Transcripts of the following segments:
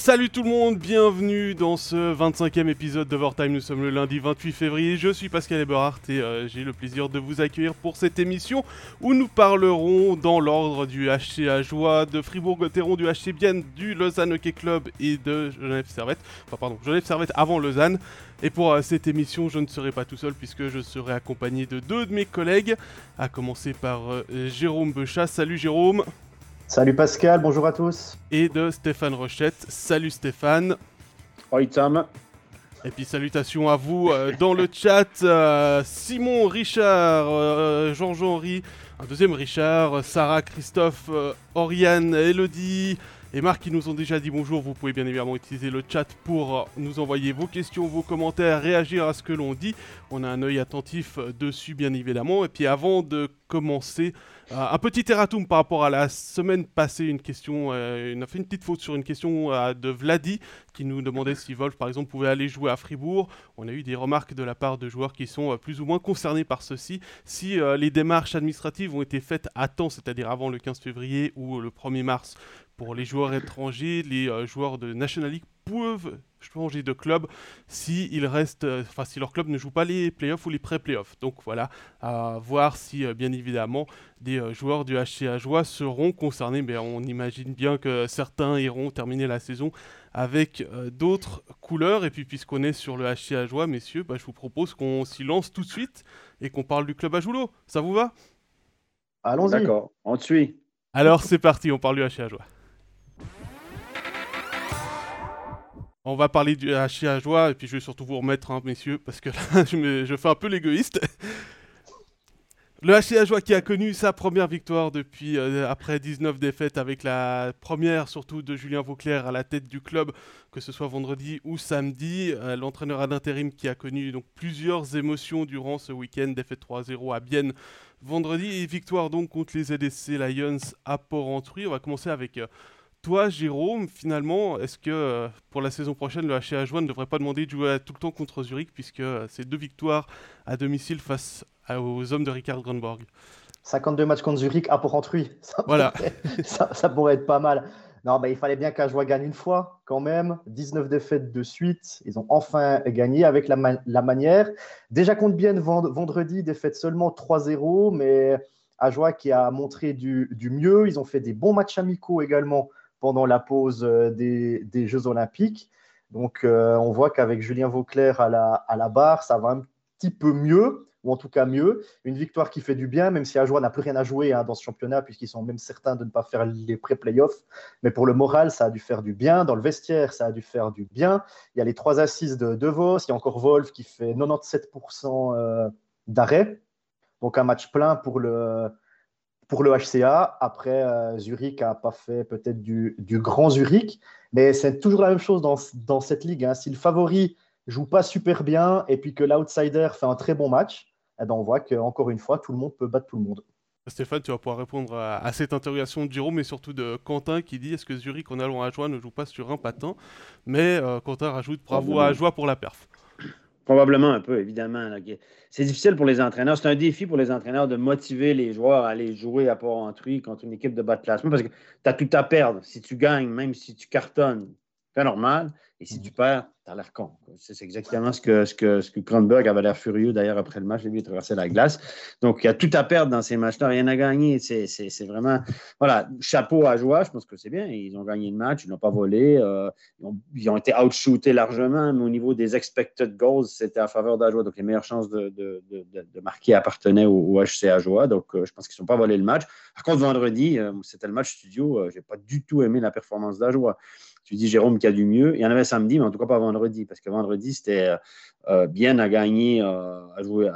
Salut tout le monde, bienvenue dans ce 25e épisode d'Overtime. Nous sommes le lundi 28 février. Je suis Pascal Eberhardt et euh, j'ai le plaisir de vous accueillir pour cette émission où nous parlerons dans l'ordre du HCA Joie, de Fribourg-Gotteron, du HC Bienne, du Lausanne Hockey Club et de Genève Servette. Enfin, pardon, Genève Servette avant Lausanne. Et pour euh, cette émission, je ne serai pas tout seul puisque je serai accompagné de deux de mes collègues, à commencer par euh, Jérôme Bechat. Salut Jérôme. Salut Pascal, bonjour à tous. Et de Stéphane Rochette. Salut Stéphane. Hoi Tom. Et puis salutations à vous euh, dans le chat. euh, Simon, Richard, euh, Jean-Jean-Henri, un deuxième Richard, Sarah, Christophe, euh, Oriane, Elodie et Marc qui nous ont déjà dit bonjour. Vous pouvez bien évidemment utiliser le chat pour nous envoyer vos questions, vos commentaires, réagir à ce que l'on dit. On a un œil attentif dessus bien évidemment. Et puis avant de commencer, euh, un petit erratum par rapport à la semaine passée, une question, euh, fait une petite faute sur une question euh, de Vladi qui nous demandait si Wolf par exemple pouvait aller jouer à Fribourg. On a eu des remarques de la part de joueurs qui sont euh, plus ou moins concernés par ceci. Si euh, les démarches administratives ont été faites à temps, c'est-à-dire avant le 15 février ou le 1er mars, pour les joueurs étrangers, les euh, joueurs de National League peuvent changer de club si ils restent, euh, enfin si leur club ne joue pas les playoffs ou les pré-playoffs. Donc voilà, à voir si euh, bien évidemment des euh, joueurs du HCA Joie seront concernés, mais on imagine bien que certains iront terminer la saison avec d'autres couleurs. Et puis puisqu'on est sur le HCA Joie, messieurs, bah, je vous propose qu'on s'y lance tout de suite et qu'on parle du club à Joulot. Ça vous va? Allons-y. D'accord, on te suit. Alors c'est parti, on parle du HCA Joie. On va parler du Joie et puis je vais surtout vous remettre, hein, messieurs, parce que là je, fais un peu l'égoïste. Le HCA qui a connu sa première victoire depuis euh, après 19 défaites avec la première surtout de Julien Vauclair à la tête du club, que ce soit vendredi ou samedi. Euh, L'entraîneur à l'intérim qui a connu donc plusieurs émotions durant ce week-end, défaite 3-0 à Bienne vendredi et victoire donc contre les LSC Lions à Port-Entruy. On va commencer avec euh, toi Jérôme. Finalement, est-ce que euh, pour la saison prochaine le HCA Joie ne devrait pas demander de jouer tout le temps contre Zurich puisque euh, c'est deux victoires à domicile face aux hommes de Ricard Grunborg 52 matchs contre Zurich à Port-Entruy. Ça, Voilà. ça, ça pourrait être pas mal. Non, bah, il fallait bien qu'Ajoie gagne une fois quand même. 19 défaites de suite. Ils ont enfin gagné avec la, ma- la manière. Déjà contre Bienne vend- vendredi, défaite seulement 3-0, mais Ajoie qui a montré du, du mieux. Ils ont fait des bons matchs amicaux également pendant la pause euh, des, des Jeux Olympiques. Donc euh, on voit qu'avec Julien Vauclair à la, à la barre, ça va un petit peu mieux, ou en tout cas mieux. Une victoire qui fait du bien, même si Ajoie n'a plus rien à jouer hein, dans ce championnat, puisqu'ils sont même certains de ne pas faire les pré-playoffs. Mais pour le moral, ça a dû faire du bien. Dans le vestiaire, ça a dû faire du bien. Il y a les trois assises de De Vos. Il y a encore Wolf qui fait 97% euh, d'arrêt. Donc un match plein pour le, pour le HCA. Après, euh, Zurich n'a pas fait peut-être du, du grand Zurich. Mais c'est toujours la même chose dans, dans cette ligue. hein. Si le favori joue pas super bien et puis que l'outsider fait un très bon match, eh ben on voit qu'encore une fois, tout le monde peut battre tout le monde. Stéphane, tu vas pouvoir répondre à, à cette interrogation de Jérôme, mais surtout de Quentin qui dit est-ce que Zurich en allant à Joie ne joue pas sur un patin? Mais euh, Quentin rajoute bravo à Joie pour la perf. Probablement un peu, évidemment. C'est difficile pour les entraîneurs. C'est un défi pour les entraîneurs de motiver les joueurs à aller jouer à Port-Entruy contre une équipe de bas de classement parce que tu as tout à perdre. Si tu gagnes, même si tu cartonnes, c'est normal. Et si tu perds, tu as l'air con. C'est exactement ce que, ce que, ce que Kronberg avait l'air furieux d'ailleurs après le match. Lui, il traversait la glace. Donc, il y a tout à perdre dans ces matchs-là, rien à gagner. C'est vraiment. Voilà, chapeau à Joie, je pense que c'est bien. Ils ont gagné le match, ils n'ont pas volé. euh, ils, ont, ils ont été outshootés largement, mais au niveau des expected goals, c'était à faveur d'Ajoie. Donc, les meilleures chances de, de, de, de- marquer appartenaient au, au HC Ajoie. Donc, euh, je pense qu'ils ne sont pas volé le match. Par contre, vendredi, euh, c'était le match studio. je n'ai pas du tout aimé la performance d'Ajoie. Tu dis Jérôme qui a du mieux. Il y en avait samedi, mais en tout cas pas vendredi, parce que vendredi, c'était euh, bien à gagner, euh, à, jouer,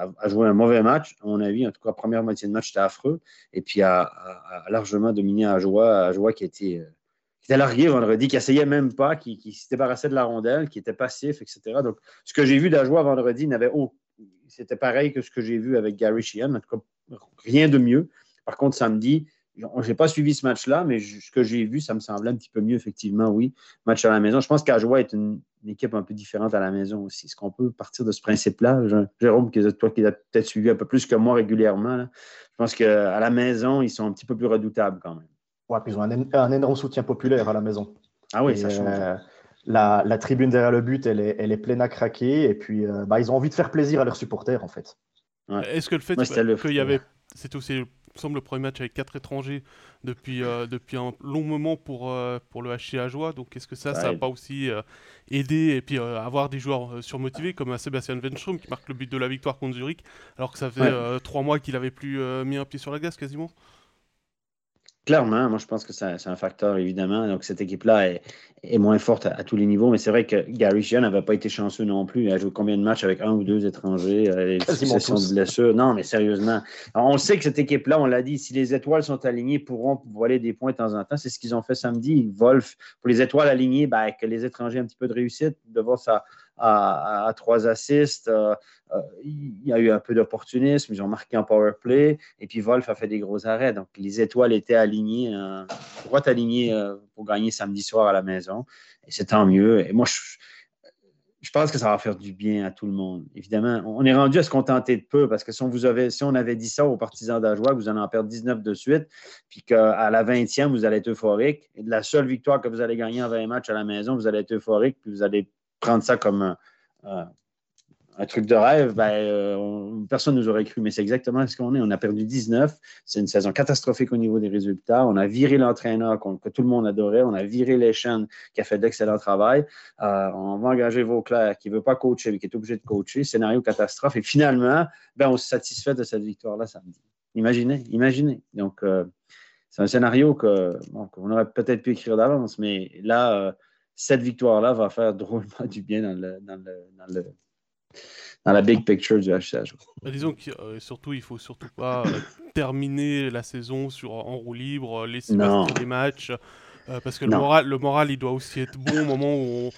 un mauvais match. À mon avis, en tout cas, première moitié de match, c'était affreux. Et puis, à, largement dominer à Joie, à qui était, euh, qui était largué vendredi, qui essayait même pas, qui, qui se débarrassait de la rondelle, qui était passif, etc. Donc, ce que j'ai vu d'Ajoie vendredi n'avait oh, c'était pareil que ce que j'ai vu avec Gary Sheehan, en tout cas, rien de mieux. Par contre, samedi, je n'ai pas suivi ce match-là, mais je- ce que j'ai vu, ça me semblait un petit peu mieux, effectivement, oui. Match à la maison. Je pense qu'Ajoie est une, une équipe un peu différente à la maison aussi. Est-ce qu'on peut partir de ce principe-là? Jérôme, qui- toi qui as peut-être suivi un peu plus que moi régulièrement, là, je pense qu'à la maison, ils sont un petit peu plus redoutables quand même. Ouais, puis ils ont un, un énorme soutien populaire à la maison. Ah oui, Et, ça change. euh, la, tribune derrière le but, elle est, elle est pleine à craquer. Et puis, euh, bah, ils ont envie de faire plaisir à leurs supporters, en fait. Est-ce que le fait qu'il y avait. C'était aussi, semble, le premier match avec quatre étrangers depuis, euh, depuis un long moment pour, euh, pour le HC Joie. Donc, est-ce que ça, ça n'a pas aussi aidé Et puis, avoir des joueurs surmotivés comme Sébastien Wenstrom qui marque le but de la victoire contre Zurich, alors que ça fait trois mois qu'il n'avait plus mis un pied sur la glace quasiment? Clairement, moi je pense que c'est un facteur évidemment. Donc cette équipe-là est, moins forte à, tous les niveaux, mais c'est vrai que Gary Sheehan n'avait pas été chanceux non plus. Il a joué combien de matchs avec un ou deux étrangers, euh, succession de blessures? Non, mais sérieusement. on sait que cette équipe-là, on l'a dit, si les étoiles sont alignées, pourront voler des points de temps en temps. C'est ce qu'ils ont fait samedi. Wolf, pour les étoiles alignées, ben, que les étrangers un petit peu de réussite, de voir ça à, trois assists. Euh, euh, il y a eu un peu d'opportunisme, ils ont marqué un power play, et puis Wolf a fait des gros arrêts. Donc, les étoiles étaient alignées, euh, droit alignées pour gagner samedi soir à la maison, et c'est tant mieux. Et moi, je, pense que ça va faire du bien à tout le monde. Évidemment, on est rendu à se contenter de peu, parce que si on, vous avait, si on avait dit ça aux partisans d'Ajoie, vous allez en perdre 19 de suite, puis qu'à la 20e, vous allez être euphorique, et de la seule victoire que vous allez gagner en 20 matchs à la maison, vous allez être euphorique, puis vous allez prendre ça comme un, truc de rêve, ben, euh, personne ne nous aurait cru, mais c'est exactement ce qu'on est. On a perdu 19. C'est une saison catastrophique au niveau des résultats. On a viré l'entraîneur que tout le monde adorait. On a viré les chaînes qui a fait d'excellent travail. Euh, on va engager Vauclair qui ne veut pas coacher, mais qui est obligé de coacher. Scénario catastrophe. Et finalement, ben, on se satisfait de cette victoire-là samedi. Imaginez, imaginez. Donc, euh, c'est un scénario qu'on aurait peut-être pu écrire d'avance, mais là, cette victoire-là va faire drôlement du bien dans le, dans la big picture du HCH. Bah, disons que euh, surtout, il faut surtout pas euh, terminer la saison sur, en roue libre, laisser passer des matchs, euh, parce que le moral, le moral, il doit aussi être bon au moment où on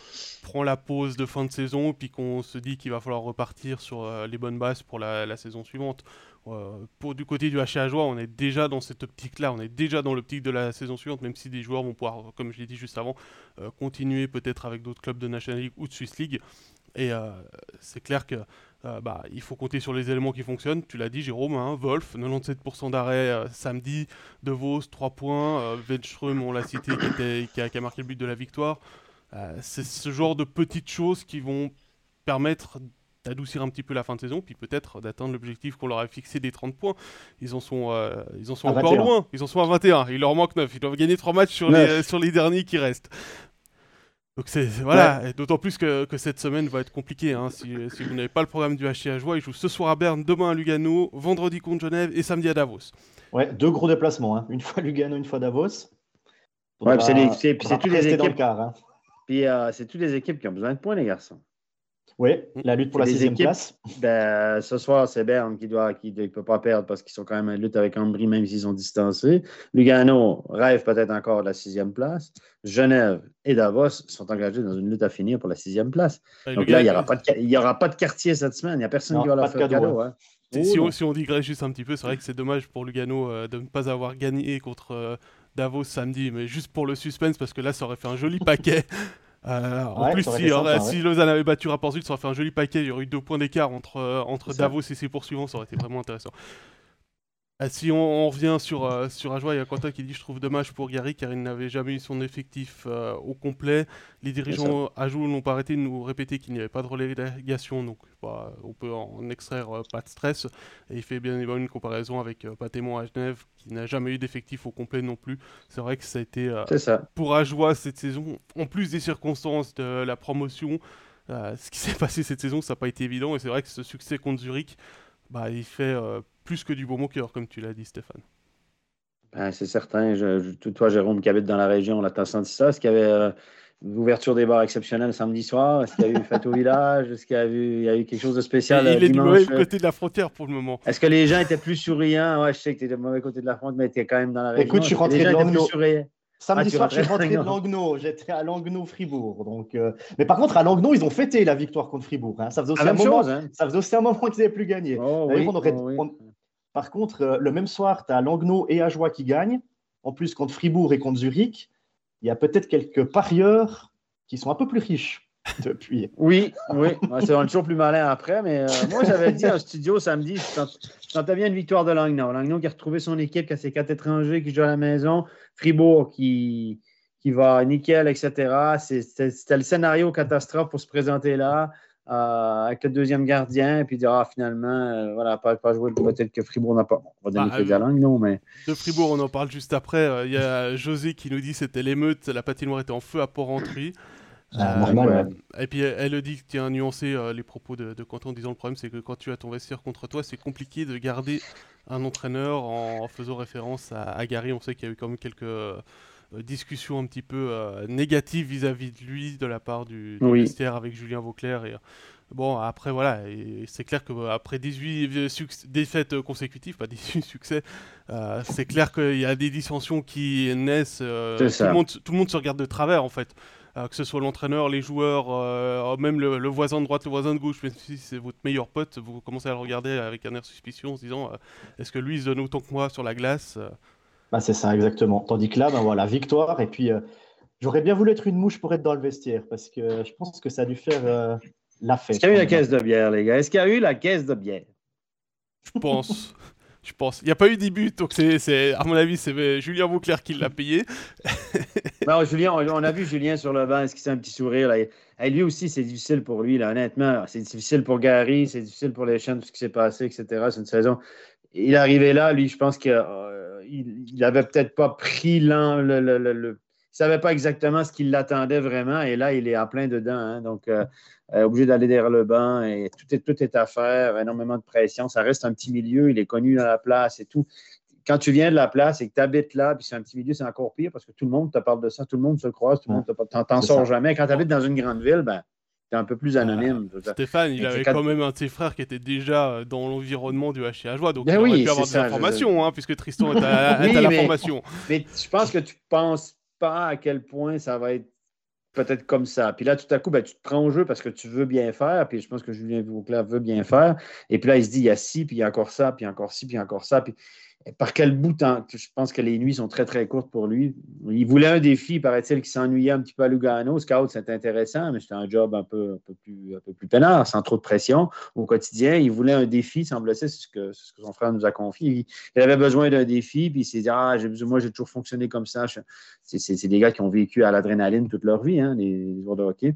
prend la pause de fin de saison, puis qu'on se dit qu'il va falloir repartir sur les bonnes bases pour la, la saison suivante. Euh, du côté du HA Joie, on est déjà dans cette optique-là, on est déjà dans l'optique de la saison suivante, même si des joueurs vont pouvoir, comme je l'ai dit juste avant, euh, continuer peut-être avec d'autres clubs de National League ou de Swiss League. Et euh, c'est clair que bah, faut compter sur les éléments qui fonctionnent. Tu l'as dit, Jérôme, hein, Wolf, 97% d'arrêt samedi, De Vos, 3 points, Wenström, on l'a cité, qui, a, marqué le but de la victoire. c'est ce genre de petites choses qui vont permettre d'adoucir un petit peu la fin de saison, puis peut-être d'atteindre l'objectif qu'on leur a fixé des 30 points. Ils en sont, euh, ils en sont encore loin, ils en sont à 21, il leur manque 9, ils doivent gagner 3 matchs sur, les, sur les derniers qui restent. Donc c'est voilà, d'autant plus que, que, cette semaine va être compliquée. Hein. Si, si, vous n'avez pas le programme du HC à joie, ils jouent ce soir à Berne, demain à Lugano, vendredi contre Genève et samedi à Davos. Ouais, deux gros déplacements, hein. une fois Lugano, une fois Davos. Ouais, c'est toutes les équipes. Hein. Puis euh, c'est toutes les équipes qui ont besoin de points, les garçons. Oui, la lutte pour la sixième place. Ben, ce soir, c'est Berne qui doit, qui ne peut pas perdre parce qu'ils sont quand même en lutte avec Ambry, même s'ils sont distancés. Lugano rêve peut-être encore de la sixième place. Genève et Davos sont engagés dans une lutte à finir pour la sixième place. Donc là, il n'y aura, pas de, aura pas de quartier cette semaine. Il n'y a personne qui va leur faire cadeau. Hein. si, on, si, on, digresse juste un petit peu, c'est vrai que c'est dommage pour Lugano euh, de ne pas avoir gagné contre euh, Davos samedi, mais juste pour le suspense, parce que là, ça aurait fait un joli paquet. Euh, en plus, si, Lausanne avait battu Rapport Sud, ça aurait fait un joli paquet. Il y aurait eu deux points d'écart entre, euh, entre Davos et ses poursuivants. Ça aurait été vraiment intéressant. Ah, si on, revient sur, euh, sur Ajoie, il y a Quentin qui dit Je trouve dommage pour Gary car il n'avait jamais eu son effectif euh, au complet. Les dirigeants Ajoie n'ont pas arrêté de nous répéter qu'il n'y avait pas de relégation, donc bah, on peut en extraire euh, pas de stress. Et il fait bien évidemment une comparaison avec Patémon à Genève qui n'a jamais eu d'effectif au complet non plus. C'est vrai que ça a été pour Ajoie cette saison, en plus des circonstances de la promotion. ce qui s'est passé cette saison, ça n'a pas été évident. Et c'est vrai que ce succès contre Zurich, bah, il fait plus que du beau mot cœur, comme tu l'as dit, Stéphane. Ben, c'est certain. Je, toi, Jérôme, qui habite dans la région, on a senti ça? Est-ce qu'il y avait euh, une ouverture des bars exceptionnelle samedi soir? Est-ce qu'il y a eu une fête au village? Est-ce qu'il y, a eu, il y a eu quelque chose de spécial? Il, est du mauvais côté de la frontière pour le moment. Est-ce que les gens étaient plus souriants? Ouais, je sais que tu étais du mauvais côté de la frontière, mais tu es quand même dans la région. Écoute, je suis rentré de Langnau. Samedi ah, soir, je suis rentré de Langnau? J'étais à Langnau-Fribourg. Donc, euh, Mais par contre, à Langnau, ils ont fêté la victoire contre Fribourg. Hein. Ça, faisait aussi un moment... Chose, hein. ça faisait aussi un moment qu'ils n'avaient plus gagné. Oh, oui, on aurait... oh, par contre, euh, le même soir, tu as Langnau et Ajoie qui gagnent. En plus, contre Fribourg et contre Zurich, il y a peut-être quelques parieurs qui sont un peu plus riches depuis. Oui, oui. C'est toujours plus malin après. Mais euh, moi, j'avais dit en studio samedi, je sentais bien une victoire de Langnau. Langnau qui a retrouvé son équipe, qui a ses quatre étrangers qui jouent à la maison. Fribourg qui, qui va nickel, etc. C'était le scénario catastrophe pour se présenter là. Euh, avec le deuxième gardien, et puis dire, ah, finalement, euh, voilà, pas, pas jouer peut-être que Fribourg n'a pas. on va donner bah, euh, langue, non, mais. De Fribourg, on en parle juste après. Il y a José qui nous dit c'était l'émeute, la patinoire était en feu à Port-Rentry. Ah, normal, Et puis elle dit, tient à nuancer les propos de, de, Quentin en disant le problème, c'est que quand tu as ton vestiaire contre toi, c'est compliqué de garder un entraîneur en, faisant référence à, Gary. On sait qu'il y a eu quand même quelques discussions un petit peu négatives vis-à-vis de lui de la part du, vestiaire avec Julien Vauclair. Et, Bon, après, voilà, c'est clair qu'après 18 défaites consécutives, pas 18 succès, euh, c'est clair qu'il y a des dissensions qui naissent. Euh, tout, le monde, tout, le monde, se regarde de travers, en fait. Euh, que ce soit l'entraîneur, les joueurs, même le, voisin de droite, le voisin de gauche, même si c'est votre meilleur pote, vous commencez à le regarder avec un air suspicieux en se disant est-ce que lui, il se donne autant que moi sur la glace bah, C'est ça, exactement. Tandis que là, ben, voilà, victoire, et puis j'aurais bien voulu être une mouche pour être dans le vestiaire, parce que je pense que ça a dû faire est-ce qu'il y a eu la caisse de bière, les gars? Est-ce qu'il y a eu la caisse de bière? Je pense. Je pense. Il n'y a pas eu des buts, donc c'est, à mon avis, c'est Julien Vauclair qui l'a payé. non, Julien, on, a vu Julien sur le banc, est-ce qu'il s'est un petit sourire? Là? Et lui aussi, c'est difficile pour lui, là, honnêtement. C'est difficile pour Gary, c'est difficile pour les chaînes, tout ce qui s'est passé, etc. C'est une saison. Il est arrivé là, lui, je pense qu'il euh, il avait peut-être pas pris le, le, le, il savait pas exactement ce qu'il l'attendait vraiment, et là, il est en plein dedans. Hein, donc, euh, euh, obligé d'aller derrière le banc et tout est, tout est à faire, énormément de pression. Ça reste un petit milieu, il est connu dans la place et tout. Quand tu viens de la place et que tu habites là, puis c'est un petit milieu, c'est encore pire parce que tout le monde te parle de ça, tout le monde se croise, tout le monde t'en sors jamais. Quand tu habites dans une grande ville, ben, un peu plus anonyme. Stéphane, il avait quand... même un de ses frères qui était déjà euh, dans l'environnement du HCH donc ben il aurait pu avoir des informations, hein, puisque Tristan est à, la formation. Mais je pense que tu penses pas à quel point ça va être peut-être comme ça. Puis là, tout à coup, ben, tu te prends au jeu parce que tu veux bien faire. Puis je pense que Julien Vauclair veut bien faire. Et puis là, il se dit, il y a ci, puis il y a encore ça, puis encore ci, puis encore ça. Puis par quel bout Je pense que les nuits sont très, très courtes pour lui. Il voulait un défi, paraît-il, qui s'ennuyait un petit peu à Lugano. Scout, c'est intéressant, mais c'était un job un peu, un peu, plus, un peu plus peinard, sans trop de pression au quotidien. Il voulait un défi, semble-t-il, c'est ce que, son frère nous a confié. Il, avait besoin d'un défi, puis il s'est dit Ah, moi, j'ai toujours fonctionné comme ça. C'est des gars qui ont vécu à l'adrénaline toute leur vie, hein, les joueurs de hockey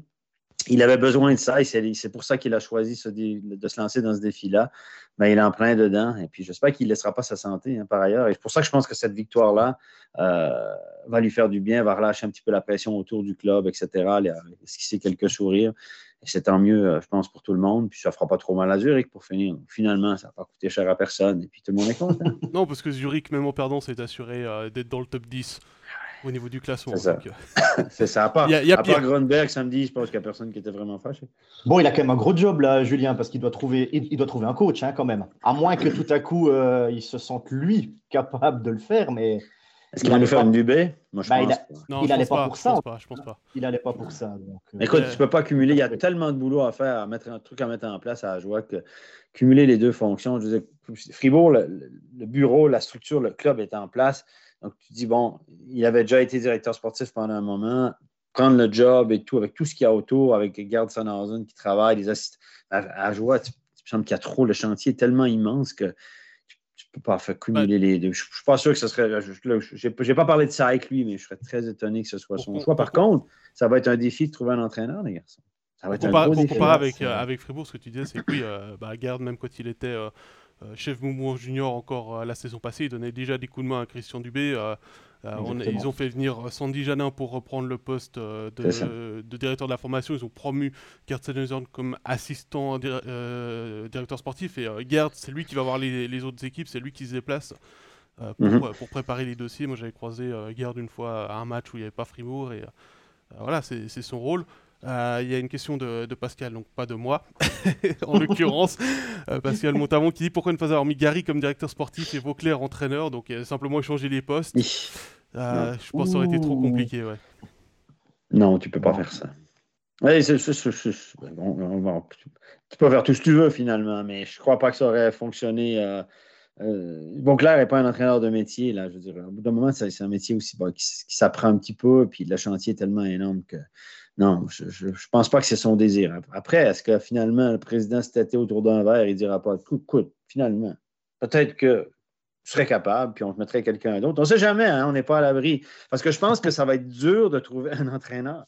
il avait besoin de ça et c'est pour ça qu'il a choisi de se lancer dans ce défi-là. Ben, il est en plein dedans et puis j'espère qu'il ne laissera pas sa santé hein, par ailleurs. Et c'est pour ça que je pense que cette victoire-là euh, va lui faire du bien, va relâcher un petit peu la pression autour du club, etc. Esquisser quelques sourires. Et c'est tant mieux, euh, je pense, pour tout le monde. Puis ça ne fera pas trop mal à Zurich pour finir. Finalement, ça ne va pas coûter cher à personne. Et puis tout le monde est content. non, parce que Zurich, même en perdant, s'est assuré euh, d'être dans le top 10 au niveau du classement. C'est ça. Euh, c'est ça. À part, y a, y a à part Grunberg samedi, je pense qu'il n'y a personne qui était vraiment fâché. Bon, il a quand même un gros job là, Julien, parce qu'il doit trouver, il, doit trouver un coach hein, quand même. À moins que tout à coup, euh, il se sente lui capable de le faire, mais. Est-ce qu'il va nous faire une Dubé? Moi, je bah, pense. Il, il n'allait pas, pour ça. Je pense pas. Il n'allait pas pour ça. Donc, euh, Écoute, tu ne peux pas cumuler. Il y a tellement de boulot à faire, à mettre un truc à mettre en place à la joie que cumuler les deux fonctions. Je disais, Fribourg, le, le, bureau, la structure, le club est en place. Donc, tu dis, bon, il avait déjà été directeur sportif pendant un moment, prendre le job et tout, avec tout ce qu'il y a autour, avec Garde Sanhausen qui travaille, les assistants à, joie, tu, me semble qu'il y a trop, le chantier est tellement immense que tu ne peux pas faire cumuler les deux. Je ne suis pas sûr que ce serait. Je n'ai pas parlé de ça avec lui, mais je serais très étonné que ce soit son choix. Par contre, ça va être un défi de trouver un entraîneur, les garçons. Ça va être un gros défi. avec, euh, avec Fribourg, ce que tu disais, c'est que oui, euh, bah, Garde, même quand il était. Euh, chef Moumou Junior encore euh, la saison passée, il donnait déjà des coups de main à Christian Dubé. Euh, ils ont fait venir Sandy Janin pour reprendre le poste de, directeur de la formation. Ils ont promu Gerd Senhausen comme assistant directeur sportif. Et Gerd, c'est lui qui va voir les, autres équipes, c'est lui qui se déplace. Mhm. pour, préparer les dossiers. Moi, j'avais croisé Gerd une fois à un match où il n'y avait pas Fribourg. Et voilà, c'est son rôle. Euh, il y a une question de, Pascal, donc pas de moi, en l'occurrence. Euh, Pascal Montamon qui dit pourquoi ne pas avoir mis Gary comme directeur sportif et Vauclair entraîneur, donc a simplement échanger les postes. Euh, je pense que ça aurait été trop compliqué. Ouais. Non, tu peux pas faire ça. Ouais, tu peux faire tout ce que tu veux finalement, mais je crois pas que ça aurait fonctionné. Vauclair n'est pas un entraîneur de métier. Là, je veux dire, au bout d'un moment, c'est un métier aussi qui, qui s'apprend un petit peu, puis le chantier est tellement énorme que non, je ne pense pas que c'est son désir. Après, est-ce que finalement, le président s'est autour d'un verre et ne dira pas écoute, finalement, peut-être que tu serais capable, puis on te mettrait quelqu'un d'autre. On ne sait jamais, hein, on n'est pas à l'abri. Parce que je pense que ça va être dur de trouver un entraîneur.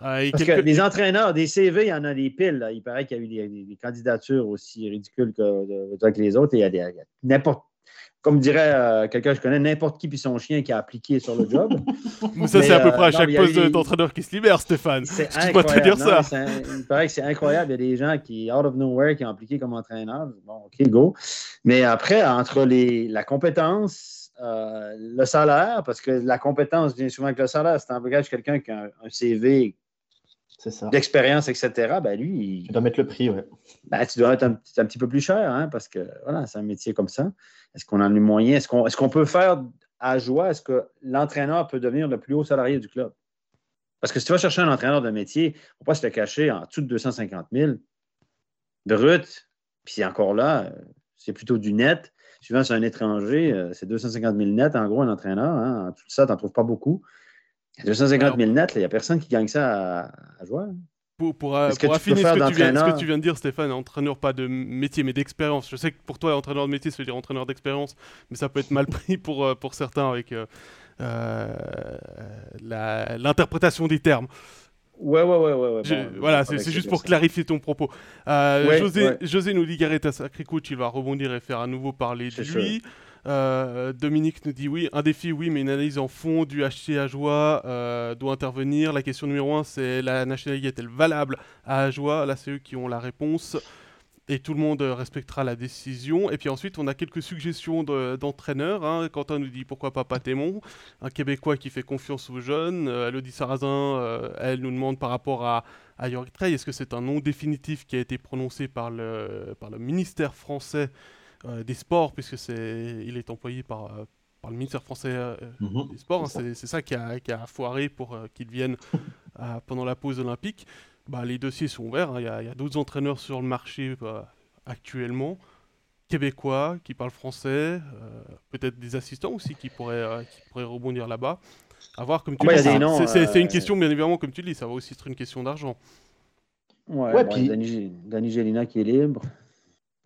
Ah, Parce que les entraîneurs, des CV, il y en a des piles. Il paraît qu'il y a eu des, candidatures aussi ridicules que, les autres. il y a, des, n'importe comme dirait euh, quelqu'un que je connais, n'importe qui puis son chien qui a appliqué sur le job. Mais ça, c'est à peu près à euh, chaque poste d'entraîneur qui se libère, Stéphane. C'est incroyable. dire ça? il paraît que c'est incroyable. Il y a des gens qui, out of nowhere, qui ont appliqué comme entraîneur. Bon, OK, go. Mais après, entre les, la compétence, euh, le salaire, parce que la compétence vient souvent avec le salaire. C'est un bagage quelqu'un qui a un, CV d'expérience, etc., ben lui. Il... Tu dois mettre le prix, oui. Ben, tu dois être un, un, petit peu plus cher, hein, parce que voilà, c'est un métier comme ça. Est-ce qu'on en a les moyens? Est-ce qu'on est peut faire à joie? Est-ce que l'entraîneur peut devenir le plus haut salarié du club? Parce que si tu vas chercher un entraîneur de métier, on ne va pas se le cacher en dessous de 250 000 brut, puis encore là, c'est plutôt du net. Souvent, c'est un étranger, euh, c'est 250 000 net, en gros, un entraîneur. Hein. Tout ça, tu n'en trouves pas beaucoup. 250 000 net, il n'y a personne qui gagne ça à, à joie. Pour, pour, euh, affiner ce que, tu viens, ce que, tu viens, de dire, Stéphane, entraîneur pas de métier mais d'expérience. Je sais que pour toi, entraîneur de métier, ça veut dire entraîneur d'expérience, mais ça peut être mal pris pour, euh, pour certains avec euh, l'interprétation des termes. Ouais, ouais, ouais, ouais. voilà, c'est juste pour clarifier ton propos. José, José nous dit Gareth sacré coach, il va rebondir et faire à nouveau parler de lui. Euh, Dominique nous dit oui, un défi, oui, mais une analyse en fond du HC Ajoie euh, doit intervenir. La question numéro un, c'est la nationalité est-elle valable à Ajoie? Là, c'est eux qui ont la réponse. Et tout le monde respectera la décision. Et puis ensuite, on a quelques suggestions d'entraîneurs. Hein. Quentin nous dit pourquoi pas Patémon, un Québécois qui fait confiance aux jeunes. Euh, Elodie Sarrazin, euh, elle nous demande par rapport à, à Yorick Trey, est-ce que c'est un nom définitif qui a été prononcé par le, par le ministère français? Des sports, puisque c'est, il est employé par, euh, par le ministère français euh, mhm. des Sports. Hein. c'est, ça qui a, qui a foiré pour qu'il vienne pendant la pause olympique. Bah, les dossiers sont ouverts. Hein. Il y a, d'autres entraîneurs sur le marché bah, actuellement, québécois qui parlent français, peut-être des assistants aussi qui pourraient, qui pourraient rebondir là-bas. À voir, comme tu dis, c'est, une question, bien évidemment, comme tu dis, ça va aussi être une question d'argent. Ouais, puis... Danny, Gélina qui est libre.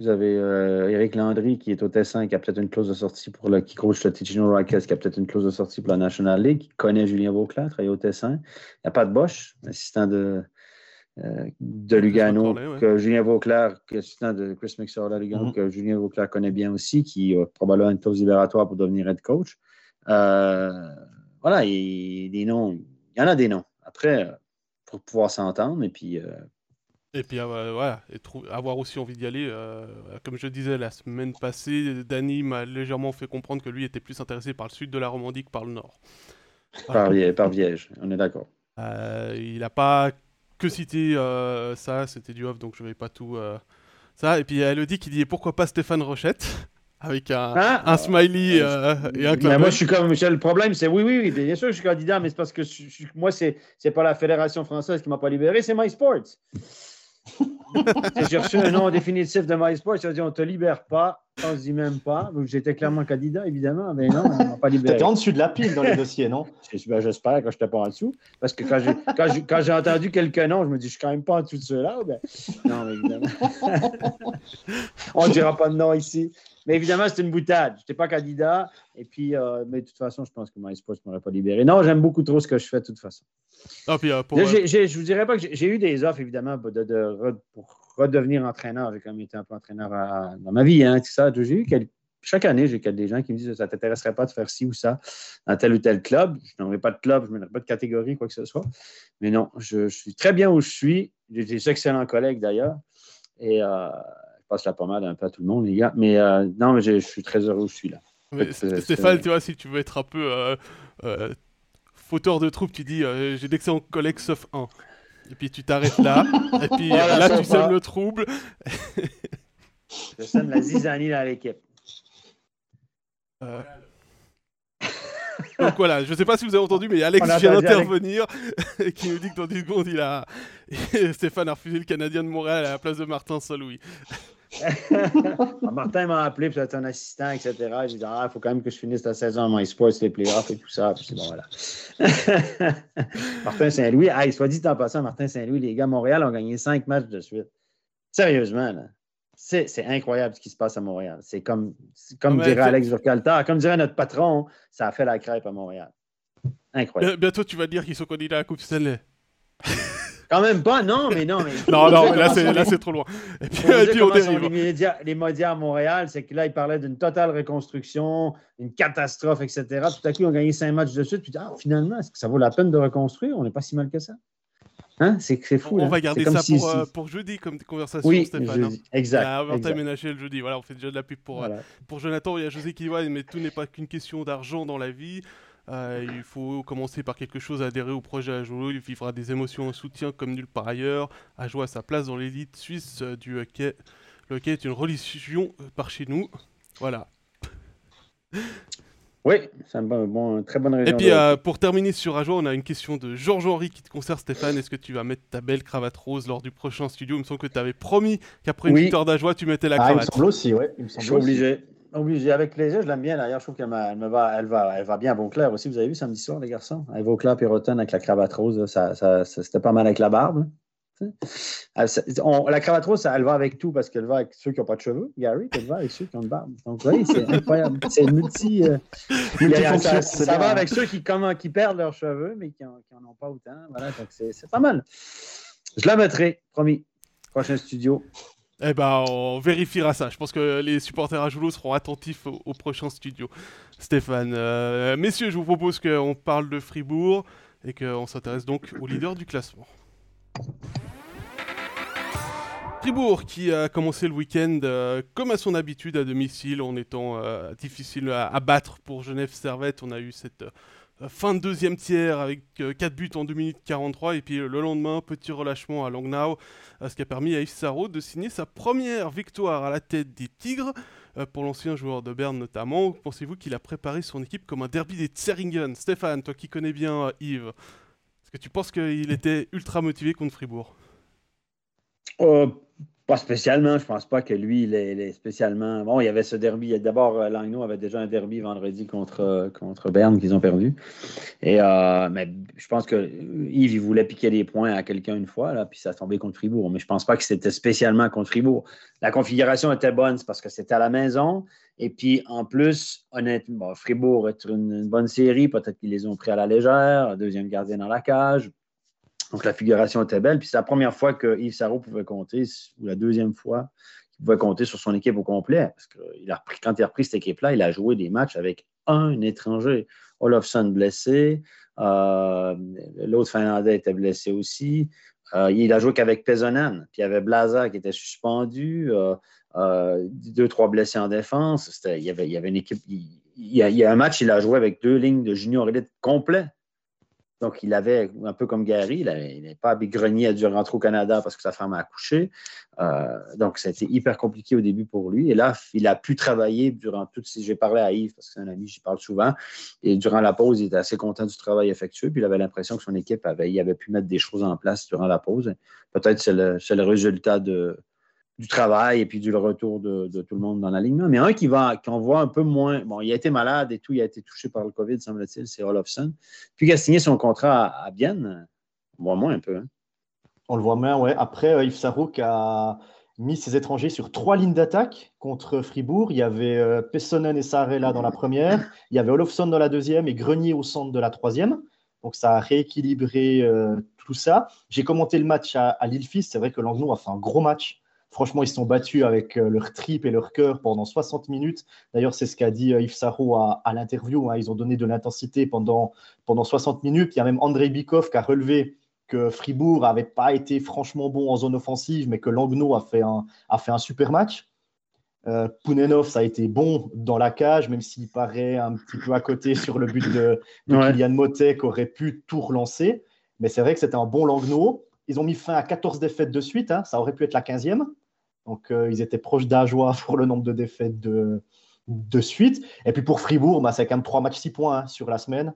Vous avez euh, Eric Landry qui est au Tessin, qui a peut-être une clause de sortie pour le qui coach le Ticino Rockets, qui a peut-être une clause de sortie pour la National League, qui connaît Julien Vauclair, travaille au Tessin. Il n'y a pas de Bosch, assistant de, euh, de Lugano, que Julien Vauclair, assistant de Chris Mixer Lugano, mm-hmm. que Julien Vauclair connaît bien aussi, qui a probablement une clause libératoire pour devenir head coach. Euh, voilà, il, des noms, il y en a des noms. Après, pour pouvoir s'entendre et puis et puis euh, et avoir aussi envie d'y aller. Euh, comme je disais la semaine passée, Danny m'a légèrement fait comprendre que lui était plus intéressé par le sud de la Romandie que par le nord. Par, par Viège, on est d'accord. Euh, il n'a pas que cité ça, c'était du off, donc je ne vais pas tout. ça. Et puis il y a Elodie qui dit pourquoi pas Stéphane Rochette avec un, ah. un smiley et un clap. Moi, je suis comme Michel. Le problème, c'est oui, oui, oui, bien sûr, je suis candidat, mais c'est parce que moi, c'est n'est pas la Fédération française qui m'a pas libéré, c'est MySports. J'ai reçu un nom définitif de MySports. Ils ont dit on te libère pas. On se dit même pas. J'étais clairement candidat, évidemment, mais non, on m'a pas libéré. Tu en dessus de la pile dans les dossiers, non? Ben, J'espère que je n'étais pas en dessous. Parce que quand j'ai entendu quelques noms, je me dis je ne suis quand même pas en dessous de ceux-là. Ben, non, mais évidemment. on ne dira pas de nom ici. Mais évidemment, c'est une boutade. Je n'étais pas candidat. Et puis, euh, mais de toute façon, je pense que MySports ne m'aurait pas libéré. Non, j'aime beaucoup trop ce que je fais de toute façon. Ah, puis, euh, euh, je vous dirais pas que j'ai eu des offres, évidemment, de, pour redevenir entraîneur. J'ai quand même été un peu entraîneur dans ma vie. Hein, ça. J'ai eu chaque année, j'ai des gens qui me disent ça ne t'intéresserait pas de faire ci ou ça dans tel ou tel club. Je n'aurais pas de club, je n'aurais pas de catégorie, quoi que ce soit. Mais non, je, suis très bien où je suis. J'ai des excellents collègues d'ailleurs. Et passe la pommade un peu à tout le monde, les gars. Mais euh, non, mais je suis très heureux où je suis là. Stéphane, tu vois, si tu veux être un peu euh, euh, fauteur de troupe, tu dis j'ai d'excellents collègues sauf un. Et puis tu t'arrêtes là. et puis là, tu sèmes le trouble. je sème la zizanie dans l'équipe. Donc voilà, je ne sais pas si vous avez entendu, mais Alex vient d'intervenir et qui nous dit que dans 10 secondes, il a... Stéphane a refusé le Canadien de Montréal à la place de Martin Saint-Louis. Martin m'a appelé pour être un assistant, etc. J'ai dit, ah, il faut quand même que je finisse la saison en MySports, les playoffs et tout ça. Puis bon, voilà. Martin Saint-Louis, soit dit en passant, Martin Saint-Louis, les gars, Montréal ont gagné cinq matchs de suite. Sérieusement, là. C'est incroyable ce qui se passe à Montréal. C'est comme, comme dirait Alex Vercalta, comme dirait notre patron, ça a fait la crêpe à Montréal. Incroyable. Bientôt, tu vas dire qu'ils sont candidats à la Coupe Stanley. Quand même pas, non, mais non. Mais... non, non, là, c'est trop loin. Et puis, et puis on dérive. Les médias, les médias à Montréal, c'est que là, ils parlaient d'une totale reconstruction, une catastrophe, etc. Tout à coup, ils ont gagné cinq matchs de suite. Puis, ah, finalement, est-ce que ça vaut la peine de reconstruire? On n'est pas si mal que ça. Hein? C'est fou. On, va garder ça pour, euh, pour, jeudi comme conversation, oui, Stéphane. Hein. Exact. Ménager le jeudi. Voilà, on fait déjà de la pub pour, euh, pour Jonathan. Il y a José qui dit ouais, mais tout n'est pas qu'une question d'argent dans la vie. Euh, il faut commencer par quelque chose, adhérer au projet Ajoie. Il vivra des émotions en soutien comme nulle part ailleurs. Ajoie a sa place dans l'élite suisse du hockey. Le hockey est une religion par chez nous. Voilà. Oui, c'est un bon, très bonne raison. Et puis, euh, pour terminer sur Ajoie, on a une question de Georges-Henri qui te concerne, Stéphane. Est-ce que tu vas mettre ta belle cravate rose lors du prochain studio? Il me semble que tu avais promis qu'après une victoire d'Ajoie, tu mettais la cravate. Ah, il me semble aussi, oui. Je suis obligé. Obligé, avec plaisir, je l'aime bien d'ailleurs. Je trouve qu'elle me va, elle va, elle va bien à Vauclair aussi. Vous avez vu samedi soir, les garçons? À Vauclair, Piroton avec la cravate rose, ça, ça, c'était pas mal avec la barbe. Ah, la cravate rose, elle va avec tout parce qu'elle va avec ceux qui n'ont pas de cheveux, Gary, elle va avec ceux qui ont de barbe. Donc, oui, c'est incroyable. C'est multi. Euh, ça, ça va avec ceux qui, qui perdent leurs cheveux, mais qui n'en ont pas autant. Voilà, donc c'est pas mal. Je la mettrai, promis. Prochain studio. Eh ben, on vérifiera ça. Je pense que les supporters à Joulot seront attentifs au, prochain studio. Stéphane, euh, messieurs, je vous propose qu'on parle de Fribourg et qu'on s'intéresse donc au leader du classement. Fribourg qui a commencé le week-end euh, comme à son habitude à domicile en étant euh, difficile à, battre pour Genève Servette. On a eu cette fin de deuxième tiers avec 4 buts en 2 minutes 43 et puis le lendemain petit relâchement à Langnau ce qui a permis à Yves Sarro de signer sa première victoire à la tête des Tigres pour l'ancien joueur de Berne notamment. Pensez-vous qu'il a préparé son équipe comme un derby des Tseringen Stéphane, toi qui connais bien Yves, est-ce que tu penses qu'il était ultra motivé contre Fribourg? Pas spécialement. Je pense pas que lui, il est, spécialement. Bon, il y avait ce derby. D'abord, euh, Langnau avait déjà un derby vendredi contre, contre Berne qu'ils ont perdu. Et, euh, mais je pense que Yves, il voulait piquer des points à quelqu'un une fois, là, puis ça a tombé contre Fribourg. Mais je pense pas que c'était spécialement contre Fribourg. La configuration était bonne, c'est parce que c'était à la maison. Et puis, en plus, honnêtement, Fribourg est une bonne série. Peut-être qu'ils les ont pris à la légère. Deuxième gardien dans la cage. Donc, la figuration était belle. Puis, c'est la première fois que Yves Sarro pouvait compter, ou la deuxième fois qu'il pouvait compter sur son équipe au complet. Parce que repris, quand il a repris cette équipe-là, il a joué des matchs avec un étranger. Olofsson blessé, euh, l'autre Finlandais était blessé aussi. Euh, il a joué qu'avec Pezonan. Puis il y avait Blaza qui était suspendu, euh, deux, trois blessés en défense. Il y, avait, une équipe. Il, y a, il y a un match, il a joué avec deux lignes de junior élite complet. Donc, il avait, un peu comme Gary, il n'est pas grenier à dû rentrer au Canada parce que sa femme a accouché. Euh, donc, ça a été hyper compliqué au début pour lui. Et là, il a pu travailler durant toutes ces. J'ai parlé à Yves parce que c'est un ami, j'y parle souvent. Et durant la pause, il était assez content du travail effectué. Puis il avait l'impression que son équipe avait, il avait pu mettre des choses en place durant la pause. Peut-être c'est le résultat de, du travail et puis du retour de, tout le monde dans l'alignement. Mais un qui va, qu'on voit un peu moins, bon, il a été malade et tout, il a été touché par le COVID, semble-t-il, c'est Olofsson. Puis il a signé son contrat à, Bienne, on voit moins un peu. Hein. On le voit moins, ouais. Après, euh, Yves Sarouk a mis ses étrangers sur trois lignes d'attaque contre Fribourg. Il y avait euh, Pessonen et Sarela dans la première, il y avait Olofsson dans la deuxième et Grenier au centre de la troisième. Donc ça a rééquilibré euh, tout ça. J'ai commenté le match à, à Lille-Fils. C'est vrai que Langnau a fait un gros match Franchement, ils se sont battus avec euh, leur trip et leur cœur pendant 60 minutes. D'ailleurs, c'est ce qu'a dit euh, Yves Sarro à, l'interview. Hein. Ils ont donné de l'intensité pendant, pendant 60 minutes. Il y a même André Bikov qui a relevé que Fribourg n'avait pas été franchement bon en zone offensive, mais que Langnau a fait un, a fait un super match. Euh, Pounenov, ça a été bon dans la cage, même s'il paraît un petit peu à côté sur le but de, Kylian Motet qui aurait pu tout relancer. Mais c'est vrai que c'était un bon Langnau. Ils ont mis fin à 14 défaites de suite. Hein. Ça aurait pu être la 15e. Donc, euh, ils étaient proches d'Ajoie pour le nombre de défaites de, de suite. Et puis pour Fribourg, bah, c'est quand même 3 matchs 6 points hein, sur la semaine.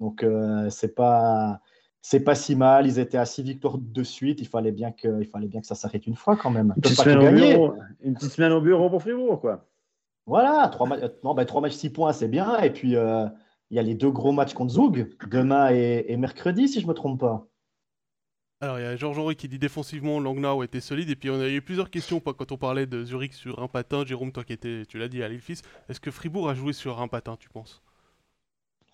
Donc, euh, c'est pas. C'est pas si mal, ils étaient à 6 victoires de suite, il fallait bien que, il fallait bien que ça s'arrête une fois quand même. Une petite, semaine au bureau, une petite semaine au bureau pour Fribourg, quoi. Voilà, 3, non, ben, matchs 6 points, c'est bien. Et puis, euh, il y a les deux gros matchs contre Zoug, demain et, et mercredi, si je ne me trompe pas. Alors, il y a Georges Henri qui dit défensivement, Langnau était solide. Et puis, on a eu plusieurs questions quand on parlait de Zurich sur un patin. Jérôme, toi qui étais, tu l'as dit à Lille-Fils, est-ce que Fribourg a joué sur un patin, tu penses?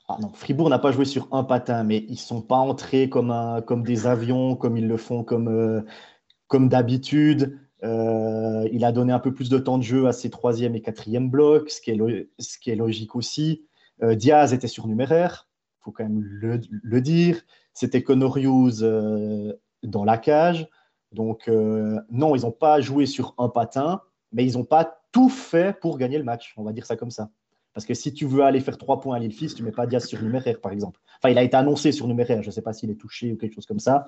Ah non, Fribourg n'a pas joué sur un patin, mais ils ne sont pas entrés comme, un, comme des avions, comme ils le font comme, euh, comme d'habitude. Euh, il a donné un peu plus de temps de jeu à ses troisième et quatrième blocs, ce qui est, ce qui est logique aussi. Euh, Diaz était surnuméraire, il faut quand même le, le dire. C'était Conorius euh, dans la cage. Donc, euh, non, ils n'ont pas joué sur un patin, mais ils n'ont pas tout fait pour gagner le match. On va dire ça comme ça. Parce que si tu veux aller faire trois points à l'île Fils, tu ne mets pas Diaz sur numéraire, par exemple. Enfin, il a été annoncé sur numéraire. Je ne sais pas s'il est touché ou quelque chose comme ça.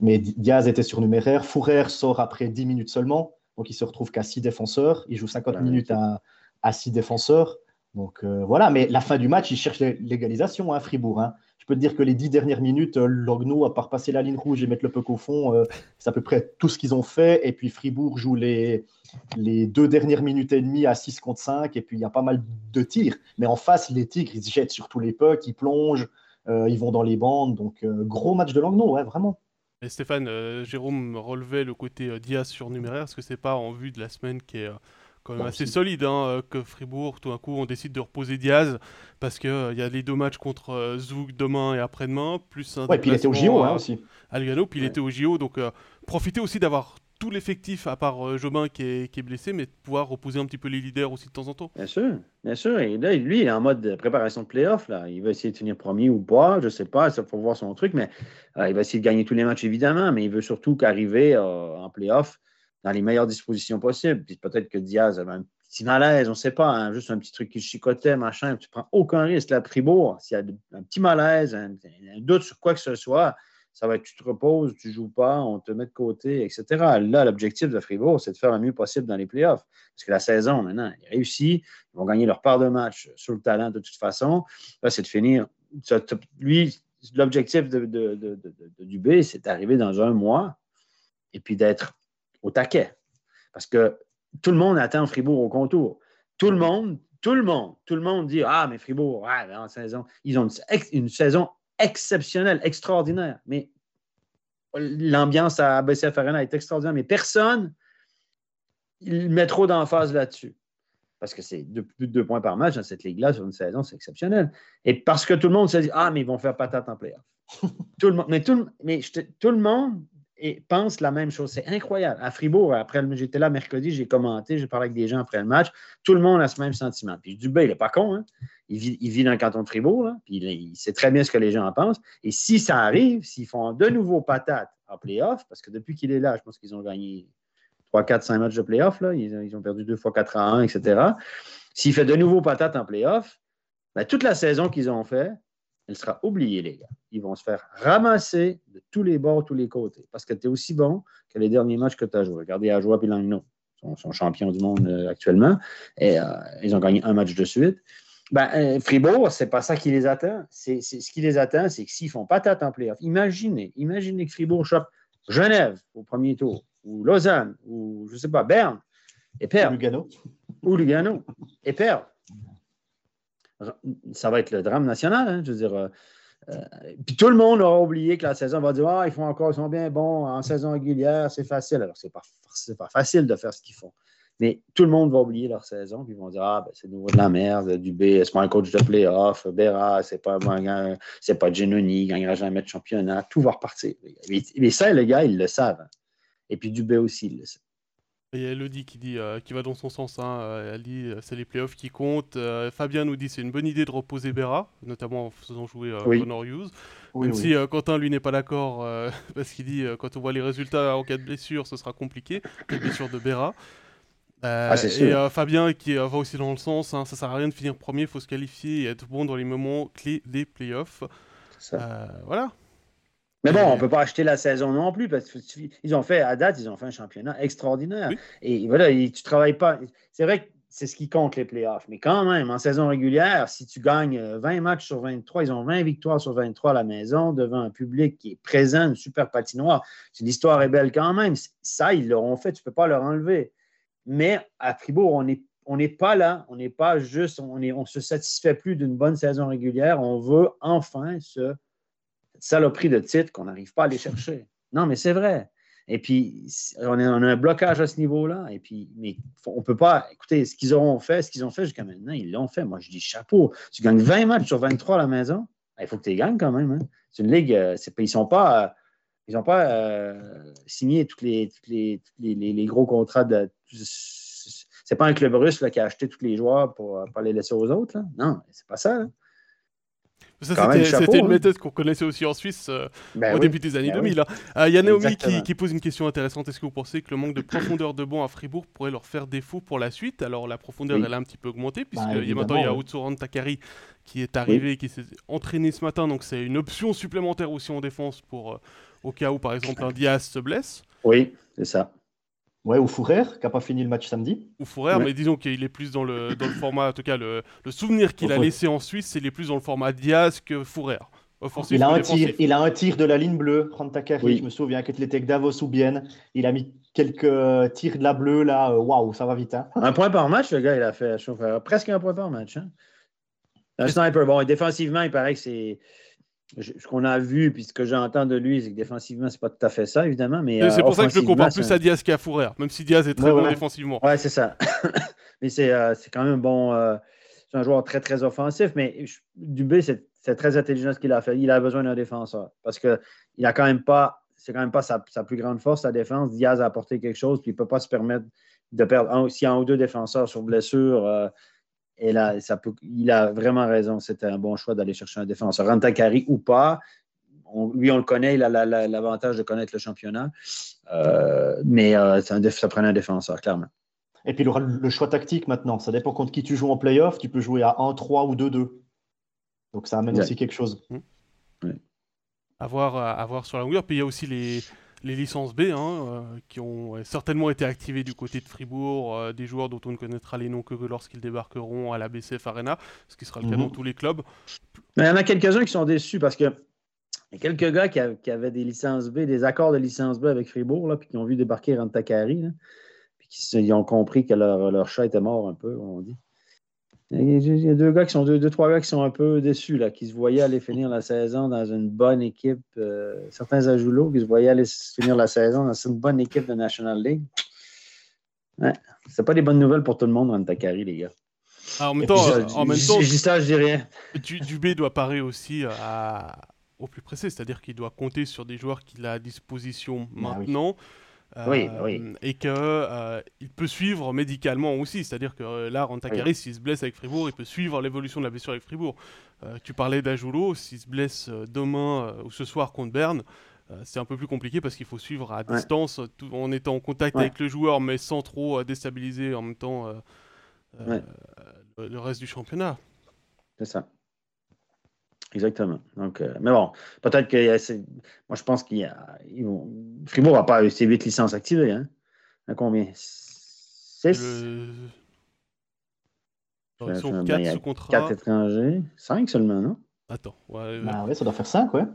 Mais Diaz était sur numéraire. Fourrer sort après 10 minutes seulement. Donc, il se retrouve qu'à 6 défenseurs. Il joue 50 minutes à, à 6 défenseurs. Donc, euh, voilà. Mais la fin du match, il cherche l'égalisation, à hein, Fribourg. Hein je peux te dire que les dix dernières minutes, euh, Logno, à part passer la ligne rouge et mettre le puck au fond, euh, c'est à peu près tout ce qu'ils ont fait. Et puis Fribourg joue les, les deux dernières minutes et demie à 6 contre 5. Et puis il y a pas mal de tirs. Mais en face, les Tigres, ils se jettent sur tous les pucks, ils plongent, euh, ils vont dans les bandes. Donc gros match de Logno, ouais, vraiment. Et Stéphane, Jérôme relevait le côté Diaz surnuméraire. Est-ce que c'est pas en vue de la semaine qui est quand même assez solide hein, euh, que Fribourg, tout d'un coup, on décide de reposer Diaz parce qu'il euh, y a les deux matchs contre euh, Zouk demain et après-demain, plus un. Ouais, puis il était au JO hein, aussi. À Lugano, puis il était au JO, donc profiter aussi d'avoir tout l'effectif, à part Jobin qui est, qui est, blessé, mais de pouvoir reposer un petit peu les leaders aussi de temps en temps. Bien sûr, bien sûr. Et là, lui, il est en mode préparation de playoff. Là. Il va essayer de tenir premier ou pas, je ne sais pas, ça faut voir son truc, mais il va essayer de gagner tous les matchs, évidemment, mais il veut surtout qu'arriver en playoff dans les meilleures dispositions possibles. Peut-être que Diaz avait un petit malaise, on ne sait pas, hein, juste un petit truc qui chicotait, machin. Tu prends aucun risque. Là, Fribourg, s'il y a un petit malaise, un, doute sur quoi que ce soit, ça va être tu te reposes, tu ne joues pas, on te met de côté, etc. Là, l'objectif de Fribourg, c'est de faire le mieux possible dans les playoffs. Parce que la saison, maintenant, est réussie. Ils vont gagner leur part de match sur le talent de toute façon. Là, c'est de finir. Lui, l'objectif de, de, de, de Dubé, c'est d'arriver dans un mois et puis d'être au taquet. Parce que tout le monde attend Fribourg au contour. Tout le monde, tout le monde, tout le monde dit Ah, mais Fribourg, en saison, ils ont une, saison exceptionnelle, extraordinaire. Mais l'ambiance à BCF Arena est extraordinaire. Mais personne il met trop d'emphase là-dessus. Parce que c'est plus de deux points par match dans cette ligue-là sur une saison, c'est exceptionnel. Et parce que tout le monde se dit Ah, mais ils vont faire patate en playoff. tout le monde, mais tout, mais tout le monde et pense la même chose. C'est incroyable. À Fribourg, après, j'étais là mercredi, j'ai commenté, j'ai parlé avec des gens après le match. Tout le monde a ce même sentiment. Puis Dubé, il n'est pas con. Hein? Il, vit, dans le canton de Fribourg. Puis il, sait très bien ce que les gens en pensent. Et si ça arrive, s'ils font de nouveau patate en playoff, parce que depuis qu'il est là, je pense qu'ils ont gagné 3, 4, 5 matchs de playoff. Ils, ont perdu deux fois 4 à 1, etc. S'il fait de nouveau patate en playoff, ben, toute la saison qu'ils ont fait, elle sera oubliée, les gars. Ils vont se faire ramasser de tous les bords, tous les côtés, parce que tu es aussi bon que les derniers matchs que tu as joués. Regardez Ajoie et Langno, sont, sont champions du monde euh, actuellement, et euh, ils ont gagné un match de suite. Ben, euh, Fribourg, c'est pas ça qui les attend. C'est, ce qui les attend, c'est que s'ils font patate en playoff, imaginez, imaginez que Fribourg chope Genève au premier tour, ou Lausanne, ou je sais pas, Berne, et perd. Lugano. Ou Lugano, et perd ça va être le drame national. Hein, je veux dire. Euh, euh, puis tout le monde aura oublié que la saison va dire Ah, ils font encore, ils sont bien bons en saison régulière, c'est facile. Alors, c'est pas, pas facile de faire ce qu'ils font. Mais tout le monde va oublier leur saison, puis ils vont dire Ah, ben, c'est nouveau de la merde, Dubé, c'est pas un coach de playoff, Béra, c'est pas, c'est pas Genoni, il gagnera jamais de championnat, tout va repartir. Mais, ça, les gars, ils le savent. Et puis Dubé aussi, il le sait. Il y a Elodie qui, dit, euh, qui va dans son sens. Hein, euh, elle dit euh, c'est les playoffs qui comptent. Fabien nous dit c'est une bonne idée de reposer Berra, notamment en faisant jouer Connor Hughes. Même si Quentin, lui, n'est pas d'accord, parce qu'il dit quand on voit les résultats en cas de blessure, ce sera compliqué. La blessure de Berra. Ah, et Fabien qui va aussi dans le sens hein, ça sert à rien de finir premier, il faut se qualifier et être bon dans les moments clés des playoffs. voilà. Mais bon, on ne peut pas acheter la saison non plus parce qu'ils ont fait, à date, ils ont fait un championnat extraordinaire. Et voilà, tu ne travailles pas. C'est vrai que c'est ce qui compte les playoffs. Mais quand même, en saison régulière, si tu gagnes 20 matchs sur 23, ils ont 20 victoires sur 23 à la maison devant un public qui est présent, une super patinoire. L'histoire est belle quand même. Ça, ils l'auront fait, tu ne peux pas leur enlever. Mais à Fribourg, on n'est on n'est pas là, on n'est pas juste, on ne on se satisfait plus d'une bonne saison régulière. On veut enfin se saloperie de titre qu'on n'arrive pas à aller chercher. Non, mais c'est vrai. Et puis, on, a un blocage à ce niveau-là. Et puis, mais on ne peut pas. Écoutez, ce qu'ils auront fait, ce qu'ils ont fait jusqu'à maintenant, ils l'ont fait. Moi, je dis chapeau. Tu gagnes 20 matchs sur 23 à la maison. Il faut que tu les gagnes quand même. Hein. C'est une ligue. Euh, ils ne sont pas. ils n'ont pas euh, signé tous les, les, les, gros contrats de. C'est pas un club russe qui a acheté tous les joueurs pour, pour les laisser aux autres. Là. Non, c'est pas ça. C'était une hein. méthode qu'on connaissait aussi en Suisse euh, ben au début des années 2000. Ben hein. Il y a Naomi qui, pose une question intéressante. Est-ce que vous pensez que le manque de profondeur de banc à Fribourg pourrait leur faire défaut pour la suite? Alors la profondeur, elle a un petit peu augmenté, puisque bah, maintenant il y a Utsuran Takari qui est arrivé, qui s'est entraîné ce matin. Donc c'est une option supplémentaire aussi en défense pour, euh, au cas où, par exemple, un Diaz se blesse. Oui, c'est ça. Ouais, ou Fourrer, qui n'a pas fini le match samedi. Ou Fourrer, mais disons qu'il est plus dans le, dans le format, en tout cas, le, le souvenir qu'il a laissé en Suisse, c'est les plus dans le format Diaz que Fourrer. Offensif il, a un tir, il a un tir de la ligne bleue, Rantakari, oui. je me souviens, qu'il était avec Davos ou bien. Il a mis quelques euh, tirs de la bleue, là, euh, waouh, ça va vite. Hein. Un point par match, le gars, il a fait presque un point par match. Hein. Un sniper. Bon, défensivement, il paraît que c'est ce qu'on a vu, puis ce que j'entends de lui, c'est que défensivement, c'est pas tout à fait ça, évidemment. Mais, c'est pour ça que je le compare plus à Diaz qu'à Fourrer, même si Diaz est très bon défensivement. Ouais, c'est ça. mais euh, c'est quand même bon. Euh, c'est un joueur très, très offensif, mais Dubé, c'est très intelligent ce qu'il a fait. Il a besoin d'un défenseur parce qu'il a quand même pas. C'est quand même pas sa, plus grande force, sa défense. Diaz a apporté quelque chose, puis il ne peut pas se permettre de perdre. S'il y a un ou deux défenseurs sur blessure, euh, et là, ça peut, il a vraiment raison. C'était un bon choix d'aller chercher un défenseur. Rantakari ou pas, lui, on le connaît, il a l'avantage de connaître le championnat. Euh, mais euh, ça, ça prenait un défenseur, clairement. Et puis, le choix tactique maintenant. Ça dépend contre qui tu joues en playoff. Tu peux jouer à 1-3 ou 2-2. Donc, ça amène aussi quelque chose. Oui. À, voir, à voir sur la longueur. Puis, il y a aussi les, les licences B, hein, euh, qui ont certainement été activées du côté de Fribourg, euh, des joueurs dont on ne connaîtra les noms que lorsqu'ils débarqueront à la BCF Arena, ce qui sera le cas dans mhm. tous les clubs. Mais il y en a quelques-uns qui sont déçus parce que y a quelques gars qui, avaient des licences B, des accords de licence B avec Fribourg, là, puis qui ont vu débarquer Rantakari, puis qui ont compris que leur, leur chat était mort un peu, on dit. Il y a deux gars qui sont deux, deux, trois gars qui sont un peu déçus, là, qui se voyaient aller finir la saison dans une bonne équipe. Euh, certains ajoulots qui se voyaient aller finir la saison dans une bonne équipe de National League. Ouais. C'est pas des bonnes nouvelles pour tout le monde dans Takari, les gars. Ah, en même temps, en même temps ça, je dis rien. Dubé doit parer aussi au plus pressé, c'est-à-dire qu'il doit compter sur des joueurs qu'il a à disposition bah maintenant. Oui, oui. Euh, et qu'il euh, peut suivre médicalement aussi. C'est-à-dire que euh, là, Rantakari, s'il se blesse avec Fribourg, il peut suivre l'évolution de la blessure avec Fribourg. tu parlais d'Ajulo, s'il se blesse demain ou ce soir contre Berne, c'est un peu plus compliqué parce qu'il faut suivre à distance en étant en contact avec le joueur, mais sans trop déstabiliser en même temps le reste du championnat. C'est ça. Exactement. Donc, euh, mais bon, peut-être que moi je pense qu'il y a. Fribourg n'a pas eu ses 8 licences activées. Hein? À combien? 6 Ils sont 4 sous contrat. 4 étrangers. 5 seulement, non? Attends. Ouais, bah ouais, ça doit faire 5, ouais.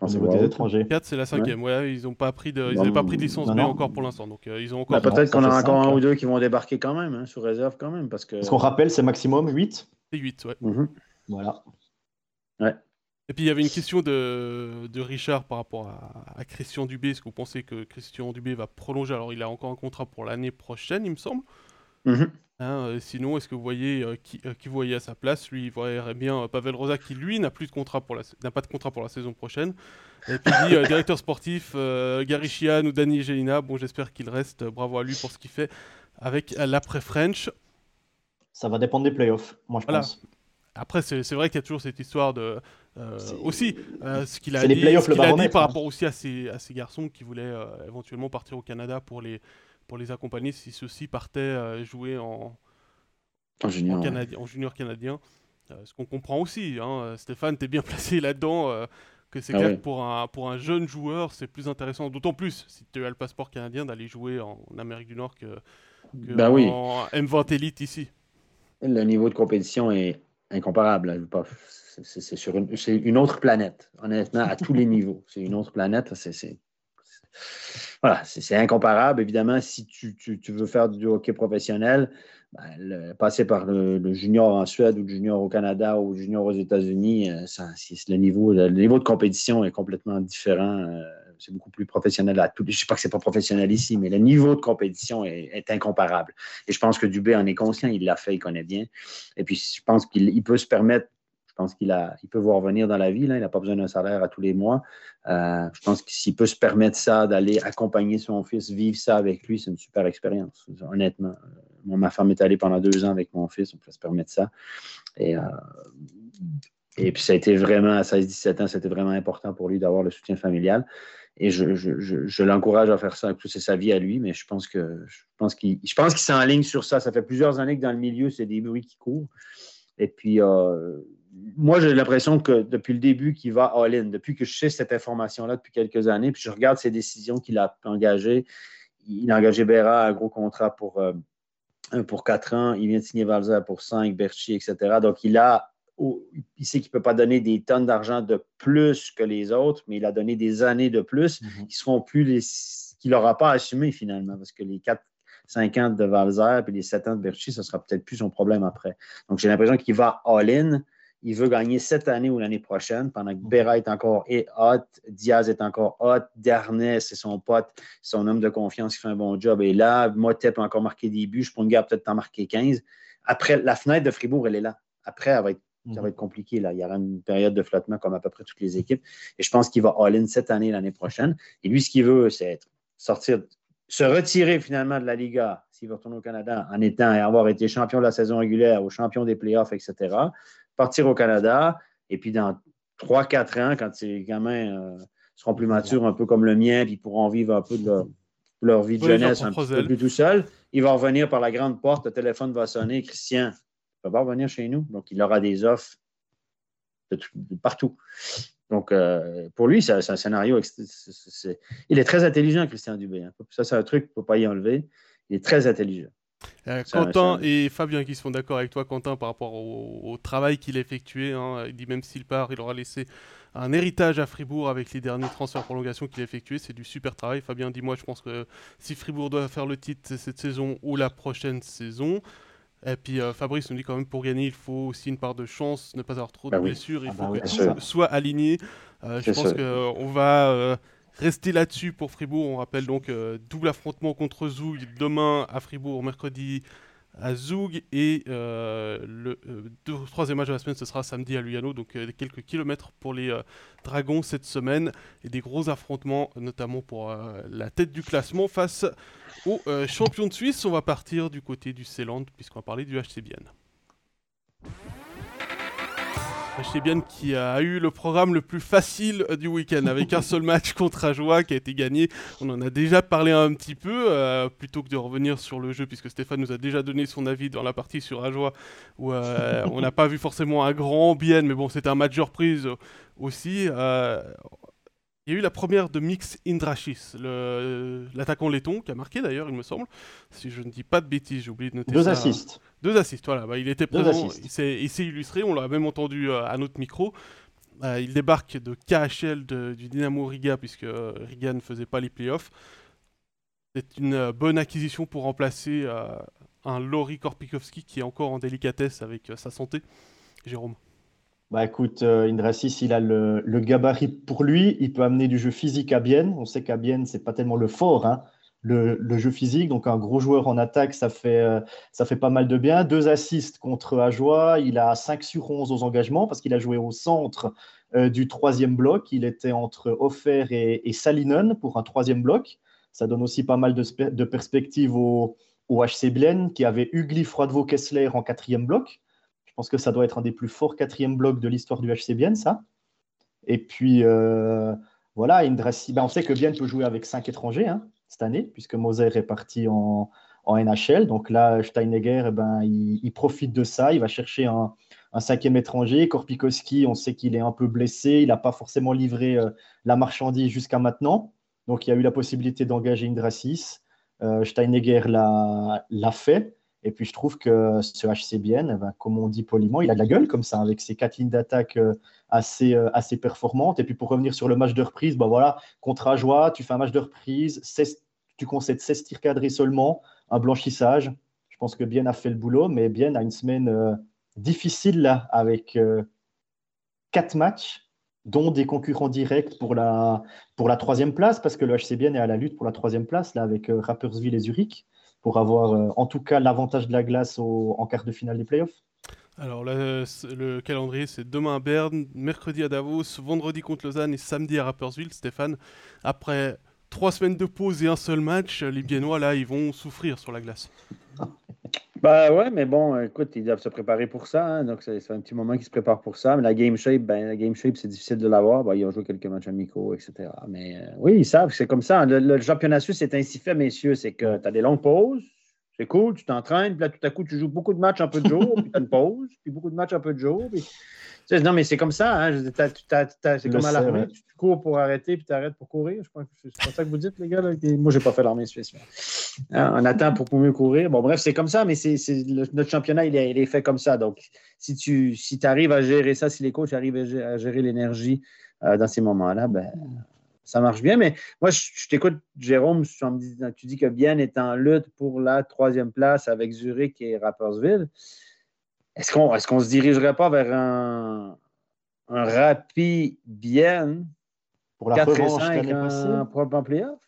Au des étrangers. 4, c'est la cinquième. Ouais. ouais ils n'ont pas pris de, ils pas pris de licence B encore pour l'instant. Donc, euh, ils ont encore. Bah, peut-être qu'on a encore un ou deux qui vont débarquer quand même, hein, sous réserve quand même. Parce que. Parce qu'on rappelle, c'est maximum 8 C'est 8, ouais. Mm -hmm. Voilà. Ouais. Et puis il y avait une question de, de Richard par rapport à, Christian Dubé. Est-ce que vous pensez que Christian Dubé va prolonger? Alors il a encore un contrat pour l'année prochaine, il me semble. Mhm. Hein, euh, sinon, est-ce que vous voyez euh, qui, euh, qui, vous voyez à sa place? Lui, il voyait bien Pavel Rosa qui lui n'a plus de contrat pour la n'a pas de contrat pour la saison prochaine. Et puis dit directeur sportif Gary Chian ou Danny Gelina. Bon, j'espère qu'il reste. Bravo à lui pour ce qu'il fait avec l'après French. Ça va dépendre des playoffs, moi je pense. Après, c'est vrai qu'il y a toujours cette histoire de. Euh, aussi, euh, ce qu'il a, dit, a dit par rapport aussi à ces, à ces garçons qui voulaient euh, éventuellement partir au Canada pour les, pour les accompagner si ceux-ci partaient jouer en, en, junior, en, junior canadien. ce qu'on comprend aussi. Hein. Stéphane, tu es bien placé là-dedans. que c'est ah clair que pour un, pour un jeune joueur, c'est plus intéressant, d'autant plus si tu as le passeport canadien, d'aller jouer en, Amérique du Nord que, que bah oui. en M20 Elite ici. Le niveau de compétition est incomparable. C'est sur une, autre planète, honnêtement, à tous les niveaux. C'est une autre planète. C'est voilà, c'est incomparable. Évidemment, si tu, veux faire du hockey professionnel, ben, passer par le, junior en Suède ou le junior au Canada ou le junior aux États-Unis, euh, le niveau, le niveau de compétition est complètement différent. Euh, c'est beaucoup plus professionnel à tout. Je ne sais pas que ce n'est pas professionnel ici, mais le niveau de compétition est, incomparable. Et je pense que Dubé en est conscient, il l'a fait, il connaît bien. Et puis, je pense qu'il peut se permettre je pense qu'il il peut voir venir dans la vie. Là. Il n'a pas besoin d'un salaire à tous les mois. Euh, je pense que s'il peut se permettre ça, d'aller accompagner son fils, vivre ça avec lui, c'est une super expérience. Honnêtement, moi, ma femme est allée pendant deux ans avec mon fils. On peut se permettre ça. Et, euh, et puis, ça a été vraiment, à 16-17 ans, c'était vraiment important pour lui d'avoir le soutien familial. Et je, l'encourage à faire ça. C'est sa vie à lui, mais je pense que je pense qu'il je pense qu'il s'enligne sur ça. Ça fait plusieurs années que dans le milieu, c'est des bruits qui courent. Et puis, euh, moi, j'ai l'impression que depuis le début, qu'il va all-in. Depuis que je sais cette information-là depuis quelques années, puis je regarde ses décisions qu'il a engagées. Il a engagé Béra à un gros contrat pour, euh, pour 4 ans. Il vient de signer Valzer pour 5, Berchi, etc. Donc, il a il sait qu'il ne peut pas donner des tonnes d'argent de plus que les autres, mais il a donné des années de plus mm-hmm. qui seront plus les qu'il n'aura pas assumé finalement, parce que les 4, 5 ans de Valzer et les 7 ans de Berchi, ce sera peut-être plus son problème après. Donc, j'ai l'impression qu'il va all-in il veut gagner cette année ou l'année prochaine, pendant que Berra est encore hot, Diaz est encore hot, Darnay, c'est son pote, son homme de confiance qui fait un bon job. Et là, Motet peut encore marquer des buts, gars peut-être t'en marquer 15. Après, la fenêtre de Fribourg, elle est là. Après, ça va être mhm. compliqué. Là. Il y aura une période de flottement comme à peu près toutes les équipes. Et je pense qu'il va all-in cette année, l'année prochaine. Et lui, ce qu'il veut, c'est sortir, se retirer finalement de la Liga, s'il veut retourner au Canada, en étant et avoir été champion de la saison régulière ou champion des playoffs, etc partir au Canada. Et puis dans 3-4 ans, quand ces gamins euh, seront plus matures, un peu comme le mien, puis pourront vivre un peu de leur, vie de jeunesse un peu plus tout seul, il va revenir par la grande porte, le téléphone va sonner, Christian, pas revenir chez nous. Donc, il aura des offres de, partout. Donc, euh, pour lui, c'est un scénario. il est très intelligent, Christian Dubé. Hein. Ça, c'est un truc qu'il ne faut pas y enlever. Il est très intelligent. Euh, Quentin et Fabien qui sont d'accord avec toi, Quentin, par rapport au, travail qu'il a effectué. Hein. il dit même s'il part, il aura laissé un héritage à Fribourg avec les derniers transferts prolongation qu'il a effectués. C'est du super travail. Fabien, dis-moi, je pense que si Fribourg doit faire le titre cette saison ou la prochaine saison. Et puis euh, Fabrice nous dit quand même pour gagner, il faut aussi une part de chance, ne pas avoir trop de bah blessures. Il ah faut bah que tout soit aligné. Euh, je pense qu'on va Restez là-dessus pour Fribourg. On rappelle donc euh, double affrontement contre Zoug demain à Fribourg, mercredi à Zoug et euh, le euh, troisième match de la semaine ce sera samedi à Lugano donc quelques kilomètres pour les Dragons cette semaine et des gros affrontements notamment pour la tête du classement face aux champions de Suisse on va partir du côté du Ceyland puisqu'on va parler du HC. Sachez bien qui a eu le programme le plus facile du week-end avec un seul match contre Ajoie qui a été gagné. On en a déjà parlé un petit peu euh, plutôt que de revenir sur le jeu puisque Stéphane nous a déjà donné son avis dans la partie sur Ajoie où euh, on n'a pas vu forcément un grand bien mais bon c'était un match de reprise aussi. Euh, il y a eu la première de Mix Indrashis, l'attaquant laiton, qui a marqué d'ailleurs, il me semble. Si je ne dis pas de bêtises, j'ai oublié de noter Deux ça. assists. Deux assists, voilà. Bah, il était présent, il s'est illustré, on l'a même entendu euh, à notre micro. Euh, il débarque de KHL du Dynamo Riga, puisque euh, Riga ne faisait pas les playoffs. C'est une bonne acquisition pour remplacer un Lori Korpikowski qui est encore en délicatesse avec sa santé. Jérôme. Bah écoute, euh, Indrasis, il a le, gabarit pour lui. Il peut amener du jeu physique à Bienne. On sait qu'à Bienne, c'est pas tellement le fort, hein, le, jeu physique. Donc un gros joueur en attaque, ça fait, euh, ça fait pas mal de bien. Deux assists contre Ajoie. Il a 5 sur 11 aux engagements parce qu'il a joué au centre euh, du troisième bloc. Il était entre Offer et, et, Salinen pour un troisième bloc. Ça donne aussi pas mal de, de perspectives au, au HC Bienne qui avait Ugly Froidevaux Kessler en quatrième bloc. Pense que ça doit être un des plus forts quatrième blocs de l'histoire du HC Bienne, ça. Et puis, euh, voilà, Indrasi, ben on sait que Bienne peut jouer avec cinq étrangers hein, cette année, puisque Moser est parti en, NHL. Donc là, Steinegger, eh ben, il, profite de ça. Il va chercher un, cinquième étranger. Korpikowski, on sait qu'il est un peu blessé. Il n'a pas forcément livré euh, la marchandise jusqu'à maintenant. Donc il y a eu la possibilité d'engager Indrasis. Euh, Steinegger l'a fait. Et puis je trouve que ce HCBN, eh ben, comme on dit poliment, il a de la gueule comme ça, avec ses quatre lignes d'attaque euh, assez, euh, assez performantes. Et puis pour revenir sur le match de reprise, bah voilà, contre Ajoie, tu fais un match de reprise, tu concèdes 16 tirs cadrés seulement, un blanchissage. Je pense que Bien a fait le boulot, mais Bien a une semaine euh, difficile là, avec quatre matchs dont des concurrents directs pour la, pour la troisième place, parce que le HCBN est à la lutte pour la troisième place, là, avec Rappersville et Zurich pour avoir euh, en tout cas l'avantage de la glace en quart de finale des playoffs? Alors le calendrier c'est demain à Berne, mercredi à Davos, vendredi contre Lausanne et samedi à Rapperswil, Stéphane. Après trois semaines de pause et un seul match, les Biennois là ils vont souffrir sur la glace. Bah ouais, mais bon, écoute, ils doivent se préparer pour ça. Hein, donc, c'est un petit moment qu'ils se préparent pour ça. Mais la game shape, ben, la game shape, c'est difficile de l'avoir. Ben, ils ont joué quelques matchs amicaux, etc. Mais euh, oui, ils savent que c'est comme ça. Le, championnat suisse est ainsi fait, messieurs. C'est que tu as des longues pauses. C'est cool, tu t'entraînes, puis là, tout à coup, tu joues beaucoup de matchs un peu de jour, puis tu une pause, puis beaucoup de matchs un peu de jour. Puis non, mais c'est comme ça. Hein? c'est comme à l'armée. Tu, cours pour arrêter puis tu arrêtes pour courir. Je crois que c'est ça que vous dites, les gars. Moi, je n'ai pas fait l'armée suisse. Hein? On attend pour mieux courir. Bon, bref, c'est comme ça, mais c'est, notre championnat, il est, fait comme ça. Donc, si tu si arrives à gérer ça, si les coachs arrivent à gérer, l'énergie euh, dans ces moments-là, ben, ça marche bien. Mais moi, je, t'écoute, Jérôme, tu dis que Bien est en lutte pour la troisième place avec Zurich et Rappersville. Est-ce qu'on est ne se dirigerait pas vers un, un rapide bien pour la revanche l'année passée en playoff?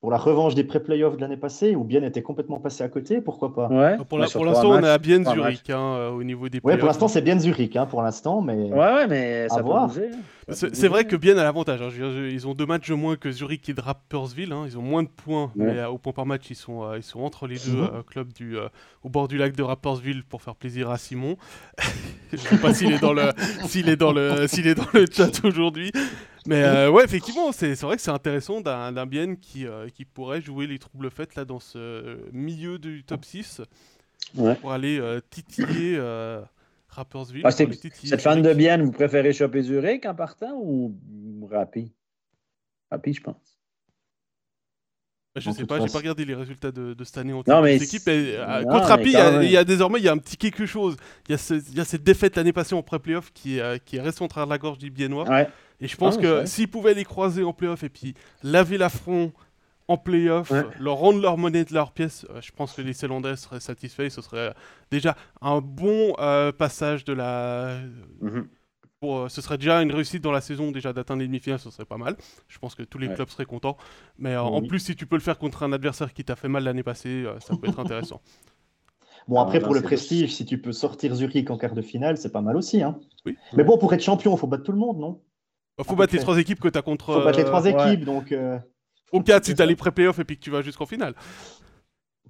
pour la revanche des pré-playoffs de l'année passée, où Bien était complètement passé à côté, pourquoi pas? Ouais. Pour l'instant, on a Bien Zurich hein, euh, au niveau des Oui, pour l'instant, c'est Bien Zurich, hein, pour l'instant, mais. Ouais, ouais, mais ça va bouger. Hein. C'est vrai que Bien a l'avantage. Hein. Ils ont deux matchs moins que Zurich et Rappersville. Ils ont moins de points, mais euh, au point par match, ils sont, euh, ils sont entre les deux mhm. clubs du, au bord du lac de Rappersville pour faire plaisir à Simon. Je ne sais pas s'il est dans le, s'il est dans le, s'il est dans le chat aujourd'hui. Mais euh, ouais, effectivement, c'est vrai que c'est intéressant d'un bien qui, euh, qui pourrait jouer les troubles faits là dans ce milieu du top 6 pour aller euh, titiller Rappersville. Ah, cette fan de bien, vous préférez choper Zurich en partant ou Rapi? Rapi, je pense. Bah, je sais pas, j'ai pas regardé les résultats de, de cette année en non, mais équipe. contre Rapi, il y, a désormais il y a un petit quelque chose. Il y, y, a cette défaite l'année passée en pré-playoff qui, qui reste en travers de la gorge du Biennois. Ouais. Et je pense ah, que s'ils pouvaient les croiser en playoff et puis laver l'affront en playoff, leur rendre leur monnaie de leur pièce, euh, je pense que les Célandais seraient satisfaits. Ce serait déjà un bon euh, passage de la. Mhm. Euh, ce serait déjà une réussite dans la saison, déjà d'atteindre les demi-finales, ce serait pas mal. Je pense que tous les clubs seraient contents. Mais en plus, si tu peux le faire contre un adversaire qui t'a fait mal l'année passée, ça peut être intéressant. Bon, après, ah, pour le prestige, si tu peux sortir Zurich en quart de finale, c'est pas mal aussi. Hein. Mais bon, pour être champion, il faut battre tout le monde, non? Il faut battre les trois équipes que tu as contre. faut battre les trois euh, équipes, donc. Euh, Au 4, si tu as les pré-playoffs et puis que tu vas jusqu'en finale.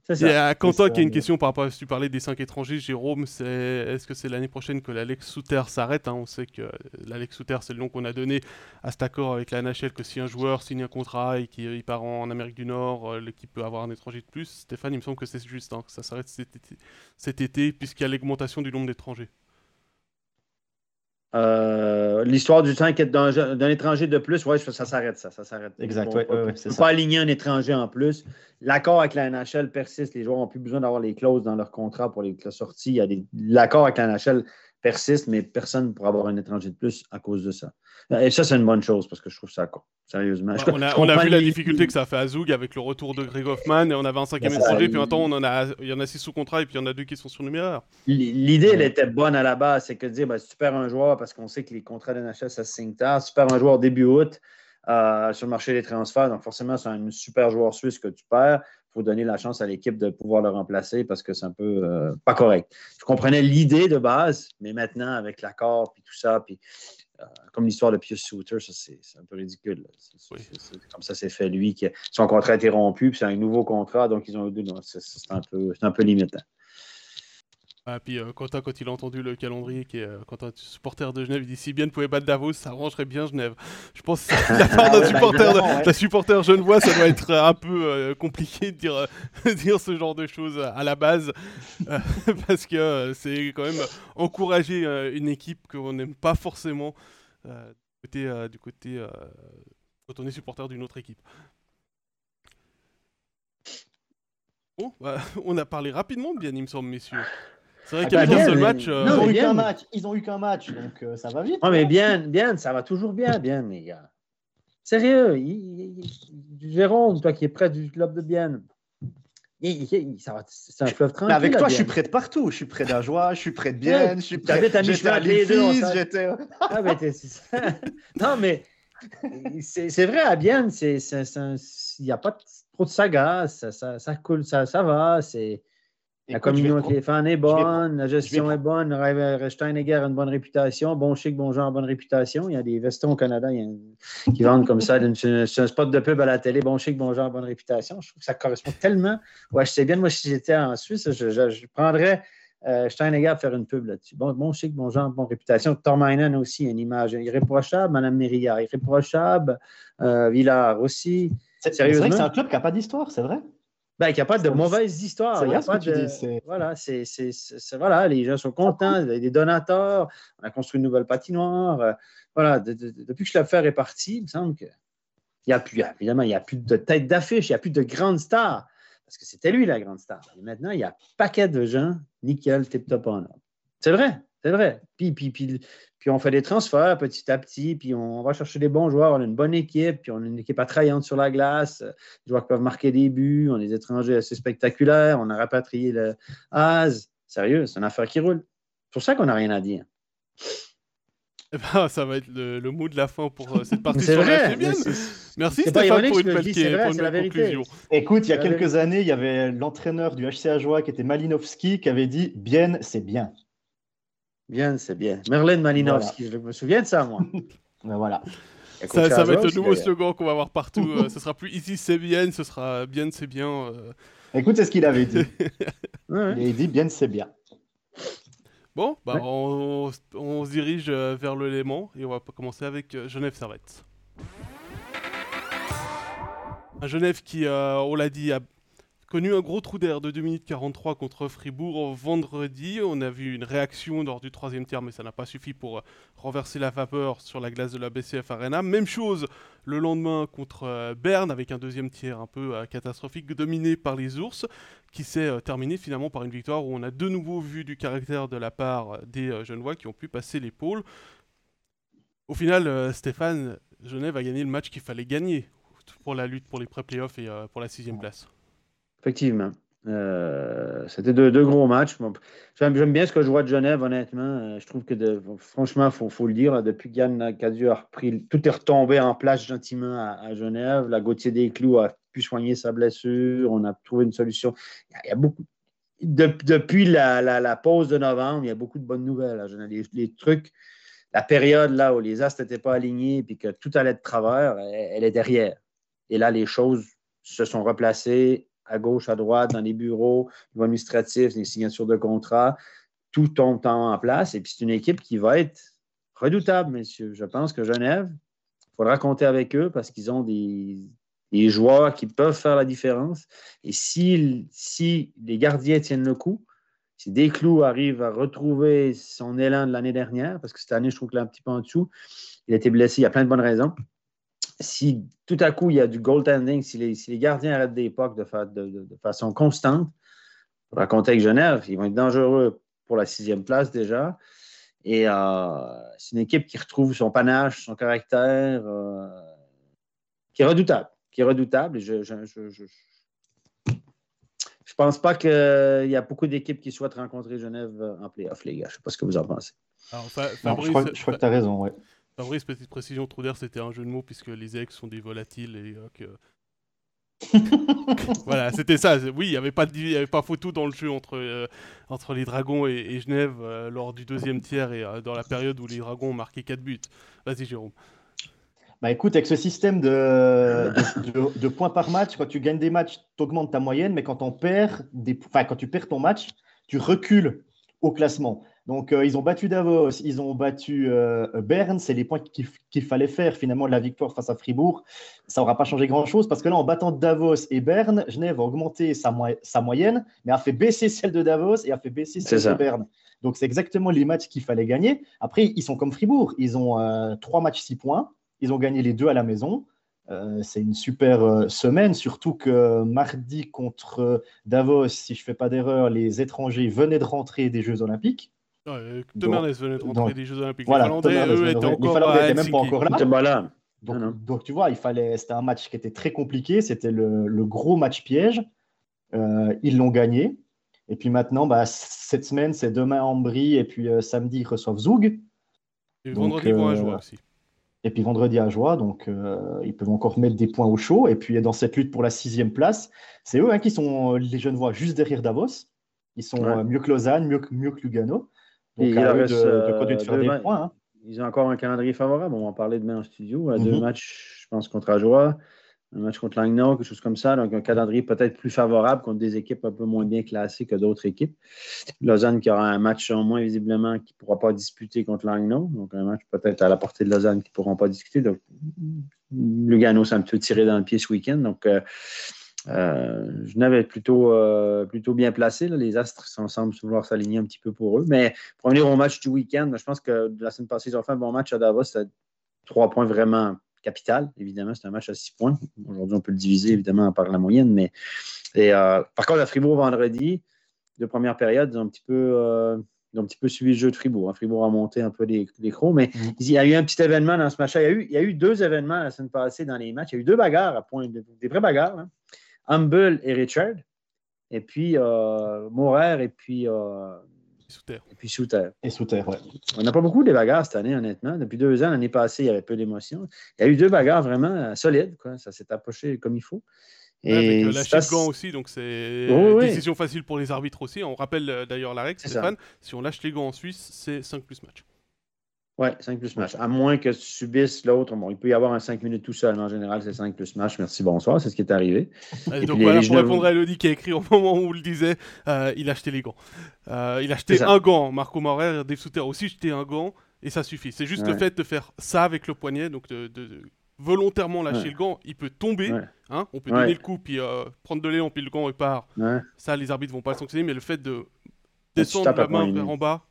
Il y a Quentin qui a une question par rapport à ce que tu parlais des 5 étrangers. Jérôme, c'est est-ce que c'est l'année prochaine que l'Alex Souter s'arrête hein? On sait que l'Alex Souter, c'est le nom qu'on a donné à cet accord avec la NHL que si un joueur signe un contrat et qu'il part en Amérique du Nord, euh, l'équipe peut avoir un étranger de plus. Stéphane, il me semble que c'est juste, hein, que ça s'arrête cet été, cet été puisqu'il y a l'augmentation du nombre d'étrangers. Euh, l'histoire du temps d'un étranger de plus, ouais, ça s'arrête, ça, ça s'arrête. Exact, ouais, ouais, ne pas aligner un étranger en plus. L'accord avec la NHL persiste. Les joueurs n'ont plus besoin d'avoir les clauses dans leur contrat pour les, la sortie. L'accord avec la NHL persiste, mais personne ne pourra avoir un étranger de plus à cause de ça. Et ça, c'est une bonne chose parce que je trouve ça con. Sérieusement. on a, on a vu la difficulté que ça a fait à Zoug avec le retour de Greg Hoffman et on avait un cinquième étranger, puis maintenant on en a, il y en a six sous contrat et puis il y en a deux qui sont sur numéro. L'idée, elle était bonne à la base, c'est que de dire, ben, si tu perds un joueur, parce qu'on sait que les contrats de NHL, ça se signe tard, si tu perds un joueur début août euh, sur le marché des transferts, donc forcément, c'est un super joueur suisse que tu perds faut donner la chance à l'équipe de pouvoir le remplacer parce que c'est un peu euh, pas correct. Je comprenais l'idée de base, mais maintenant, avec l'accord, puis tout ça, puis euh, comme l'histoire de Pius Souter, c'est un peu ridicule. comme ça, c'est fait lui. Qui, son contrat a été rompu, puis c'est un nouveau contrat, donc ils ont eu deux. C'est un, peu, un peu limitant. Ah, puis euh, Quentin, quand il a entendu le calendrier, qui est euh, Quentin, supporter de Genève, il dit si bien pouvait battre Davos, ça arrangerait bien Genève. Je pense que la part d'un supporter, de, supporter genevois, ça doit être un peu euh, compliqué de dire, dire ce genre de choses à la base, parce que c'est quand même encourager une équipe qu'on n'aime pas forcément du côté, du côté quand on est supporter d'une autre équipe. Bon, bah, on a parlé rapidement de bien, il me semble, messieurs. C'est vrai Ah, qu'avec bah, un bien, seul mais- match. euh, Ils ont eu qu'un match, ils ont eu qu'un match, donc euh, ça va vite. Ouais, mais bien, bien, ça va toujours bien, bien, les gars. Sérieux, il- il- Jérôme, toi qui es près du club de Bienne, il- il- il- ça va- c'est un fleuve tranquille. Mais avec toi, je suis près de partout. Je suis près d'Ajoie, je suis près de Bienne, je suis près. À J'étais à sait. j'étais. Ah, mais non, mais c'est c'est vrai, à Bienne, il n'y a pas trop de saga, ça, ça, ça coule, ça, ça va. c'est- La Écoute, les fans est bonne, la gestion est bonne, Steinegger a une bonne réputation, bon chic, bon genre, bonne réputation. Il y a des vestons au Canada il y a- qui vendent comme ça, c'est un spot de pub à la télé, bon chic, bon genre, bonne réputation. Je trouve que ça correspond tellement. Ouais, je sais bien, moi, si j'étais en Suisse, je, je- je prendrais euh, Steinegger pour faire une pub là-dessus. Bon, bon chic, bon genre, bonne réputation. Tormainen aussi, une image irréprochable. Madame Mérillard, irréprochable. Euh, Villard aussi. C'est vrai que c'est un club qui n'a pas d'histoire, c'est vrai. Ben, il n'y a pas de C'est- mauvaise histoire. c'est Il y a pas de- dis, Voilà, c'est, voilà, les gens sont contents, il y a des donateurs, on a construit une nouvelle patinoire. euh, voilà, de- de- de- depuis que l'affaire est partie, il me semble que. Il y a plus, évidemment, il n'y a plus de tête d'affiche, il n'y a plus de grande star. Parce que c'était lui la grande star. Et maintenant, il y a un paquet de gens, nickel, tip-top en ordre. C'est vrai, c'est vrai. Puis, puis, puis, puis on fait des transferts petit à petit, puis on va chercher des bons joueurs, on a une bonne équipe, puis on a une équipe attrayante sur la glace, des joueurs qui peuvent marquer des buts, on a des étrangers assez spectaculaires, on a rapatrié le Az. Sérieux, c'est une affaire qui roule. C'est pour ça qu'on n'a rien à dire. eh ben, ça va être le, le mot de la fin pour euh, cette partie C'est sur la vrai. C'est- Merci c'est pas Stéphane ironique, pour une le belle, dis, c'est vrai, pour une c'est la belle vérité. conclusion. Écoute, il y a La quelques vérité. années, il y avait l'entraîneur du HC Ajoie qui était Malinowski qui avait dit Bien, c'est bien. Bien, c'est bien. Merlin Malinowski, je me souviens de ça, moi. Ben voilà. Ça, va être le nouveau slogan qu'on va voir partout. euh, ce sera plus ici c'est bien, ce sera bien c'est bien. euh. Écoute, c'est ce qu'il avait dit. Ouais, ouais. Il a dit Bien, c'est bien. Bon, bah, Ouais. on, on se dirige euh, vers le Léman et on va commencer avec euh, Genève Servette. Un Genève qui, euh, on l'a dit, a connu un gros trou d'air de 2 minutes 43 contre Fribourg vendredi. On a vu une réaction lors du troisième tiers, mais ça n'a pas suffi pour euh, renverser la vapeur sur la glace de la BCF Arena. Même chose le lendemain contre euh, Berne, avec un deuxième tiers un peu euh, catastrophique, dominé par les ours, qui s'est terminé finalement par une victoire où on a de nouveau vu du caractère de la part des Genevois qui ont pu passer l'épaule. Au final, Stéphane, Genève a gagné le match qu'il fallait gagner pour la lutte pour les pré-playoffs et pour la sixième place. Effectivement. Euh, C'était deux, gros matchs. J'aime bien ce que je vois de Genève, honnêtement. Euh, je trouve que, franchement, il faut, le dire, depuis qu'Yann Cadieux a repris, tout est retombé en place gentiment à, Genève. La Gauthier des Clous a pu soigner sa blessure. On a trouvé une solution. Il y a, beaucoup. de- depuis la, pause de novembre, il y a beaucoup de bonnes nouvelles. Les, trucs, la période là où les astres n'étaient pas alignés et que tout allait de travers, elle est derrière. Et là, les choses se sont replacées à gauche, à droite, dans les bureaux, les administratifs, les signatures de contrats. Tout tombe en place. Et puis, c'est une équipe qui va être redoutable, messieurs. Je pense que Genève, il faudra compter avec eux parce qu'ils ont des, des joueurs qui peuvent faire la différence. Et si, si les gardiens tiennent le coup, si Desclous arrive à retrouver son élan de l'année dernière, parce que cette année, je trouve qu'il est un petit peu en dessous, il a été blessé, il y a plein de bonnes raisons si tout à coup il y a du goaltending, si les, si les gardiens arrêtent des pucks de, fa- de- de- de façon constante, on va compter avec Genève, ils vont être dangereux pour la sixième place déjà. Et euh, c'est une équipe qui retrouve son panache, son caractère, euh, qui est redoutable. Qui est redoutable. Et je, je, je, je, je pense pas qu'il y a beaucoup d'équipes qui souhaitent rencontrer Genève en playoff, les gars. Je ne sais pas ce que vous en pensez. Alors, Non, je crois, je crois que tu as raison. Ouais. Fabrice, petite précision, trou d'air, c'était un jeu de mots puisque les ex sont des volatiles et euh, que. voilà, c'était ça. Oui, il n'y avait, pas de- y avait pas photo dans le jeu entre, euh, entre les Dragons et, et Genève euh, lors du deuxième tiers et dans la période où les Dragons ont marqué 4 buts. Vas-y, Jérôme. Bah écoute, avec ce système de, de, de- de points par match, quand tu gagnes des matchs, tu augmentes ta moyenne, mais quand, on perd des, enfin, quand tu perds ton match, tu recules au classement. Donc, euh, ils ont battu Davos, ils ont battu euh, Berne, c'est les points qu'il fallait faire finalement la victoire face à Fribourg. Ça n'aura pas changé grand-chose parce que là, en battant Davos et Berne, Genève a augmenté sa, mo- sa moyenne, mais a fait baisser celle de Davos et a fait baisser celle de Berne. Donc, c'est exactement les matchs qu'il fallait gagner. Après, ils sont comme Fribourg, ils ont euh, trois matchs, six points. Ils ont gagné les deux à la maison. euh, c'est une super euh, semaine, surtout que mardi contre Davos, si je ne fais pas d'erreur, les étrangers venaient de rentrer des Jeux Olympiques. Ouais, venait de rentrer des Jeux Olympiques. Voilà, les Finlandais, eux, étaient encore les même pas encore là. là. Donc, donc, tu vois, il fallait, c'était un match qui était très compliqué, c'était le, le, gros match piège. Euh, ils l'ont gagné. Et puis maintenant, bah, cette semaine, c'est demain Ambry et puis euh, samedi, ils reçoivent Zoug. Et vendredi, ils vont à Joie aussi. Et puis vendredi à Joie, donc euh, ils peuvent encore mettre des points au chaud. Et puis dans cette lutte pour la sixième place, c'est eux hein, qui sont les jeunes voix juste derrière Davos. Ils sont mieux que Lausanne, mieux que, mieux que Lugano. Donc, il reste, de, de faire des points. Hein. Ils ont encore un calendrier favorable. On va en parler demain en studio. À deux mhm. matchs, je pense, contre Ajoie, un match contre Langnau, quelque chose comme ça. Donc, un calendrier peut-être plus favorable contre des équipes un peu moins bien classées que d'autres équipes. Lausanne qui aura un match en moins, visiblement, qui ne pourra pas disputer contre Langnau. Donc, un match peut-être à la portée de Lausanne qui ne pourront pas discuter. Donc, Lugano s'est un peu tiré dans le pied ce week-end. Donc, euh, euh, je n'avais plutôt, euh, plutôt bien placé. Les Astres semblent vouloir s'aligner un petit peu pour eux. Mais pour revenir au match du week-end, je pense que la semaine passée, ils ont fait un bon match à Davos. Trois points vraiment capital. Évidemment, c'est un match à six points. Aujourd'hui, on peut le diviser évidemment par la moyenne. Mais et, euh, par contre, à Fribourg vendredi, de première période, ils ont un petit peu. un petit peu suivi le jeu de Fribourg. Hein. Fribourg a monté un peu les, les crocs, mais mm. il y a eu un petit événement dans ce match. Il y, a eu, il y a eu deux événements la semaine passée dans les matchs. Il y a eu deux bagarres à point, des vraies bagarres. Hein. Humble et Richard. Et puis euh, Morer et puis. Euh, Souter. Et puis Souter. Et Souter, ouais. On n'a pas beaucoup de bagarres cette année, honnêtement. Depuis deux ans, l'année passée, il y avait peu d'émotions. Il y a eu deux bagarres vraiment euh, solides, quoi. Ça s'est approché comme il faut. Et avec euh, lâcher le gant aussi, donc c'est une décision facile pour les arbitres aussi. On rappelle d'ailleurs la règle, Stéphane, si on lâche les gants en Suisse, c'est 5 plus match. Oui, 5 plus match. À moins que tu subisses l'autre. Bon, il peut y avoir un 5 minutes tout seul, mais en général, c'est 5 plus match. Merci, bonsoir. C'est ce qui est arrivé. donc voilà, pour répondre à Elodie qui a écrit au moment où on le disait, euh, il a acheté les gants. Euh, il a acheté un gant. Marco Maurer, Dave Souter aussi acheté un gant et ça suffit. C'est juste le fait de faire ça avec le poignet, donc de, volontairement lâcher le gant. Il peut tomber. Hein on peut donner le coup, puis euh, prendre de l'élan, puis le gant repart. Ça, les arbitres vont pas le sanctionner, mais le fait de descendre la main vers en bas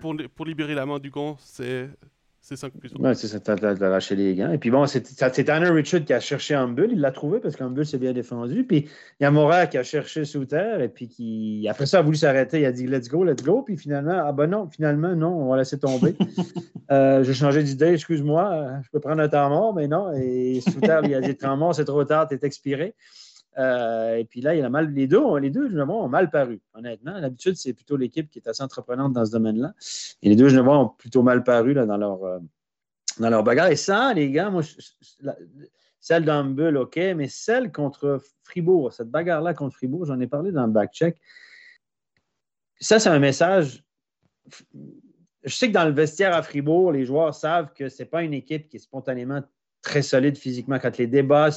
pour, pour libérer la main du gant, c'est c'est 5 plus. Ouais, c'est ça, t'as lâché les gants. Et puis bon, c'est Anna Richard qui a cherché Humble, il l'a trouvé parce qu'Humble s'est bien défendu. Puis il y a Morat qui a cherché Souter, et puis qui, après ça, a voulu s'arrêter. Il a dit let's go, let's go. Puis finalement, ah ben non, finalement, non, on va laisser tomber. euh, J'ai changé d'idée, excuse-moi, je peux prendre un temps mort, mais non. Et Souter lui a dit temps mort, c'est trop tard, t'es expiré. Euh, et puis là, il a mal, les deux, les deux ont mal paru, honnêtement. D'habitude, c'est plutôt l'équipe qui est assez entreprenante dans ce domaine-là. Et les deux Genevois ont plutôt mal paru là, dans, leur, euh, dans leur bagarre. Et ça, les gars, moi, celle d'Ambul, OK, mais celle contre Fribourg, cette bagarre-là contre Fribourg, j'en ai parlé dans le back-check. Ça, c'est un message. Je sais que dans le vestiaire à Fribourg, les joueurs savent que ce n'est pas une équipe qui est spontanément très solide physiquement. Quand les débats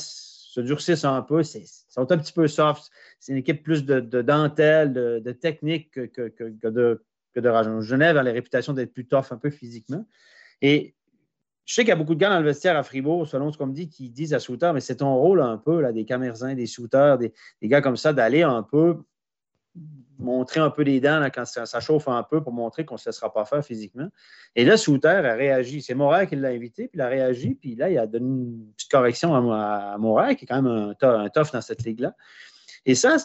se durcissent un peu, c'est sont un petit peu soft. C'est une équipe plus de, dentelle, de, technique que, de, que de rage. Genève a la réputation d'être plus tough un peu physiquement. Et je sais qu'il y a beaucoup de gars dans le vestiaire à Fribourg, selon ce qu'on me dit, qui disent à Souter, mais c'est ton rôle un peu, là, des Camerounais, des shooters, des, gars comme ça, d'aller un peu montrer un peu les dents quand ça, chauffe un peu pour montrer qu'on ne se laissera pas faire physiquement. Et là, Souter a réagi. C'est Moret qui l'a invité, puis il a réagi, puis là, il a donné une petite correction à, à qui est quand même un, tough dans cette ligue-là. Et ça,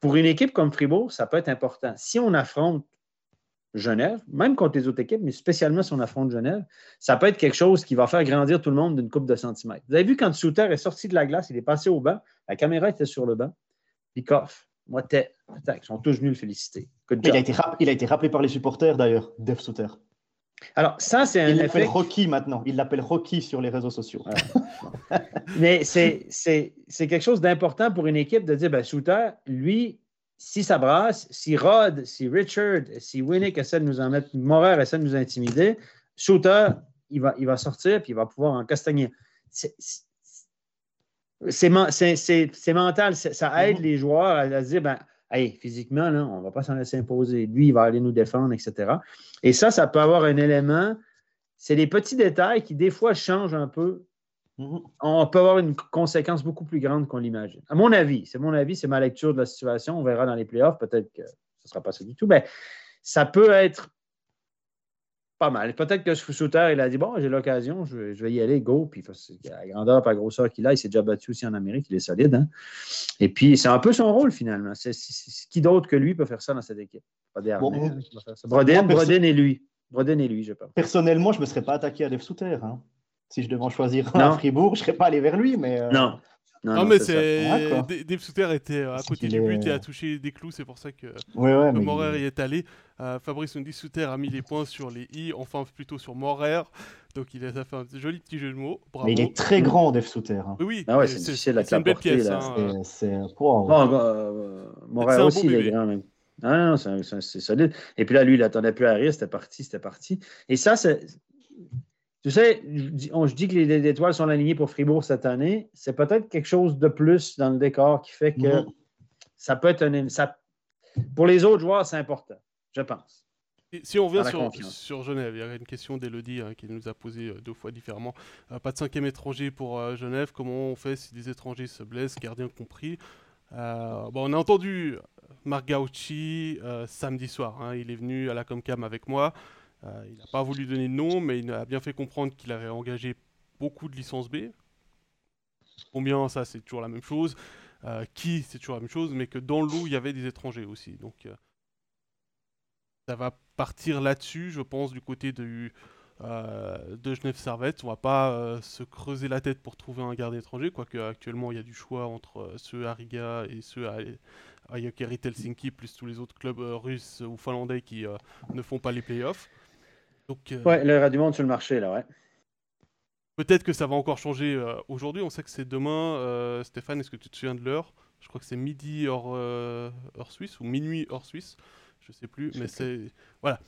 pour une équipe comme Fribourg, ça peut être important. Si on affronte Genève, même contre les autres équipes, mais spécialement si on affronte Genève, ça peut être quelque chose qui va faire grandir tout le monde d'une coupe de centimètres. Vous avez vu quand Souter est sorti de la glace, il est passé au banc, la caméra était sur le banc, puis coff. Moi, t'es. Ils sont tous venus le féliciter. Il a, été il a été rappelé par les supporters d'ailleurs, Def Souter. Alors, ça, c'est un. Il l'appelle Rocky maintenant. Il l'appelle Rocky sur les réseaux sociaux. Mais c'est quelque chose d'important pour une équipe de dire ben, Souter, lui, si ça brasse, si Rod, si Richard, si Winnick essaie de nous en mettre, Morer essaie de nous intimider, Souter, il va, il va sortir puis il va pouvoir en castagner c'est mental, ça aide mhm. les joueurs à, se dire, ben, hey, physiquement, là, on ne va pas s'en laisser imposer. Lui, il va aller nous défendre, etc. Et ça, ça peut avoir un élément. C'est les petits détails qui, des fois, changent un peu. Mhm. On peut avoir une conséquence beaucoup plus grande qu'on l'imagine. À mon avis, c'est mon avis, c'est ma lecture de la situation. On verra dans les playoffs. Peut-être que ce ne sera pas ça du tout. Mais ça peut être pas mal. Peut-être que Souter, il a dit Bon, j'ai l'occasion, je, vais y aller, go. Puis, à la grandeur, pas la grosseur qu'il a, il s'est déjà battu aussi en Amérique, il est solide. Hein? Et puis, c'est un peu son rôle finalement. C'est, qui d'autre que lui peut faire ça dans cette équipe? Pas des bon, Broden, et lui. Broden et lui, je pense. Personnellement, je ne me serais pas attaqué à Dave Souter. Hein. Si je devais en choisir un à Fribourg, je ne serais pas allé vers lui. Mais euh, Non. Non, mais c'est. Dave Souter était à côté du but et a touché des clous, c'est pour ça que, ouais, Morer y est allé. Euh, Fabrice nous dit Souter a mis les points sur les i, enfin plutôt sur Morer. Donc il a fait un joli petit jeu de mots. Bravo. Mais il est très grand, Dave Souter. Hein. Oui, ah ouais, c'est une belle pièce. Hein. C'est Morer aussi, il est grand même. Ah non, c'est solide. Et puis là, lui, il attendait plus à rire, c'était parti, c'était parti. Et ça, c'est tu sais, je dis, que les étoiles sont alignées pour Fribourg cette année. C'est peut-être quelque chose de plus dans le décor qui fait que mm-hmm. ça peut être un. Ça, pour les autres joueurs, c'est important, je pense. si on revient sur, Genève, il y a une question d'Elodie hein, qui nous a posé euh, deux fois différemment. Euh, pas de cinquième étranger pour euh, Genève. Comment on fait si des étrangers se blessent, gardien compris? Bon, On a entendu Marc Gauchi samedi soir. Hein. il est venu à la Comcam avec moi. Euh, il n'a pas voulu donner de nom, mais il a bien fait comprendre qu'il avait engagé beaucoup de licences B. Combien, ça, c'est toujours la même chose. Euh, qui, c'est toujours la même chose, mais que dans le lot, il y avait des étrangers aussi. Donc, euh, ça va partir là-dessus, je pense, du côté de, de Genève Servette. On va pas se creuser la tête pour trouver un gardien étranger, quoique actuellement, il y a du choix entre ceux à Riga et ceux à, à Helsinki, plus tous les autres clubs russes ou finlandais qui ne font pas les playoffs. Donc, euh, ouais, l'air du monde sur le marché, là, ouais. Peut-être que ça va encore changer euh, aujourd'hui. On sait que c'est demain. Euh, Stéphane, est-ce que tu te souviens de l'heure? Je crois que c'est midi hors, hors Suisse ou minuit hors Suisse. Je sais plus, mais c'est. Voilà.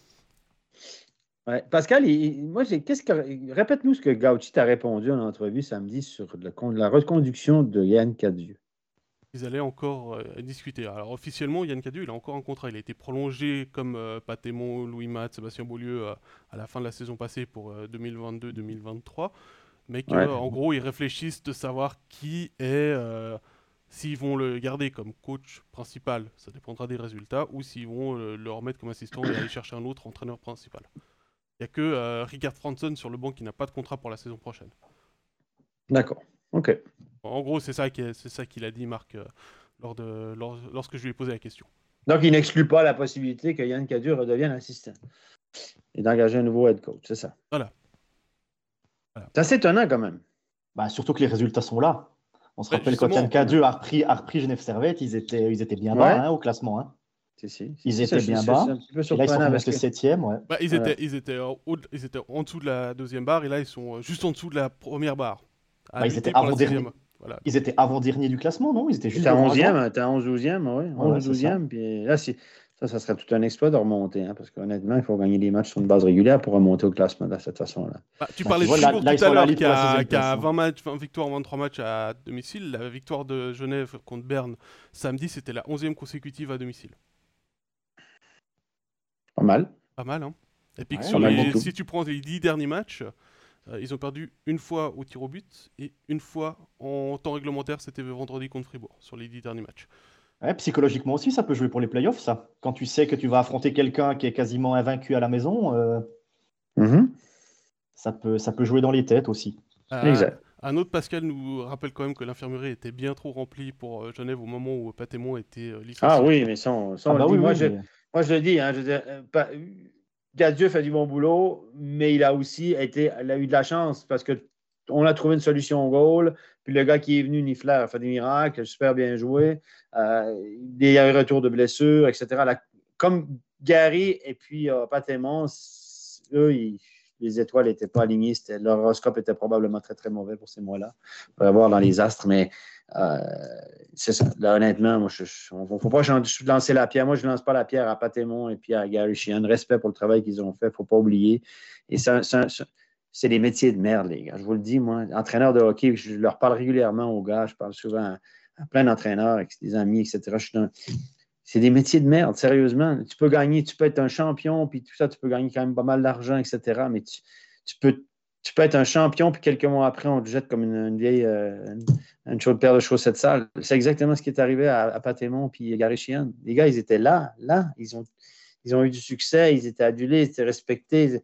Ouais. Pascal, moi, qu'est-ce que... répète-nous ce que Gauchi t'a répondu en entrevue samedi sur la reconduction de Yann Cadieux ils allaient encore euh, discuter. Alors officiellement, Yann Cadieux, il a encore un contrat. Il a été prolongé comme euh, Patémon, Louis Matt, Sébastien Beaulieu euh, à la fin de la saison passée pour 2022-2023. Mais qu'en gros, ils réfléchissent de savoir qui est, s'ils vont le garder comme coach principal, ça dépendra des résultats, ou s'ils vont le remettre comme assistant et aller chercher un autre entraîneur principal. Il n'y a que Richard Franson sur le banc qui n'a pas de contrat pour la saison prochaine. D'accord. Ok. En gros, c'est ça qu'il a dit, Marc, euh, lors de, lorsque je lui ai posé la question. Donc, il n'exclut pas la possibilité que Yann Cadieux redevienne assistant et d'engager un nouveau head coach, c'est ça? Voilà. C'est assez étonnant quand même. Bah, surtout que les résultats sont là. On se bah, rappelle quand Yann Cadieux a repris, a repris Genève Servette, ils étaient, ils étaient bien bas hein, au classement. Hein. Ils étaient bien bas. là, ils sont parce que... septième. Ouais. Bah, ils, étaient, ils, étaient ils étaient en dessous de la deuxième barre et là, ils sont juste en dessous de la première barre. Bah, ils étaient avant dernier. Ils étaient avant-dernier du classement, non? Ils étaient juste. à 11e, t'es 11 12e, oui. 11 12e. Puis là, ça, ça serait tout un exploit de remonter, hein, parce qu'honnêtement, il faut gagner des matchs sur une base régulière pour remonter au classement de cette façon-là. Bah, tu parlais de Fribourg tout à l'heure, qui a, 20, matchs, 20 victoires en 23 matchs à domicile. La victoire de Genève contre Berne samedi, c'était la 11e consécutive à domicile. Pas mal. Pas mal, hein. Et puis si tu prends les 10 derniers matchs, euh, ils ont perdu une fois au tir au but et une fois en temps réglementaire, c'était vendredi contre Fribourg, sur les dix derniers matchs. psychologiquement aussi, ça peut jouer pour les playoffs, ça. Quand tu sais que tu vas affronter quelqu'un qui est quasiment invaincu à la maison, euh, mm-hmm. ça, peut, ça peut jouer dans les têtes aussi. Euh, exact. Un autre Pascal nous rappelle quand même que l'infirmerie était bien trop remplie pour Genève au moment où Patémon était licencié. Ah oui, mais sans, ah bah moi, je, moi, je le dis, hein, je Gadieu fait du bon boulot, mais il a aussi été, il a eu de la chance parce que on a trouvé une solution au goal. Puis le gars qui est venu, Nifler, a fait des miracles, super bien joué. Euh, il y a eu retour de blessure, etc. comme Gary et puis euh, eux, les étoiles n'étaient pas alignées. Leur horoscope était probablement très, très mauvais pour ces mois-là. On va voir dans les astres, mais euh, c'est ça. Là, honnêtement, moi, il ne faut pas lancer la pierre. Moi, je ne lance pas la pierre à Patémon et puis à Gary Sheehan. Respect pour le travail qu'ils ont fait, il ne faut pas oublier. Et c'est des métiers de merde, les gars. Je vous le dis, moi, entraîneur de hockey, je leur parle régulièrement aux gars. Je parle souvent à, plein d'entraîneurs des amis, etc. C'est des métiers de merde, sérieusement. Tu peux gagner, tu peux être un champion, puis tout ça, tu peux gagner quand même pas mal d'argent, etc. Mais tu, tu peux tu peux être un champion, puis quelques mois après, on te jette comme une, vieille, euh, une, chaude paire de chaussettes sales. C'est exactement ce qui est arrivé à, à Patémon puis Gary Sheehan. Les gars, ils étaient là, là. Ils ont, ils ont eu du succès, ils étaient adulés, ils étaient respectés.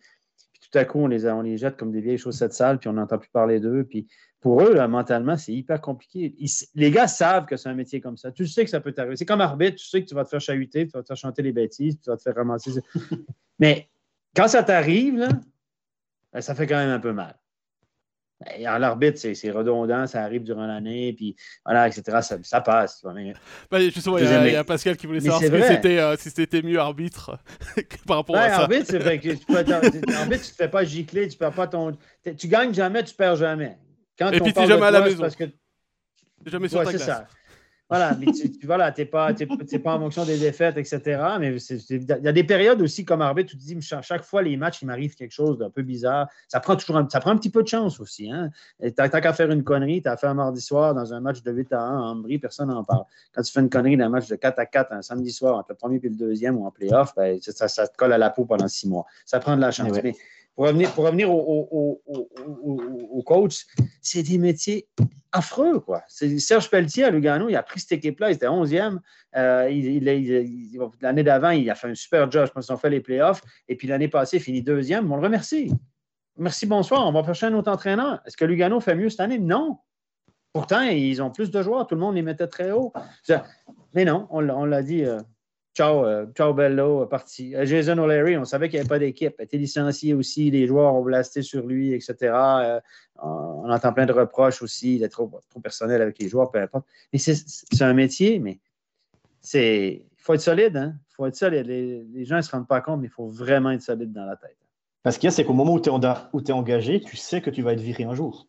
tout à coup, on les, on les jette comme des vieilles chaussettes sales, puis on n'entend plus parler d'eux. Puis pour eux, mentalement, c'est hyper compliqué. les gars savent que c'est un métier comme ça. Tu sais que ça peut t'arriver. C'est comme arbitre, tu sais que tu vas te faire chahuter, tu vas te faire chanter les bêtises, tu vas te faire ramasser. Mais quand ça t'arrive, ben, ça fait quand même un peu mal. Ben, l'arbitre, c'est redondant, ça arrive durant l'année, puis voilà, etc. Ça, passe. Ben, justement, il y, a Pascal qui voulait savoir euh, si c'était mieux arbitre par rapport à ça. Arbitre, c'est vrai que tu peux arbitre, tu te fais pas gicler, tu perds pas ton. Tu gagnes jamais, tu perds jamais. Quand Et puis tu jamais à la maison. Parce que... jamais sur ta glace. Ça. Voilà, mais tu, tu voilà, t'es pas, pas en fonction des défaites, etc. Mais il y a des périodes aussi comme arbitre, tu te dis, chaque fois les matchs, il m'arrive quelque chose d'un peu bizarre. Ça prend toujours un, ça prend un petit peu de chance aussi. Hein? T'as qu'à faire une connerie, tu as fait un mardi soir dans un match de 8 à 1 en Ambry, personne n'en parle. Quand tu fais une connerie dans un match de 4 à 4 un samedi soir entre le premier et le deuxième ou en playoff, ben, ça, ça, te colle à la peau pendant six mois. Ça prend de la chance. Mais pour revenir, pour revenir au, au, coach, c'est des métiers affreux. Quoi. Serge Pelletier à Lugano, il a pris cette équipe-là, il était 11e. Euh, l'année d'avant, il a fait un super job. Je pense qu'ils ont fait les playoffs. Et puis l'année passée, il finit deuxième. On le remercie. Merci, bonsoir. On va chercher un autre entraîneur. Est-ce que Lugano fait mieux cette année? Non. Pourtant, ils ont plus de joueurs. Tout le monde les mettait très haut. Mais non, on, l'a dit. Euh, Ciao, euh, ciao Bello, parti. Euh, Jason O'Leary, on savait qu'il n'y avait pas d'équipe. Il a été licencié aussi, les joueurs ont blasté sur lui, etc. Euh, on entend plein de reproches aussi, il est trop, trop personnel avec les joueurs, peu importe. Mais c'est un métier, mais c'est. Il faut être solide, hein? Il faut être solide. Les, gens ne se rendent pas compte, mais il faut vraiment être solide dans la tête. Parce qu'il y a, c'est qu'au moment où tu es, es, engagé, tu sais que tu vas être viré un jour.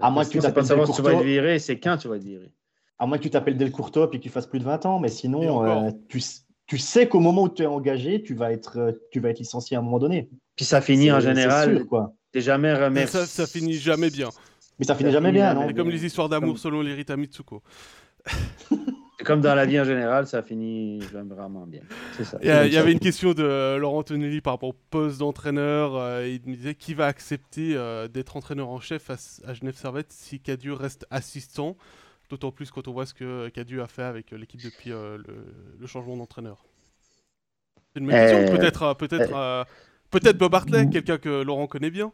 À moins que tu pas savoir si tu vas être viré, c'est quand tu vas être viré. À moins que tu t'appelles Del Courto et que tu fasses plus de 20 ans, mais sinon, tu, tu sais qu'au moment où tu es engagé, tu vas être, euh, tu vas être licencié à un moment donné. Puis ça finit en général. Tu n'es jamais remercié. Ça, ça finit jamais bien. Mais ça finit jamais bien, non C'est comme les histoires d'amour selon l'Irita Mitsuko. comme dans la vie en général, ça finit vraiment bien. Ça. Il, y, avait une question de Laurent Tonelli par rapport au poste d'entraîneur. Euh, il me disait qui va accepter euh, d'être entraîneur en chef à, à Genève Servette si Cadieux reste assistant? D'autant plus quand on voit ce que Cadu a fait avec euh, l'équipe depuis euh, le, changement d'entraîneur. C'est une question, euh, peut-être peut-être peut-être Bob Hartley, quelqu'un que Laurent connaît bien.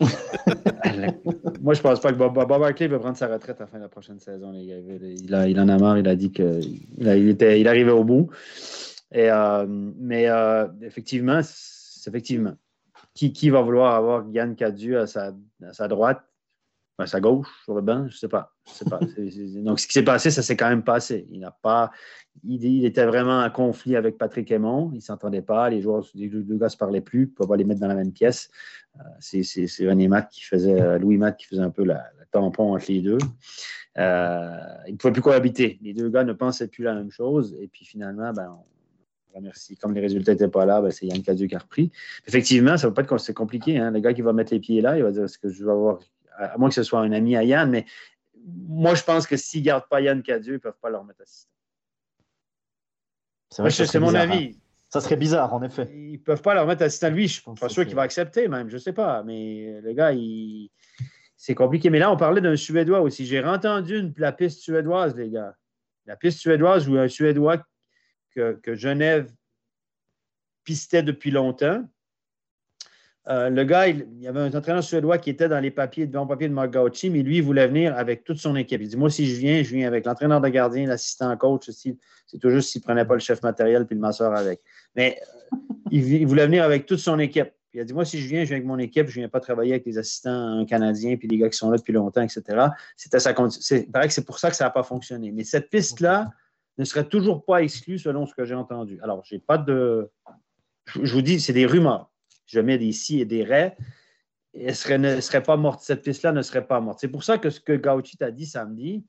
Moi, je pense pas que Bob, Bob Hartley va prendre sa retraite à la fin de la prochaine saison. Les gars. Il, a, il en a marre, il a dit qu'il il était, il arrivait au bout. Et, mais effectivement, effectivement, qui, qui, va vouloir avoir Yann Cadu à sa, à sa droite? À sa gauche, sur le banc, je ne sais pas. sais pas. Donc, ce qui s'est passé, ça s'est quand même passé. Il n'a pas. Il, était vraiment en conflit avec Patrick Aymon. Ils ne s'entendaient pas. Les joueurs, les deux, gars ne se parlaient plus. Ils ne pouvaient pas les mettre dans la même pièce. Euh, c'est René Matt qui faisait, euh, Louis Matt qui faisait un peu la, tampon entre les deux. Euh, ils ne pouvaient plus cohabiter. Les deux gars ne pensaient plus la même chose. Et puis finalement, ben, on remercie. Comme les résultats n'étaient pas là, ben, c'est Yann Cadieux qui a repris. Effectivement, ça ne va pas être c'est compliqué. Hein. Le gars qui va mettre les pieds là, il va dire est-ce que je vais avoir à moins que ce soit un ami à Yann, mais moi, je pense que s'ils ne gardent pas Yann Cadieux, ils ne peuvent pas leur mettre assistant. C'est mon avis. Hein. Ça serait bizarre, en effet. Ils ne peuvent pas leur mettre assistant. Lui, je ne suis pas sûr qu'il va accepter, même. Je ne sais pas. Mais le gars, il... c'est compliqué. Mais là, on parlait d'un Suédois aussi. J'ai entendu la piste suédoise, les gars. La piste suédoise ou un Suédois que, que Genève pistait depuis longtemps. Euh, le gars, il, y avait un entraîneur suédois qui était dans les papiers, dans le papier de Mark Gauchi, mais lui, il voulait venir avec toute son équipe. Il dit Moi, si je viens, je viens avec l'entraîneur de gardien, l'assistant coach. C'est juste s'il ne prenait pas le chef matériel puis le masseur avec. Mais euh, il, voulait venir avec toute son équipe. il a dit Moi, si je viens, je viens avec mon équipe, je ne viens pas travailler avec les assistants canadiens puis les gars qui sont là depuis longtemps, etc. C'était sa paraît que c'est pour ça que ça n'a pas fonctionné. Mais cette piste-là ne serait toujours pas exclue selon ce que j'ai entendu. Alors, j'ai pas de. Je vous dis, c'est des rumeurs je mets des si et des ré, elle serait, ne serait pas morte. Cette piste-là ne serait pas morte. C'est pour ça que ce que Gauchi t'a dit samedi,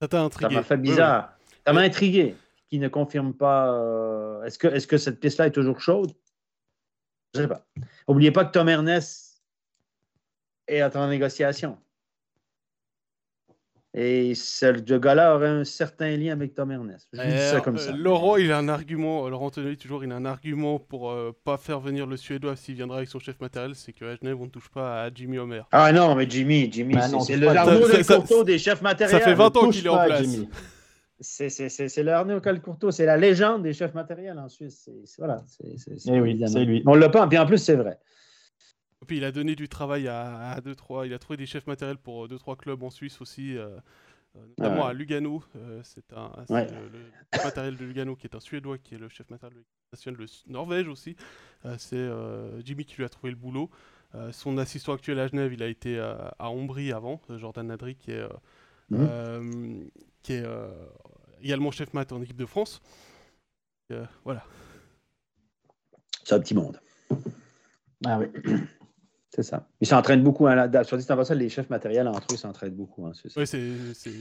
ça t'a intrigué. Ça m'a fait bizarre. Ça m'a intrigué. Qui ne confirme pas. Euh, est-ce que, est que cette piste-là est toujours chaude? Je ne sais pas. N'oubliez pas que Tom Ernest est en négociation. Et ce gars-là aurait un certain lien avec Tom Ernest. Je dis ça comme ça. Laurent, il a un argument. Laurent Tonelli, toujours, il a un argument pour ne euh, pas faire venir le Suédois s'il viendra avec son chef matériel, c'est qu'à Genève, on ne touche pas à Jimmy Homer. Ah non, mais Jimmy, Jimmy, bah c'est le l'arnaud de des chefs matériels. Ça fait 20 ans qu'il est en place. C'est l'Arnaud Calcourto, c'est la légende des chefs matériels en Suisse. voilà, c'est eh oui, lui. On l'a pas, puis en plus, c'est vrai. Puis il a donné du travail à, deux, trois. Il a trouvé des chefs matériels pour deux, trois clubs en Suisse aussi, euh, euh, notamment à Lugano. Euh, c'est un, le, chef matériel de Lugano qui est un Suédois, qui est le chef matériel national de Norvège aussi. c'est Jimmy qui lui a trouvé le boulot. son assistant actuel à Genève, il a été à Ombrie avant, Jordan Nadri, qui est, mmh. qui est également chef mat en équipe de France. voilà. C'est un petit monde. Ah oui. C'est ça. Ils s'entraînent beaucoup. Hein, sur dit ça, les chefs matériels entre eux s'entraînent beaucoup. Hein, oui, c'est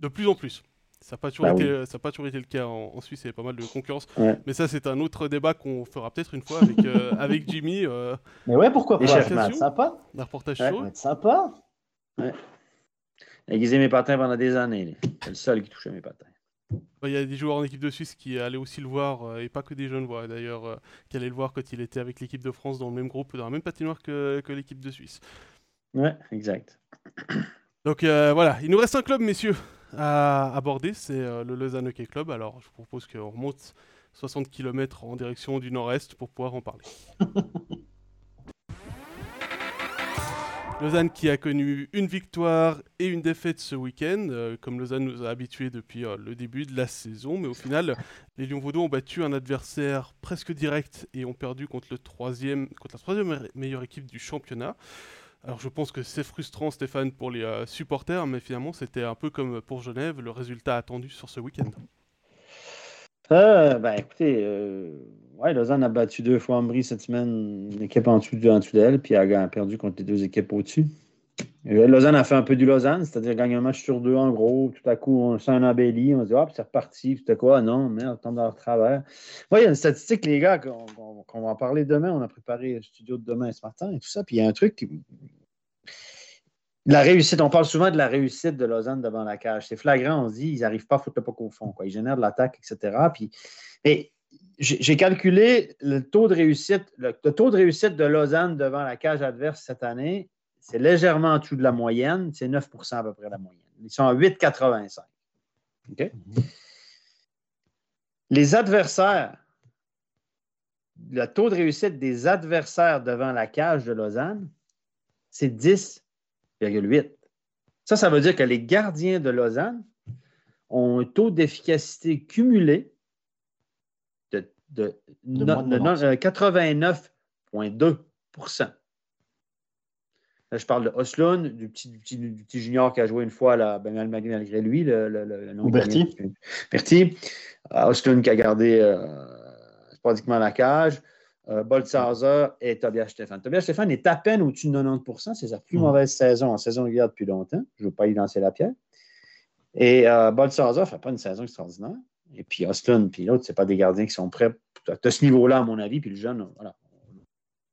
de plus en plus. Ça n'a pas, toujours bah été, pas toujours été le cas en, Suisse, il y a pas mal de concurrence. Mais ça, c'est un autre débat qu'on fera peut-être une fois avec, euh, avec Jimmy. Euh, Mais ouais, pourquoi pas? C'est sympa. Un reportage chaud. sympa. Ouais. Aiguiser mes patins pendant des années. C'est le seul qui touchait mes patins. Il y a des joueurs en équipe de Suisse qui allaient aussi le voir, euh, et pas que des jeunes voix d'ailleurs, euh, qui allaient le voir quand il était avec l'équipe de France dans le même groupe, dans la même patinoire que, que l'équipe de Suisse. Ouais, exact. Donc euh, voilà, il nous reste un club, messieurs, à aborder, c'est le Lausanne Hockey Club. Alors je propose qu'on remonte 60 km en direction du nord-est pour pouvoir en parler. Lausanne qui a connu une victoire et une défaite ce week-end, euh, comme Lausanne nous a habitués depuis euh, le début de la saison. Mais au final, les Lions Vaudois ont battu un adversaire presque direct et ont perdu contre la troisième meilleure équipe du championnat. Alors je pense que c'est frustrant Stéphane pour les euh, supporters, mais finalement c'était un peu comme pour Genève, le résultat attendu sur ce week-end. Euh, ben, écoutez, euh, ouais, Lausanne a battu deux fois Ambry cette semaine, une équipe en dessous, en dessous d'elle, puis a, perdu contre les deux équipes au-dessus. Lausanne a fait un peu du Lausanne, c'est-à-dire gagner un match sur deux en gros. Tout à coup, on sent un on se dit, ah, c'est reparti. À quoi, non, merde, on tombe dans leur travers. Moi, il y a une statistique, les gars, qu'on va en parler demain. On a préparé le studio de demain ce matin et tout ça. Puis il y a un truc qui, la réussite, on parle souvent de la réussite de Lausanne devant la cage. C'est flagrant, on se dit, ils n'arrivent pas à foutre le puck au fond. Ils génèrent de l'attaque, etc. Puis, j'ai calculé le taux de réussite. Le, taux de réussite de Lausanne devant la cage adverse cette année, c'est légèrement en dessous de la moyenne. C'est 9% à peu près la moyenne. Ils sont à 8,85. OK? Les adversaires, le taux de réussite des adversaires devant la cage de Lausanne, c'est 10 ça, ça veut dire que les gardiens de Lausanne ont un taux d'efficacité cumulé de, 89,2% je parle de Oslund, du petit, du, petit, junior qui a joué une fois là, ben, malgré lui, le, le, nom Berti. Berti. Euh, Oslund qui a gardé euh, pratiquement la cage euh, et Tobias Stéphane. Tobias Stéphane est à peine au-dessus de 90% C'est sa plus mm. mauvaise saison en saison régulière depuis longtemps. Je ne veux pas y lancer la pierre. Et euh, ne fait pas une saison extraordinaire. Et puis Austin, puis l'autre, ce pas des gardiens qui sont prêts à ce niveau-là, à mon avis. Puis le jeune, voilà.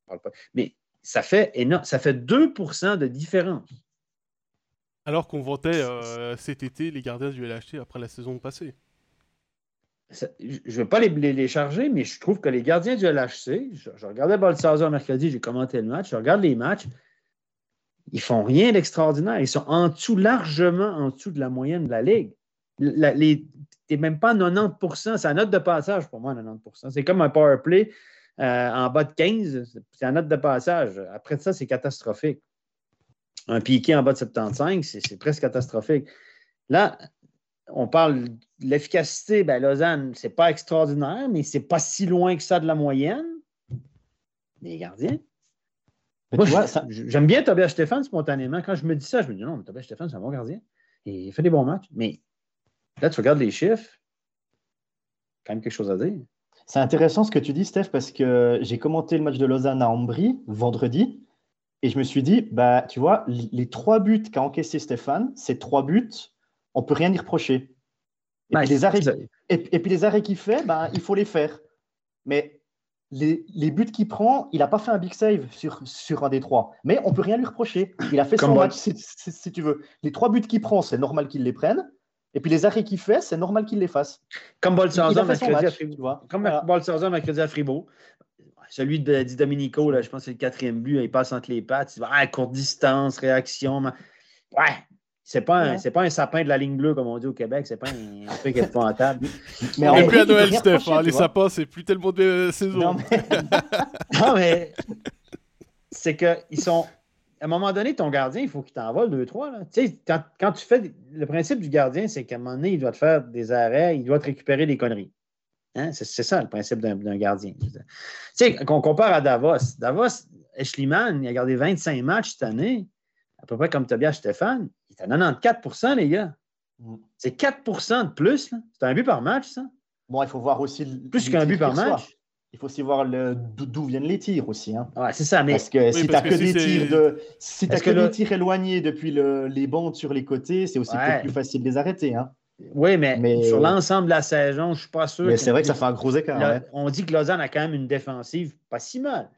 parle pas. Mais ça fait énorme. Ça fait 2% de différence. Alors qu'on vantait euh, cet été les gardiens du LHT après la saison passée je ne veux pas les, charger, mais je trouve que les gardiens du LHC, je, regardais Balthazar mercredi, j'ai commenté le match, je regarde les matchs, ils font rien d'extraordinaire. Ils sont en dessous, largement en dessous de la moyenne de la Ligue. Tu n'es même pas à 90% c'est la note de passage pour moi, 90% C'est comme un power play euh, en bas de 15, c'est la note de passage. Après ça, c'est catastrophique. Un piqué en bas de 75, c'est presque catastrophique. Là, on parle de l'efficacité, ben Lausanne, c'est pas extraordinaire, mais c'est pas si loin que ça de la moyenne. Les gardiens. J'aime bien Tobias Stéphane spontanément. Quand je me dis ça, je me dis non, mais Tobias Stéphane, c'est un bon gardien. il fait des bons matchs. Mais là, tu regardes les chiffres, quand même quelque chose à dire. C'est intéressant ce que tu dis, Steph, parce que j'ai commenté le match de Lausanne à Ambry vendredi. Et je me suis dit, bah, tu vois, les trois buts qu'a encaissé Stéphane, c'est trois buts on peut rien y reprocher. Et, puis, les arrêts, et, puis les arrêts qu'il fait, ben, il faut les faire. Mais les, buts qu'il prend, il n'a pas fait un big save sur, sur un des trois. Mais on peut rien lui reprocher. Il a fait son match, si, tu veux. Les trois buts qu'il prend, c'est normal qu'il les prenne. Et puis les arrêts qu'il fait, c'est normal qu'il les fasse. Comme Bolsarza mercredi à Fribourg. Comme voilà. mercredi à Fribourg. Celui de Di Domenico, là, je pense que c'est le quatrième but. Il passe entre les pattes. Il va à courte distance, réaction. Ouais, C'est pas, un, c'est pas un sapin de la ligne bleue, comme on dit au Québec. C'est pas un, un truc épouvantable. Mais on est plus à Noël, Steph. Les sapins, c'est plus tellement de saison. Non, mais, non, mais c'est qu'ils sont. À un moment donné, ton gardien, il faut qu'il t'envole deux, trois. Là. Tu sais, quand, quand, tu fais. Le principe du gardien, c'est qu'à un moment donné, il doit te faire des arrêts, il doit te récupérer des conneries. Hein? C'est, c'est ça le principe d'un, d'un gardien. Tu sais, qu'on compare à Davos. Davos, Eschliman, il a gardé 25 matchs cette année, à peu près comme Tobias Stéphane. Est à 94 les gars. Mm. C'est 4% de plus. Là. C'est un but par match, ça. Bon, il faut voir aussi. Plus qu'un but par match. Il faut aussi voir le, d'où viennent les tirs aussi. Hein. Ouais, c'est ça. Mais... Parce que si tu n'as que, des tirs de, si as que, des tirs éloignés depuis le, les bandes sur les côtés, c'est aussi ouais. plus facile de les arrêter. Hein. Oui, mais, mais, sur l'ensemble de la saison, je ne suis pas sûr. Mais c'est vrai que ça fait un gros écart. Là, On dit que Lausanne a quand même une défensive pas si mal.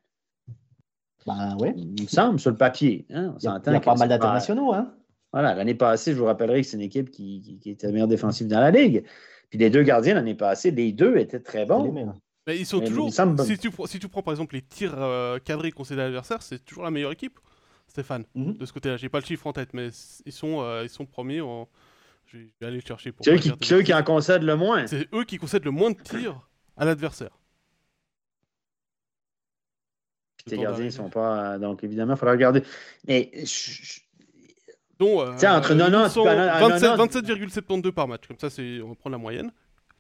Ben oui. Il me semble, sur le papier. Hein, on il y a, il y a pas mal d'internationaux. Hein? Voilà, l'année passée, je vous rappellerai que c'est une équipe qui, qui, qui, était la meilleure défensive dans la Ligue. Puis les deux gardiens l'année passée, les deux étaient très bons. Mais ils sont mais toujours. Si, tu, si tu prends par exemple les tirs euh, cadrés concédés à l'adversaire, c'est toujours la meilleure équipe, Stéphane, mm -hmm. de ce côté-là. J'ai pas le chiffre en tête, mais ils sont, euh, ils sont premiers. En... Je vais aller le chercher pour. C'est eux, qui, eux qui en concèdent le moins. C'est eux qui concèdent le moins de tirs à l'adversaire. Les gardiens ne sont pas. Donc, évidemment, il faudra regarder. Mais. Je... Donc, euh, Tiens, entre 90 27,72 par match. Comme ça, on prend la moyenne.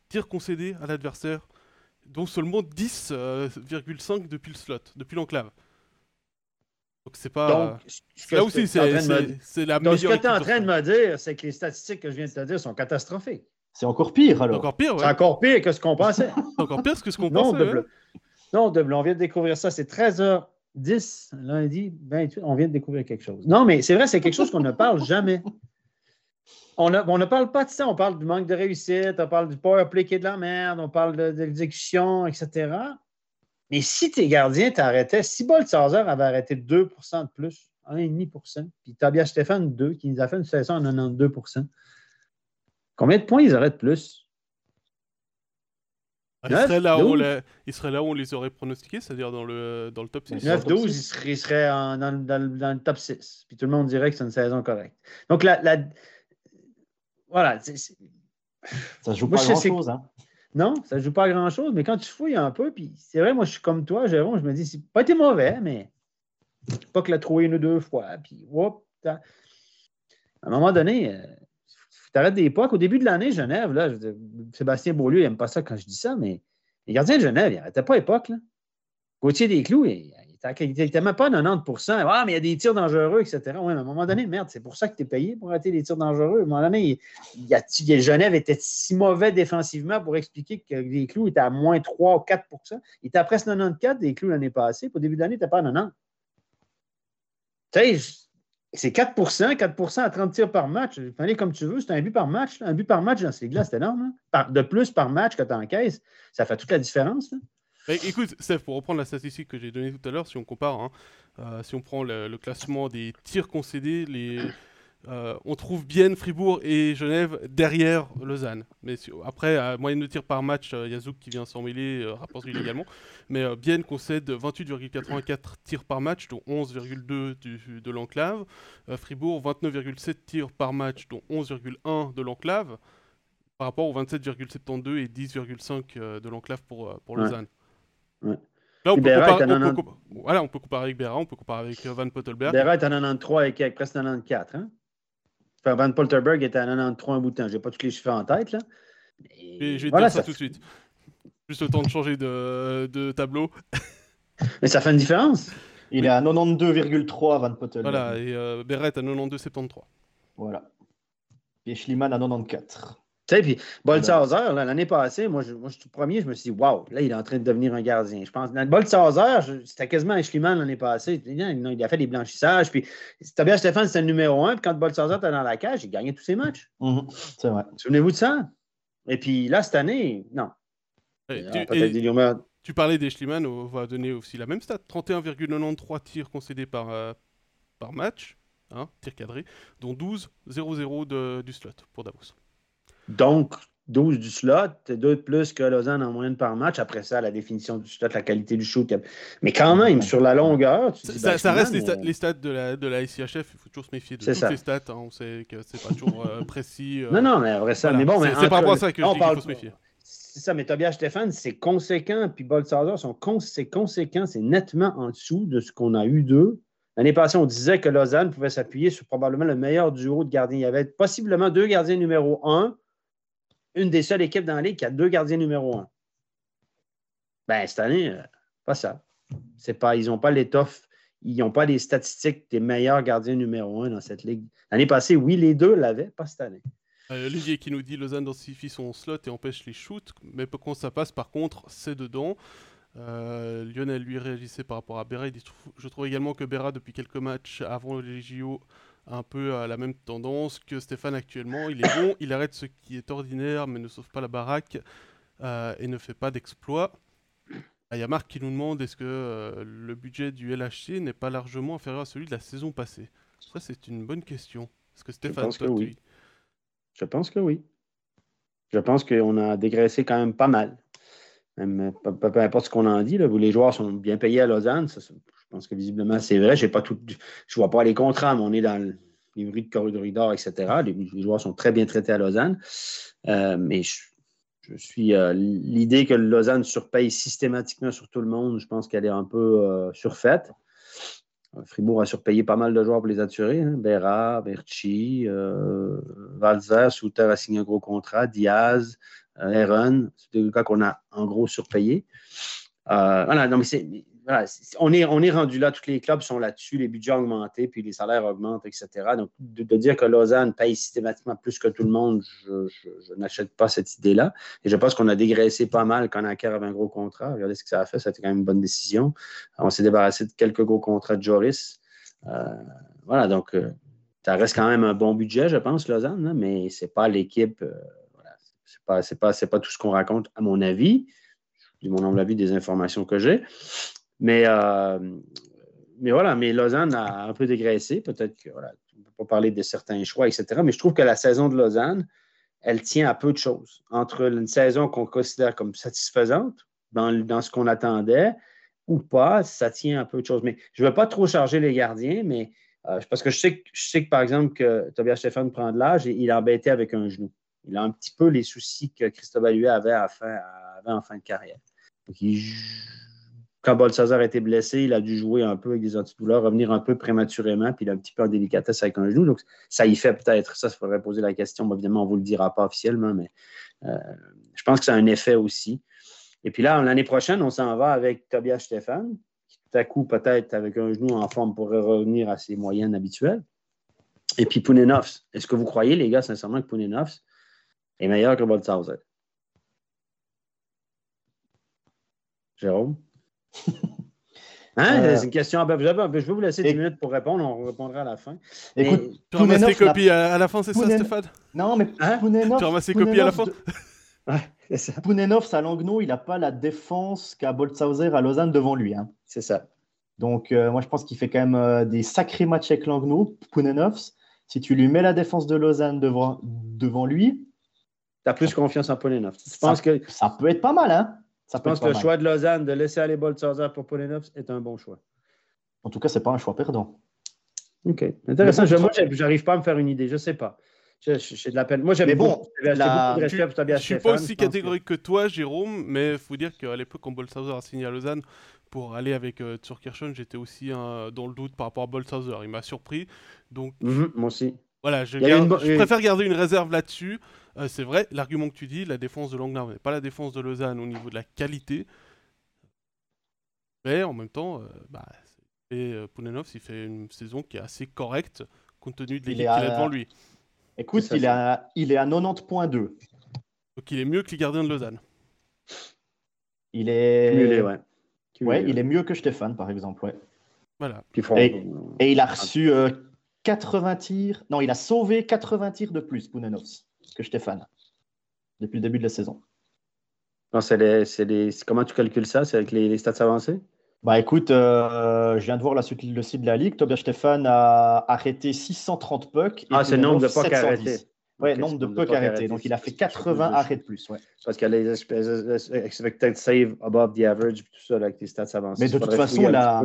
Tirs concédés à l'adversaire, dont seulement 10,5 euh, depuis le slot, depuis l'enclave. Donc, c'est pas. Donc, là aussi, c'est me... la Donc, ce que tu es en train de me dire, c'est que les statistiques que je viens de te dire sont catastrophiques. C'est encore pire, alors. Encore pire, ouais. C'est encore pire que ce qu'on pensait. c'est encore pire que ce qu'on pensait. Non, non, de on vient de découvrir ça. C'est 13h10 lundi 28. On vient de découvrir quelque chose. Non, mais c'est vrai, c'est quelque chose qu'on ne parle jamais. On, a, on, ne parle pas de ça. On parle du manque de réussite, on parle du power play qui est de la merde, on parle de, de l'exécution, etc. Mais si tes gardiens t'arrêtaient, si Boltzhauser avait arrêté 2% de plus, 1,5% puis Tobias Stéphane 2, qui nous a fait une saison en 92% combien de points ils auraient de plus? Il, serait là où les... il serait là où on les aurait pronostiqués, c'est-à-dire dans le, dans le top 6. 9-12, il serait, il serait en, dans, dans, dans, le top 6. Puis tout le monde dirait que c'est une saison correcte. Donc, la, la... voilà. C est, c est... Ça joue pas grand-chose. Hein? Non, ça ne joue pas grand-chose, mais quand tu fouilles un peu, puis c'est vrai, moi, je suis comme toi, Jérôme, je me dis, c'est pas été mauvais, mais pas que la trouvé une ou deux fois. Puis, whoop, à un moment donné, euh, t'arrêtes des époques. Au début de l'année, Genève, là, je, Sébastien Beaulieu, il n'aime pas ça quand je dis ça, mais les gardiens de Genève, ils n'arrêtaient pas époque. Là. Gauthier Desclous, il n'était même pas à 90% Ah, mais il y a des tirs dangereux, etc. Oui, mais à un moment donné, merde, c'est pour ça que tu es payé pour arrêter les tirs dangereux. À un moment donné, il, il, a, Genève était si mauvais défensivement pour expliquer que Desclous était à moins 3 ou 4% Il était à presque 94, Desclous l'année passée. Au début de l'année, il n'était pas à 90. Tu sais, c'est 4% 4% à 30 tirs par match. Fallait comme tu veux, c'est un but par match. Un but par match dans ces ligues-là, c'est énorme. Hein? de plus par match que tu encaisses, ça fait toute la différence. Écoute, Steph, pour reprendre la statistique que j'ai donnée tout à l'heure, si on compare, hein, euh, si on prend le, classement des tirs concédés, les, euh, on trouve bien Fribourg et Genève derrière Lausanne. Mais après, à moyenne de tir par match, euh, Yazouk qui vient s'en mêler euh, rapporte également. Mais euh, Bienne concède 28,84 tirs par match, dont 11,2 de l'enclave. Euh, Fribourg, 29,7 tirs par match, dont 11,1 de l'enclave. Par rapport aux 27,72 et 10,5 de l'enclave pour, pour Lausanne. Ouais. Ouais. Là, on peut, comparer, on, peut voilà, on peut comparer avec Béra, on peut comparer avec Van Pottelberg. Béra est à 93 et avec presque 94. Hein? Enfin, Van Polterberg était à 93 un bout de temps. Je n'ai pas tous les chiffres en tête. Là. Et je vais voilà, te dire ça, ça tout de suite. Juste le temps de changer de, de tableau. Mais ça fait une différence. Il est à 92,3 Van Pottelberg. Voilà, et euh, Beret à 92,73. Voilà. Et Schliemann à 94. Tu sais, puis Boltzhauser, l'année passée, moi je, moi, je suis premier, je me suis dit, waouh, là, il est en train de devenir un gardien. Je pense, Boltzhauser, c'était quasiment un Schliemann l'année passée. Il a fait des blanchissages. Puis Tobias Stéphane, c'était le numéro un. Puis quand Boltzhauser était dans la cage, il gagnait tous ses matchs. Mm -hmm, c'est vrai. Souvenez-vous de ça? Et puis là, cette année, non. Et tu, et tu, parlais des Schliemann, on va donner aussi la même stat 31,93 tirs concédés par, euh, par match, hein, tir cadré, dont 12 0-0 du slot pour Davos. Donc, 12 du slot, deux de plus que Lausanne en moyenne par match. Après ça, la définition du slot, la qualité du shoot. Mais quand même, sur la longueur, tu ça, ben, ça reste les, stats, les stats de la, de la ICHF. Il faut toujours se méfier de toutes ça. les stats. Hein. On sait que c'est pas toujours euh, précis. Euh. Non, non, mais vrai ça. Mais bon, c'est par rapport à ça que je dis qu'il faut se méfier. C'est ça, mais Tobias Stéphane, c'est conséquent, puis Boltzhauser, c'est conséquent, c'est nettement en dessous de ce qu'on a eu d'eux. L'année passée, on disait que Lausanne pouvait s'appuyer sur probablement le meilleur duo de gardiens. Il y avait possiblement deux gardiens numéro un, une des seules équipes dans la ligue qui a deux gardiens numéro un. Ben, cette année, euh, pas ça. C'est pas, ils n'ont pas l'étoffe, ils n'ont pas les statistiques des meilleurs gardiens numéro un dans cette ligue. L'année passée, oui, les deux l'avaient, pas cette année. Euh, qui nous dit Lausanne densifie son slot et empêche les shoots, mais quand ça passe, par contre, c'est dedans. Euh, Lionel lui réagissait par rapport à dit Je trouve également que Berra, depuis quelques matchs avant les JO, un peu à la même tendance que Stéphane actuellement. Il est bon, il arrête ce qui est ordinaire, mais ne sauve pas la baraque euh, et ne fait pas d'exploit. Ah, il y a Marc qui nous demande est-ce que le budget du LHC n'est pas largement inférieur à celui de la saison passée? Ça, c'est une bonne question. Est-ce que Stéphane, toi, oui. Je pense que oui. Je pense qu'on a dégraissé quand même pas mal. Même, peu, importe ce qu'on en dit, là, les joueurs sont bien payés à Lausanne. je pense que visiblement, c'est vrai. je ne vois pas les contrats, mais on est dans les rues de corridor, etc. Les, joueurs sont très bien traités à Lausanne. Euh, mais je, suis. Euh, l'idée que Lausanne surpaye systématiquement sur tout le monde, je pense qu'elle est un peu euh, surfaite. Fribourg a surpayé pas mal de joueurs pour les assurer. Hein. Berra, Berchi, Valzer, Souter a signé un gros contrat, Diaz, Aaron. C'est des cas qu'on a en gros surpayé. Voilà, non, mais c'est on, est, on est rendu là, tous les clubs sont là-dessus, les budgets ont augmenté, puis les salaires augmentent, etc. Donc, de, dire que Lausanne paye systématiquement plus que tout le monde, je, n'achète pas cette idée-là. Et je pense qu'on a dégraissé pas mal quand Anker avait un gros contrat. Regardez ce que ça a fait, ça a été quand même une bonne décision. On s'est débarrassé de quelques gros contrats de Joris. Euh, voilà, donc euh, ça reste quand même un bon budget, je pense, Lausanne, hein, mais ce n'est pas l'équipe. Euh, voilà, ce n'est pas, pas, pas tout ce qu'on raconte, à mon avis du mon avis des informations que j'ai. Mais, euh, mais voilà, mais Lausanne a un peu dégraissé. Peut-être que voilà, on ne peut pas parler de certains choix, etc. Mais je trouve que la saison de Lausanne, elle tient à peu de choses. Entre une saison qu'on considère comme satisfaisante, dans, dans ce qu'on attendait, ou pas, ça tient à peu de choses. Mais je ne veux pas trop charger les gardiens, mais euh, parce que je sais, que je sais que, par exemple, que Tobias Stéphane prend de l'âge et il est embêté avec un genou. Il a un petit peu les soucis que Christophe Alluet avait, avait en fin de carrière. Donc, il quand Bolsazar a été blessé, il a dû jouer un peu avec des antidouleurs, revenir un peu prématurément, puis il a un petit peu en délicatesse avec un genou. Donc, ça y fait peut-être. Ça, il faudrait poser la question. évidemment, on ne vous le dira pas officiellement, mais euh, je pense que ça a un effet aussi. Et puis là, l'année prochaine, on s'en va avec Tobias Stéphane, qui tout à coup, peut-être avec un genou en forme, pourrait revenir à ses moyennes habituelles. Et puis Pounenovs. Est-ce que vous croyez, les gars, sincèrement, que Pounenovs est meilleur que Boltzhauser? Jérôme? Hein? Euh, c'est une question. je vais vous laisser 10 minutes pour répondre. On répondra à la fin. Écoute, tu ramasses tes copies à, la fin, c'est ça, Stéphane? Non, mais hein? Tu ramasses tes copies à la fin? Pounenovs à Langnau, il n'a pas la défense qu'a Boltzhauser à Lausanne devant lui. Hein. C'est ça. Donc, euh, moi, je pense qu'il fait quand même euh, des sacrés matchs avec Langnau, Pounenovs. Si tu lui mets la défense de Lausanne devant, devant lui. Tu as plus confiance en. Je pense que... ça peut être pas mal, hein je pense que le choix de Lausanne de laisser aller Boltzhauser pour Poulenovs est un bon choix. En tout cas, ce n'est pas un choix perdant. OK. Intéressant. Je, moi, je n'arrive pas à me faire une idée. Je ne sais pas. J'ai de la peine. Moi, j'aime bon, beaucoup, la... beaucoup Je ne suis pas aussi catégorique que... toi, Jérôme, mais il faut dire qu'à l'époque, quand Boltzhauser a signé à Lausanne pour aller avec euh, j'étais aussi dans le doute par rapport à Boltzhauser. Il m'a surpris. Donc, mhm, moi aussi. Voilà, je, je préfère garder une réserve là-dessus. Euh, c'est vrai, l'argument que tu dis, la défense de Langnau n'est pas la défense de Lausanne au niveau de la qualité. Mais en même temps, euh, bah, et, euh, il fait une saison qui est assez correcte compte tenu de l'équipe qu'il a devant lui. Écoute, il, est à, il est à 90.2. Donc il est mieux que les gardiens de Lausanne. Il est. ouais. ouais il est mieux que Stéphane, par exemple. Ouais. Voilà. Et, et, il a reçu 80 tirs. Non, il a sauvé 80 tirs de plus, Pounenovs que Stéphane depuis le début de la saison. Non, c'est les, Comment tu calcules ça? C'est avec les, stats avancés? Bah écoute, euh, je viens de voir la, le site de la Ligue. Tobias Stéphane a arrêté 630 pucks. ah, c'est le nombre de pucks arrêtés. Ouais, nombre de pucks arrêtés. Donc, il a fait 80 arrêts de plus. Ouais. Parce qu'il a les expected save above the average, tout ça, avec les stats avancées. Mais de toute façon, la,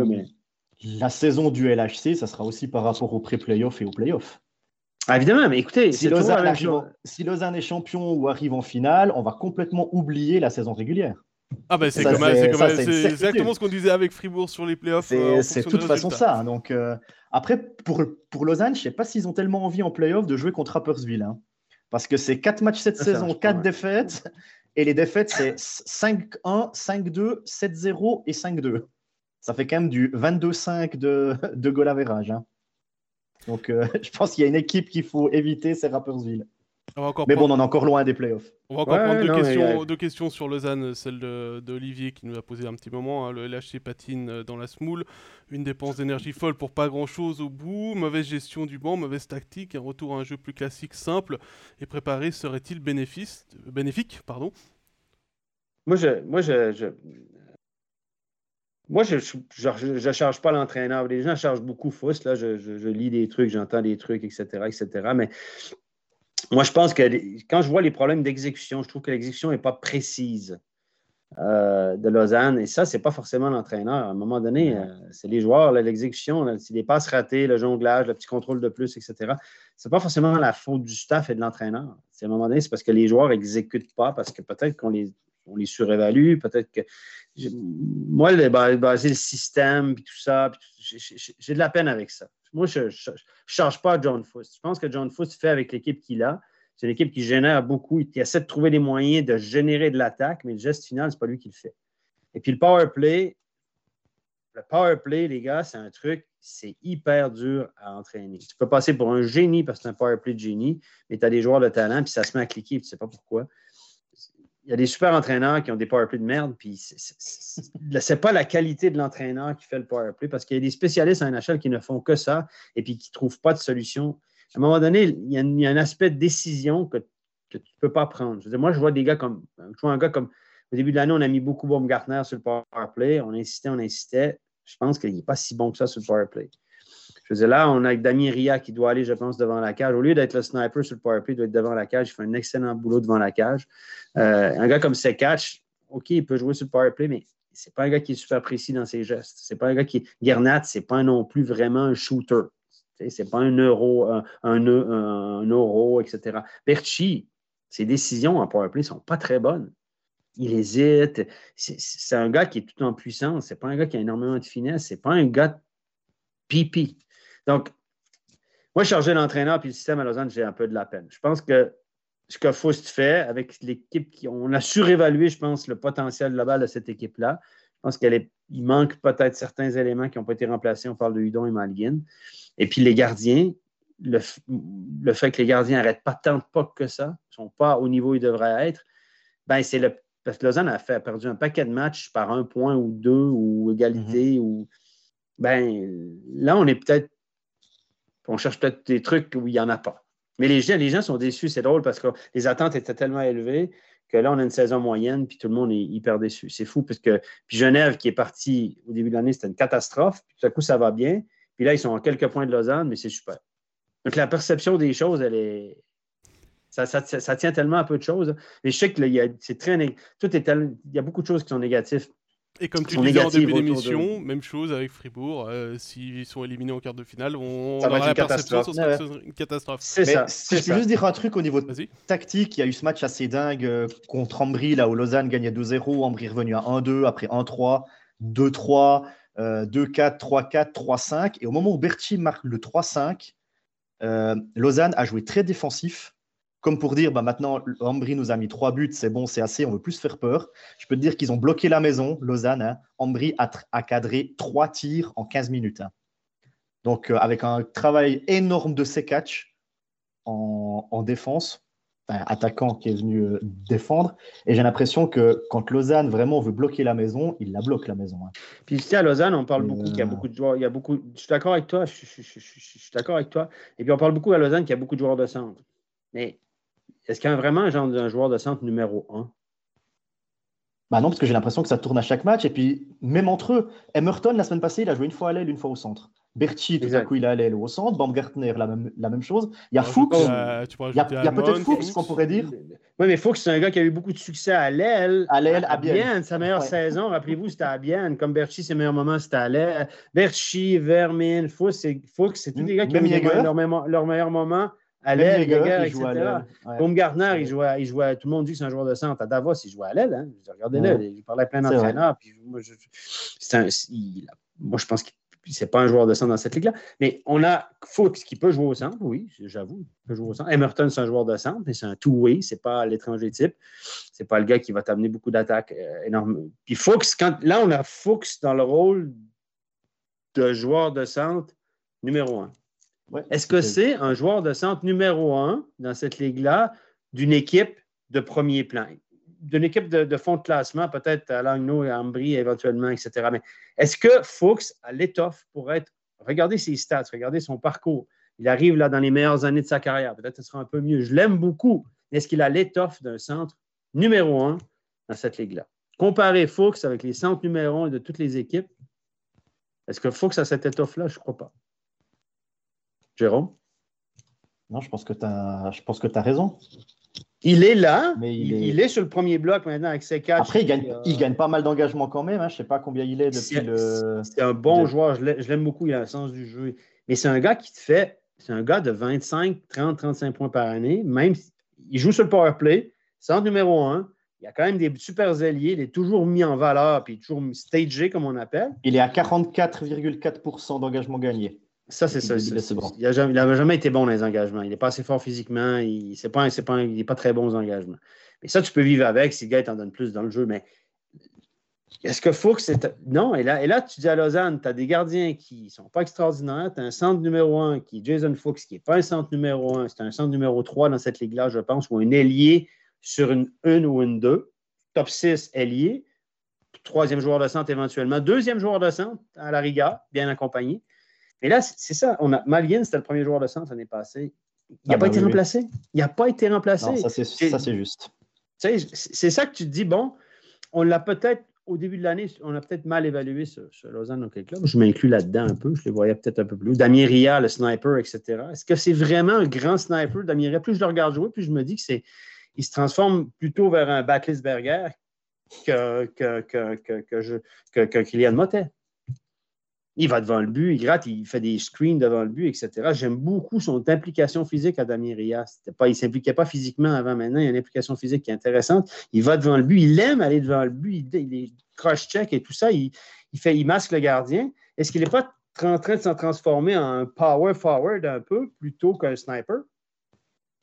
la saison du LHC, ça sera aussi par rapport aux pré-playoffs et aux playoffs. Ah, évidemment, mais écoutez, si Lausanne, si Lausanne, est champion ou arrive en finale, on va complètement oublier la saison régulière. Ah ben c'est exactement ce qu'on disait avec Fribourg sur les playoffs. C'est de toute façon ça. Donc euh, après pour, pour Lausanne, je sais pas s'ils ont tellement envie en playoff de jouer contre Rappersville, hein. parce que c'est 4 matchs cette saison, 4 défaites, et les défaites c'est 5-1, 5-2, 7-0 et 5-2. Ça fait quand même du 22-5 de, de goal average. Hein. Donc, euh, je pense qu'il y a une équipe qu'il faut éviter, c'est Rappersville. Mais bon, on en est encore loin des playoffs. On va encore prendre deux, questions, sur Lausanne, celle d'Olivier qui nous a posé un petit moment. Hein. Le LHC patine euh, dans la smoule, une dépense d'énergie folle pour pas grand chose au bout, mauvaise gestion du banc, mauvaise tactique, un retour à un jeu plus classique, simple et préparé serait-il bénéfique pardon? Moi, je, moi je, moi, je ne charge pas l'entraîneur. Les gens chargent beaucoup fausse. Là, je, lis des trucs, j'entends des trucs, etc., etc. Mais moi, je pense que quand je vois les problèmes d'exécution, je trouve que l'exécution n'est pas précise euh, de Lausanne. Et ça, ce n'est pas forcément l'entraîneur. À un moment donné, euh, c'est les joueurs, l'exécution, c'est les passes ratées, le jonglage, le petit contrôle de plus, etc. Ce n'est pas forcément la faute du staff et de l'entraîneur. À un moment donné, c'est parce que les joueurs n'exécutent pas, parce que peut-être qu'on les, on les surévalue, peut-être que moi, le, le système, puis tout ça, j'ai de la peine avec ça. Moi, je ne charge pas John Fuss. Je pense que John Fuss fait avec l'équipe qu'il a. C'est une équipe qui génère beaucoup. Il essaie de trouver des moyens de générer de l'attaque, mais le geste final, ce n'est pas lui qui le fait. Et puis le power play, le power play, les gars, c'est un truc, c'est hyper dur à entraîner. Tu peux passer pour un génie parce que c'est un power play de génie, mais tu as des joueurs de talent, puis ça se met à cliquer, tu ne sais pas pourquoi il y a des super entraîneurs qui ont des powerplays de merde, puis c'est pas la qualité de l'entraîneur qui fait le powerplay, parce qu'il y a des spécialistes en NHL qui ne font que ça et puis qui ne trouvent pas de solution. À un moment donné, il y a, un aspect de décision que, tu ne peux pas prendre. Je moi, je vois des gars comme, je vois un gars comme, au début de l'année, on a mis beaucoup Baumgartner sur le powerplay, on insistait, on insistait. Je pense qu'il n'est pas si bon que ça sur le powerplay. Je veux là, on a Damien Ria qui doit aller, je pense, devant la cage. Au lieu d'être le sniper sur le powerplay, il doit être devant la cage. Il fait un excellent boulot devant la cage. Euh, un gars comme Sekach, OK, il peut jouer sur le powerplay, mais c'est pas un gars qui est super précis dans ses gestes. C'est pas un gars qui. Gernat, c'est pas non plus vraiment un shooter. C'est pas un euro, un, un, euro, etc. Berchi, ses décisions en powerplay ne sont pas très bonnes. Il hésite. C'est un gars qui est tout en puissance. C'est pas un gars qui a énormément de finesse. C'est pas un gars pipi. Donc, moi, charger l'entraîneur puis le système à Lausanne, j'ai un peu de la peine. Je pense que ce que Faust fait avec l'équipe, qui, on a surévalué, je pense, le potentiel global de cette équipe-là. Je pense qu'il manque peut-être certains éléments qui n'ont pas été remplacés. On parle de Hudon et Malguin. Et puis les gardiens, le, fait que les gardiens n'arrêtent pas tant de pas que ça, ne sont pas au niveau où ils devraient être, ben c'est le. Parce que Lausanne a, fait, perdu un paquet de matchs par un point ou deux ou égalité mm-hmm. ou. Ben là, on est peut-être on cherche peut-être des trucs où il n'y en a pas. Mais les gens, les gens sont déçus, c'est drôle parce que les attentes étaient tellement élevées que là, on a une saison moyenne, puis tout le monde est hyper déçu. C'est fou parce que Genève, qui est parti au début de l'année, c'était une catastrophe. Puis tout à coup, ça va bien. Puis là, ils sont à quelques points de Lausanne, mais c'est super. Donc la perception des choses, elle est. Ça, tient tellement à peu de choses. Mais je sais que c'est très. Tout est il y a beaucoup de choses qui sont négatives et comme tu disais en début d'émission, même chose avec Fribourg. Euh, s'ils sont éliminés en quart de finale, on ça aura la perception, ça une catastrophe. C'est ça. Si je peux juste dire un truc au niveau tactique, il y a eu ce match assez dingue euh, contre Ambry, là où Lausanne gagnait 2-0, Ambry revenu à 1-2, après 1-3, 2-3, 2-4, 3-4, 3-5. Et au moment où Berti marque le 3-5, euh, Lausanne a joué très défensif comme pour dire, bah maintenant, Ambry nous a mis trois buts, c'est bon, c'est assez, on veut plus faire peur. Je peux te dire qu'ils ont bloqué la maison, Lausanne. Hein. Ambry a, cadré trois tirs en 15 minutes. Hein. Donc, euh, avec un travail énorme de Sekach en, en défense, attaquant qui est venu euh, défendre. Et j'ai l'impression que quand Lausanne vraiment veut bloquer la maison, il la bloque la maison. Hein. Puis ici à Lausanne, on parle beaucoup qu'il y a euh, beaucoup de joueurs. Il y a beaucoup, je suis d'accord avec toi. Je, je suis d'accord avec toi. Et puis on parle beaucoup à Lausanne qu'il y a beaucoup de joueurs de centre. Mais est-ce qu'il y a vraiment genre un joueur de centre numéro un? Bah non, parce que j'ai l'impression que ça tourne à chaque match. Et puis, même entre eux, Emerton, la semaine passée, il a joué une fois à l'aile, une fois au centre. Berchi, tout à Exact. coup, il est à l'aile ou au centre. Baumgartner, la même, la même chose. Il y a Fuchs. euh, Il y a, rajouter il y a peut-être Fuchs qu'on pourrait dire. Oui, mais Fuchs, c'est un gars qui a eu beaucoup de succès à l'aile. À l'aile, à Bienne. Bienne. Sa meilleure Ouais. saison, rappelez-vous, c'était à Bienne. Comme Berchi, ses meilleurs moments, c'était à l'aile. Berchi, Vermin, Fuchs, c'est Fuchs, c'est tous des gars qui ont eu meilleurs leur meilleurs moments à l'aile, à etc. Ouais. Baumgartner, il jouait, il jouait, tout le monde dit que c'est un joueur de centre. À Davos, il jouait à l'aile. Hein. Regardez-le, Ouais. il parlait à plein d'entraîneurs. Moi, je, c'est un- il- moi, je pense que c'est pas un joueur de centre dans cette ligue-là. Mais on a Fuchs qui peut jouer au centre, oui, j'avoue, il peut jouer au centre. Emerton, c'est un joueur de centre, mais c'est un two-way, c'est pas l'étranger type. C'est pas le gars qui va t'amener beaucoup d'attaques euh, énormes. Puis Fuchs, quand, là, on a Fuchs dans le rôle de joueur de centre numéro un. Ouais. Est-ce que c'est un joueur de centre numéro un dans cette ligue-là d'une équipe de premier plan? D'une équipe de, de fond de classement, peut-être à Langnau et à Ambry éventuellement, etc. Mais est-ce que Fuchs a l'étoffe pour être. Regardez ses stats, regardez son parcours. Il arrive là dans les meilleures années de sa carrière. Peut-être que ce sera un peu mieux. Je l'aime beaucoup. Mais est-ce qu'il a l'étoffe d'un centre numéro un dans cette ligue-là? Comparer Fuchs avec les centres numéro un de toutes les équipes, est-ce que Fuchs a cette étoffe-là? Je ne crois pas. Jérôme? Non, je pense que tu as, je pense que as raison. Il est là. Mais il, il est- il est sur le premier bloc maintenant avec ses quatre. Après, il gagne, Euh, il gagne pas mal d'engagement quand même. hein. Je sais pas combien il est depuis le. C'est un bon de- joueur. Je l'ai- je l'aime beaucoup. Il a le sens du jeu. Mais c'est un gars qui te fait. C'est un gars de 25, 30, 35 points par année. Même il joue sur le power play. Centre numéro un. Il a quand même des super alliés. Il est toujours mis en valeur. Puis toujours stagé, comme on appelle. Il est à 44,4% d'engagement gagné. Ça, c'est ça. Il- c'est- bon. Il n'avait jamais été bon dans les engagements. Il n'est pas assez fort physiquement. Il n'est pas, c'est pas, un- il est pas très bon aux engagements. Mais ça, tu peux vivre avec si le gars t'en donne plus dans le jeu. Mais est-ce que Fuchs, c'est. Non, et là, et là, tu dis à Lausanne, tu as des gardiens qui ne sont pas extraordinaires. Tu as un centre numéro un qui est Jason Fuchs, qui n'est pas un centre numéro un. C'est un centre numéro 3 dans cette ligue-là, je pense, ou un ailier sur une 1 ou une 2. Top 6 ailier. Troisième joueur de centre éventuellement. Deuxième joueur de centre à la rigueur, bien accompagné. Mais là, c'est ça. On a, Malguin, c'était le premier joueur de centre l'année passée. Il n'a Ah pas bah été remplacé. Il n'a pas été remplacé. Ça, c'est juste. C'est ça que tu te dis, bon, on l'a peut-être, au début de l'année, on a peut-être mal évalué ce, ce Lausanne Hockey Club. Je m'inclus là-dedans un peu. Je les voyais peut-être un peu plus. Damien Ria, le sniper, etc. Est-ce que c'est vraiment un grand sniper, Damien Ria? Plus je le regarde jouer, plus je me dis que c'est. Il se transforme plutôt vers un Backlisberger que, que, que, que, que, je- que, que Kylian Motet. Il va devant le but, il gratte, il fait des screens devant le but, etc. J'aime beaucoup son implication physique à Damien Ria. C'était Pas, il ne s'impliquait pas physiquement avant maintenant. Il y a une implication physique qui est intéressante. Il va devant le but, il aime aller devant le but, il, il cross-check et tout ça. Il, il fait, il masque le gardien. Est-ce qu'il n'est pas en train de s'en transformer en un power forward un peu plutôt qu'un sniper?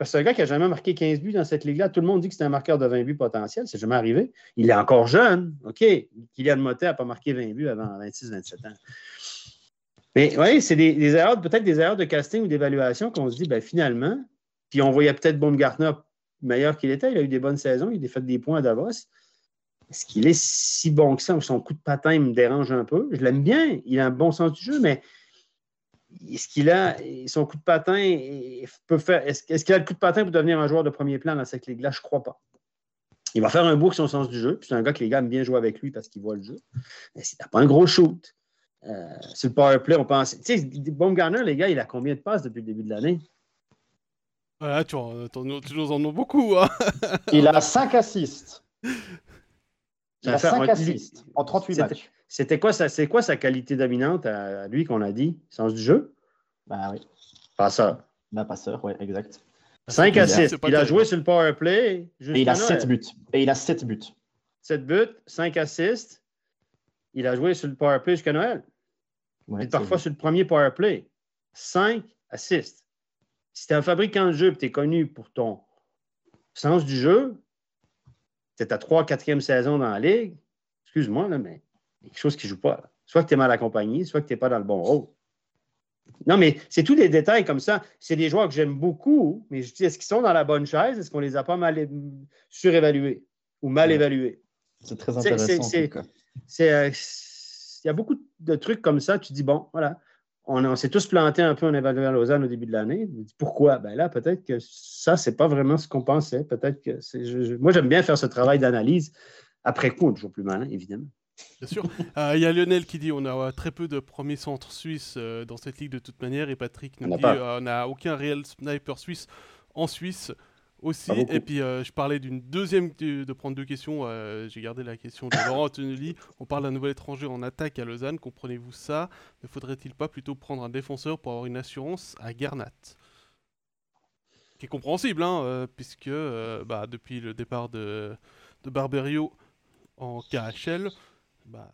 Parce que c'est un gars qui n'a jamais marqué 15 buts dans cette ligue-là. Tout le monde dit que c'est un marqueur de 20 buts potentiel. C'est jamais arrivé. Il est encore jeune. OK? Kylian Motet n'a pas marqué 20 buts avant 26-27 ans. Mais oui, c'est des, erreurs, peut-être des erreurs de casting ou d'évaluation qu'on se dit, ben, finalement, puis on voyait peut-être Baumgartner meilleur qu'il était. Il a eu des bonnes saisons. Il a fait des points à Davos. Est-ce qu'il est si bon que ça ou son coup de patin me dérange un peu? Je l'aime bien. Il a un bon sens du jeu, mais est-ce qu'il a son coup de patin. Est-ce, qu'il a le coup de patin pour devenir un joueur de premier plan dans cette ligue-là? Je ne crois pas. Il va faire un bout avec son sens du jeu. Puis c'est un gars que les gars aiment bien jouer avec lui parce qu'il voit le jeu. Mais n'a pas un gros shoot. Euh, sur le power play, on pense. Tu sais, Baumgartner, les gars, il a combien de passes depuis le début de l'année? Voilà, tu, tu nous en as beaucoup. Hein. Il a 5 assists. Il a fait- 5 on- assists en 38 C'était- matchs. C'était quoi, sa- c'est quoi sa qualité dominante à, à lui qu'on a dit? Sens du jeu? Bah oui, Passeur. la passeur, ouais, exact. 5 C'est assists. Il a joué sur le power play. Et il a Noël. 7 buts. Et il a 7 buts. 7 buts, 5 assists. Il a joué sur le power play jusqu'à Noël. Ouais, parfois c'est- sur le premier power play. 5 assists. Si tu es un fabricant de jeu et tu es connu pour ton sens du jeu, tu es ta 3 4e saison dans la ligue, excuse-moi, là, mais il y a quelque chose qui ne joue pas. là. Soit que tu es mal accompagné, soit que tu n'es pas dans le bon rôle. Non, mais c'est tous des détails comme ça. C'est des joueurs que j'aime beaucoup, mais je dis, est-ce qu'ils sont dans la bonne chaise? Est-ce qu'on les a pas mal surévalués ou mal Ouais. évalués? c'est très intéressant. c'est- il y a beaucoup de trucs comme ça. Tu dis, bon, voilà, on, on s'est tous plantés un peu en évaluant Lausanne au début de l'année. Pourquoi? Ben là, peut-être que ça, c'est pas vraiment ce qu'on pensait. Peut-être que c'est. je- je- moi, j'aime bien faire ce travail d'analyse après coup, toujours plus malin, évidemment. Bien sûr. Euh, il y a Lionel qui dit on a très peu de premiers centres suisses euh, dans cette ligue de toute manière. Et Patrick nous dit on n'a aucun réel sniper suisse en Suisse aussi. Et puis je parlais d'une deuxième, de, prendre deux questions. J'ai gardé la question de Laurent Antonelli. On parle d'un nouvel étranger en attaque à Lausanne. Comprenez-vous ça? Ne faudrait-il pas plutôt prendre un défenseur pour avoir une assurance à Garnat qui est compréhensible, hein, puisque bah, depuis le départ de, de Barberio en KHL, bah,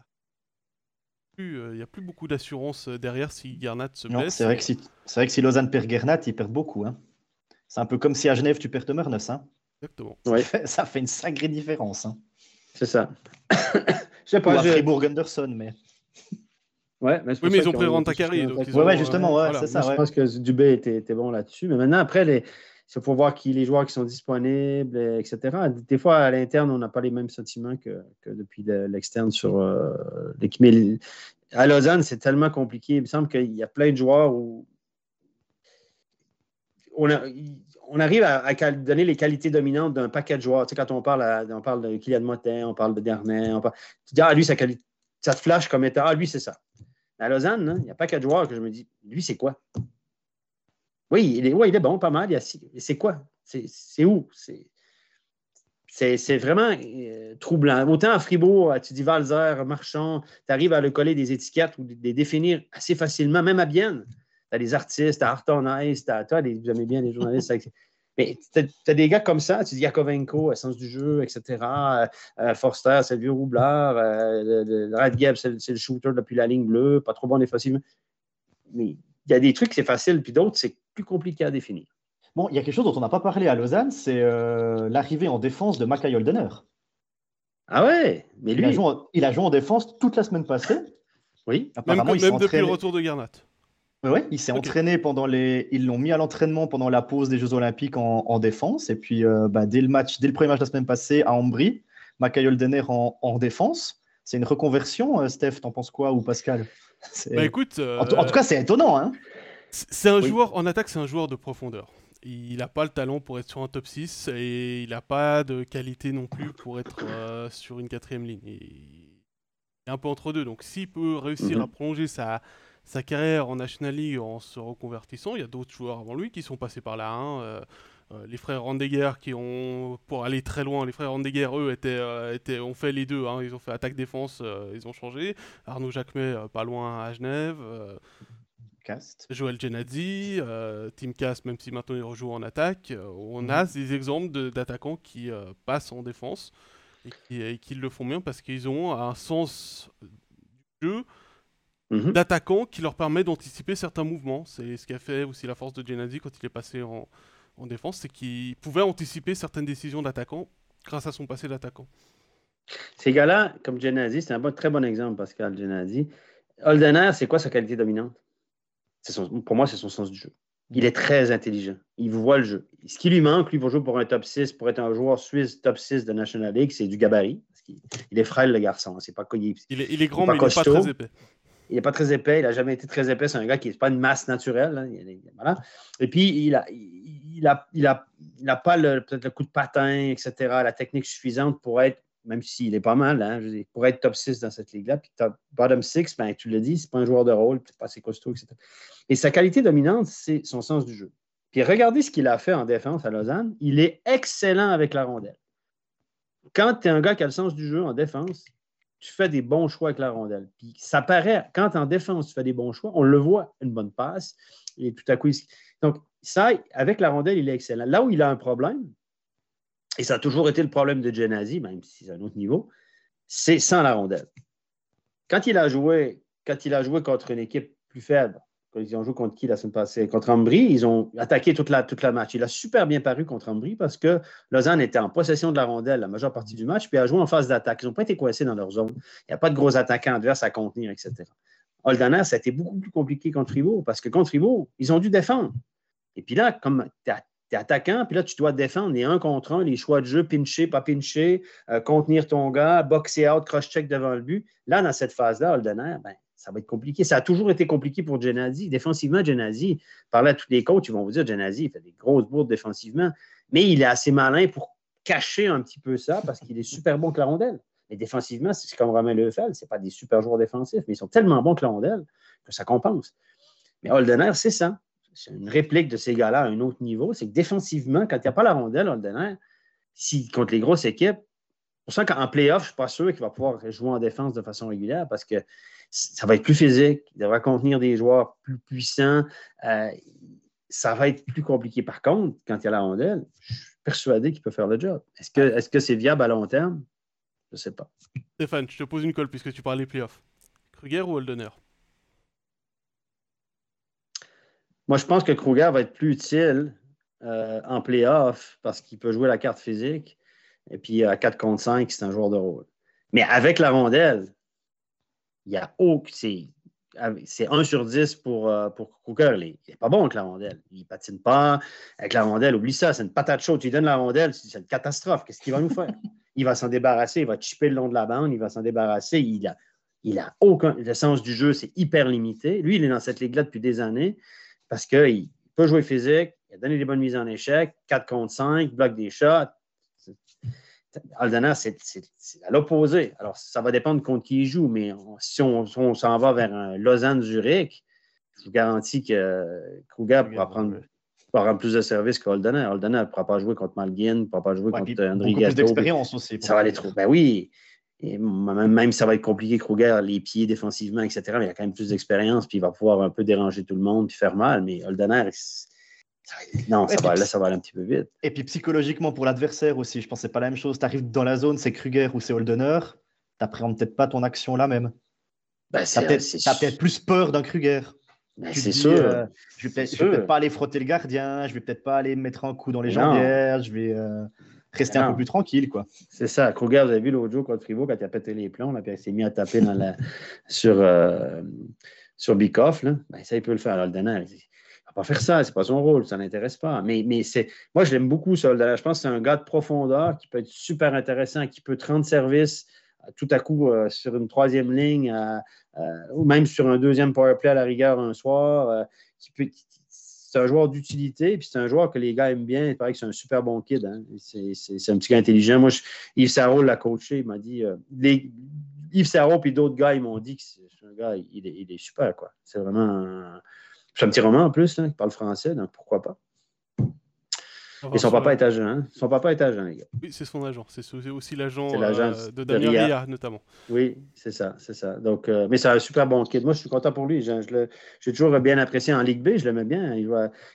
il n'y a plus beaucoup d'assurance derrière si Gernat se blesse. C'est vrai, que si, vrai que si Lausanne perd Gernat, il perd beaucoup. Hein. C'est un peu comme si à Genève tu perds Thomas Hein. Exactement. Ça, fait, ça, fait, une sacrée différence. Hein. C'est ça. je sais pas. Ou je... Fribourg Anderson, mais. Ouais, mais oui, mais ils ont pris Rantakari. Ouais, ouais, justement, ouais, c'est ça. Je pense que Dubé était, était bon là-dessus. Mais maintenant, après, les, il faut voir qui les joueurs qui sont disponibles, etc. Des fois, à l'interne, on n'a pas les mêmes sentiments que, depuis l'externe sur euh, l'équipe. à Lausanne, c'est tellement compliqué. Il me semble qu'il y a plein de joueurs où on, arrive à, donner les qualités dominantes d'un paquet de joueurs. Tu sais, quand on parle, on parle de Kylian Motin, on parle de Dernet, tu dis, ah, lui, ça, te flash comme état, ah, lui, c'est ça. À Lausanne, il y a pas paquet de joueurs que je me dis, lui, c'est quoi? Oui, il est, il est bon, pas mal. C'est quoi? C'est où? C'est vraiment euh, troublant. Autant à Fribourg, tu dis Valzer, Marchand, tu arrives à le coller des étiquettes ou de les définir assez facilement, même à Bienne. Tu as des artistes, tu as Arton Ice, tu as, vous aimez bien les journalistes. mais tu as, des gars comme ça, tu dis Yakovenko, Sens du jeu, etc. Euh, euh, Forster, c'est le vieux roublard. Euh, Radgeb, c'est le shooter depuis la ligne bleue, pas trop bon défensivement. Mais il y a des trucs, c'est facile, puis d'autres, c'est plus compliqué à définir. Bon, il y a quelque chose dont on n'a pas parlé à Lausanne, c'est euh, l'arrivée en défense de Mackay Holdener. Ah ouais, mais lui. Il a, joué en, défense toute la semaine passée. Oui, Apparemment, même, depuis le retour de Garnat. Oui, il s'est entraîné pendant les. Ils l'ont mis à l'entraînement pendant la pause des Jeux Olympiques en, défense. Et puis, euh, bah, dès le match, dès le premier match de la semaine passée à Ambry, Mackay Holdener en, en défense. C'est une reconversion, euh, Steph, t'en penses quoi ou Pascal? Bah écoute, en, tout cas, c'est étonnant. Hein c'est un joueur, en attaque, c'est un joueur de profondeur. Il n'a pas le talent pour être sur un top 6 et il n'a pas de qualité non plus pour être euh, sur une quatrième ligne. Il est un peu entre deux. Donc s'il peut réussir à mhm. prolonger sa, sa carrière en National League en se reconvertissant, il y a d'autres joueurs avant lui qui sont passés par là. Hein. Euh, euh, les frères Randeguer qui ont, pour aller très loin, les frères Randeguer, eux, étaient, étaient, ont fait les deux. Hein. Ils ont fait attaque-défense, ils ont changé. Arnaud Jacquemet, pas loin à Genève. Joël Genadzi, euh, Team Cast, même si maintenant il rejoue en attaque, euh, on mhm. a des exemples d'attaquants qui euh, passent en défense et qui, le font bien parce qu'ils ont un sens du jeu mhm. d'attaquant qui leur permet d'anticiper certains mouvements. C'est ce qu'a fait aussi la force de Genadzi quand il est passé en, défense, c'est qu'il pouvait anticiper certaines décisions d'attaquant grâce à son passé d'attaquant. Ces gars-là, comme Genadzi, c'est un bon, très bon exemple, Pascal Genadzi. Holdener, c'est quoi sa qualité dominante? Pour moi, c'est son sens du jeu. Il est très intelligent. Il voit le jeu. Ce qui lui manque, lui, pour jouer pour un top 6, pour être un joueur suisse top 6 de National League, c'est du gabarit. il est frêle, le garçon. C'est pas, il, il, est, il est grand, mais il n'est pas très épais. Il n'est pas très épais. Il n'a jamais été très épais. C'est un gars qui n'est pas une masse naturelle. Voilà. Et puis, il n'a pas peut-être le coup de patin, etc., la technique suffisante pour être même s'il est pas mal, hein, je pour être top 6 dans cette ligue-là, puis top bottom 6, ben, tu le dis, c'est pas un joueur de rôle, c'est pas assez costaud, etc. Et sa qualité dominante, c'est son sens du jeu. Puis regardez ce qu'il a fait en défense à Lausanne. Il est excellent avec la rondelle. Quand tu es un gars qui a le sens du jeu en défense, tu fais des bons choix avec la rondelle. Puis ça paraît, quand en défense, tu fais des bons choix, on le voit, une bonne passe, et tout à coup, donc ça, avec la rondelle, il est excellent. Là où il a un problème, et ça a toujours été le problème de Genazi, même si c'est un autre niveau, c'est sans la rondelle. Quand il a joué, quand il a joué contre une équipe plus faible, ils ont joué contre qui la semaine passée? Contre Ambry, ils ont attaqué toute la, toute la match. Il a super bien paru contre Ambry parce que Lausanne était en possession de la rondelle la majeure partie du match, puis a joué en phase d'attaque. Ils n'ont pas été coincés dans leur zone. Il n'y a pas de gros attaquants adverses à contenir, etc. Holdaner, ça a été beaucoup plus compliqué contre Fribourg parce que contre Fribourg, ils ont dû défendre. Et puis là, comme tu es attaquant, puis là, tu dois défendre les un contre un, les choix de jeu, pincher, pas pincher, euh, contenir ton gars, boxer out, cross-check devant le but. Là, dans cette phase-là, Holdener, ben, ça va être compliqué. Ça a toujours été compliqué pour Genazi. Défensivement, Genazi, par à tous les coachs, ils vont vous dire Genazi, fait des grosses bourdes défensivement, mais il est assez malin pour cacher un petit peu ça parce qu'il est super bon que la rondelle. Mais défensivement, c'est comme Romain Lefel, ce pas des super joueurs défensifs, mais ils sont tellement bons que la rondelle que ça compense. Mais Holdener, c'est ça. C'est une réplique de ces gars-là à un autre niveau. C'est que défensivement, quand il n'y a pas la rondelle, Holdener, si, contre les grosses équipes, pour ça qu'en playoff, je ne suis pas sûr qu'il va pouvoir jouer en défense de façon régulière parce que ça va être plus physique, il devra contenir des joueurs plus puissants. Euh, ça va être plus compliqué. Par contre, quand il y a la rondelle, je suis persuadé qu'il peut faire le job. Est-ce que c'est -ce viable à long terme? Je ne sais pas. Stéphane, je te pose une colle puisque tu parles des playoffs. Kruger ou Holdener? Moi, je pense que Kruger va être plus utile euh, en playoff parce qu'il peut jouer la carte physique. Et puis à 4 contre 5, c'est un joueur de rôle. Mais avec la rondelle, il y a aucun. C'est 1 sur 10 pour, euh, pour Kruger. Il n'est pas bon avec la rondelle. Il ne patine pas. Avec la rondelle, oublie ça, c'est une patate chaude. Tu lui donnes la rondelle, c'est une catastrophe. Qu'est-ce qu'il va nous faire? Il va s'en débarrasser, il va chipper le long de la bande, il va s'en débarrasser. Il a, il a aucun. Le sens du jeu, c'est hyper limité. Lui, il est dans cette ligue-là depuis des années parce qu'il peut jouer physique, il a donné des bonnes mises en échec, 4 contre 5, bloque des shots. Aldener, c'est à l'opposé. Alors, ça va dépendre contre qui il joue, mais si on, s'en va vers un Lausanne-Zurich, je vous garantis que Kruger pourra prendre, plus de services qu'Holdener. Holdener ne pourra pas jouer contre Malguin, ne pourra pas jouer contre André Gatto. d'expérience aussi. Ça va aller trop. Ben oui. Et même si ça va être compliqué, Kruger, les pieds défensivement, etc., mais il a quand même plus d'expérience, puis il va pouvoir un peu déranger tout le monde, puis faire mal. Mais Holdener, non, ça va, là, ça va aller un petit peu vite. Et puis psychologiquement pour l'adversaire aussi, je pense que c'est pas la même chose. Tu arrives dans la zone, c'est Kruger ou c'est Holdener, tu n'appréhendes peut-être pas ton action là même. Ben, tu as peut-être plus peur d'un Kruger. Ben, c'est sûr. Euh, je vais peut-être pas aller frotter le gardien, je vais peut-être pas aller mettre un coup dans les jambières, je vais euh, rester un peu plus tranquille. quoi. C'est ça. Kruger, vous avez vu l'autre jour contre Fribourg, quand il a pété les plombs, là, puis il s'est mis à taper dans la... sur, euh, sur Bikoff. Ben, ça, il peut le faire. Holdener, pas faire ça, c'est pas son rôle, ça n'intéresse pas. Mais, c'est, moi, je l'aime beaucoup, Soldat. Je pense que c'est un gars de profondeur qui peut être super intéressant, qui peut rendre service euh, tout à coup euh, sur une troisième ligne euh, ou même sur un deuxième powerplay à la rigueur un soir. qui peut, c'est un joueur d'utilité, puis c'est un joueur que les gars aiment bien. Il paraît que c'est un super bon kid. Hein. C'est, un petit gars intelligent. Moi, Yves Sarrault l'a coaché. Il m'a dit. Yves Sarrault et d'autres gars, ils m'ont dit que c'est, un gars, il est, il est super. Quoi. C'est vraiment. C'est un petit roman en plus, qui parle français, donc pourquoi pas. Et son papa est agent. Hein? Son papa est agent, les gars. Oui, c'est son agent. C'est aussi l'agent euh, de Damien Ria, notamment. Oui, c'est ça, c'est ça. Donc, euh, mais c'est un super bon kid. Moi, je suis content pour lui. J'ai toujours bien apprécié en Ligue B. Je l'aimais bien. Il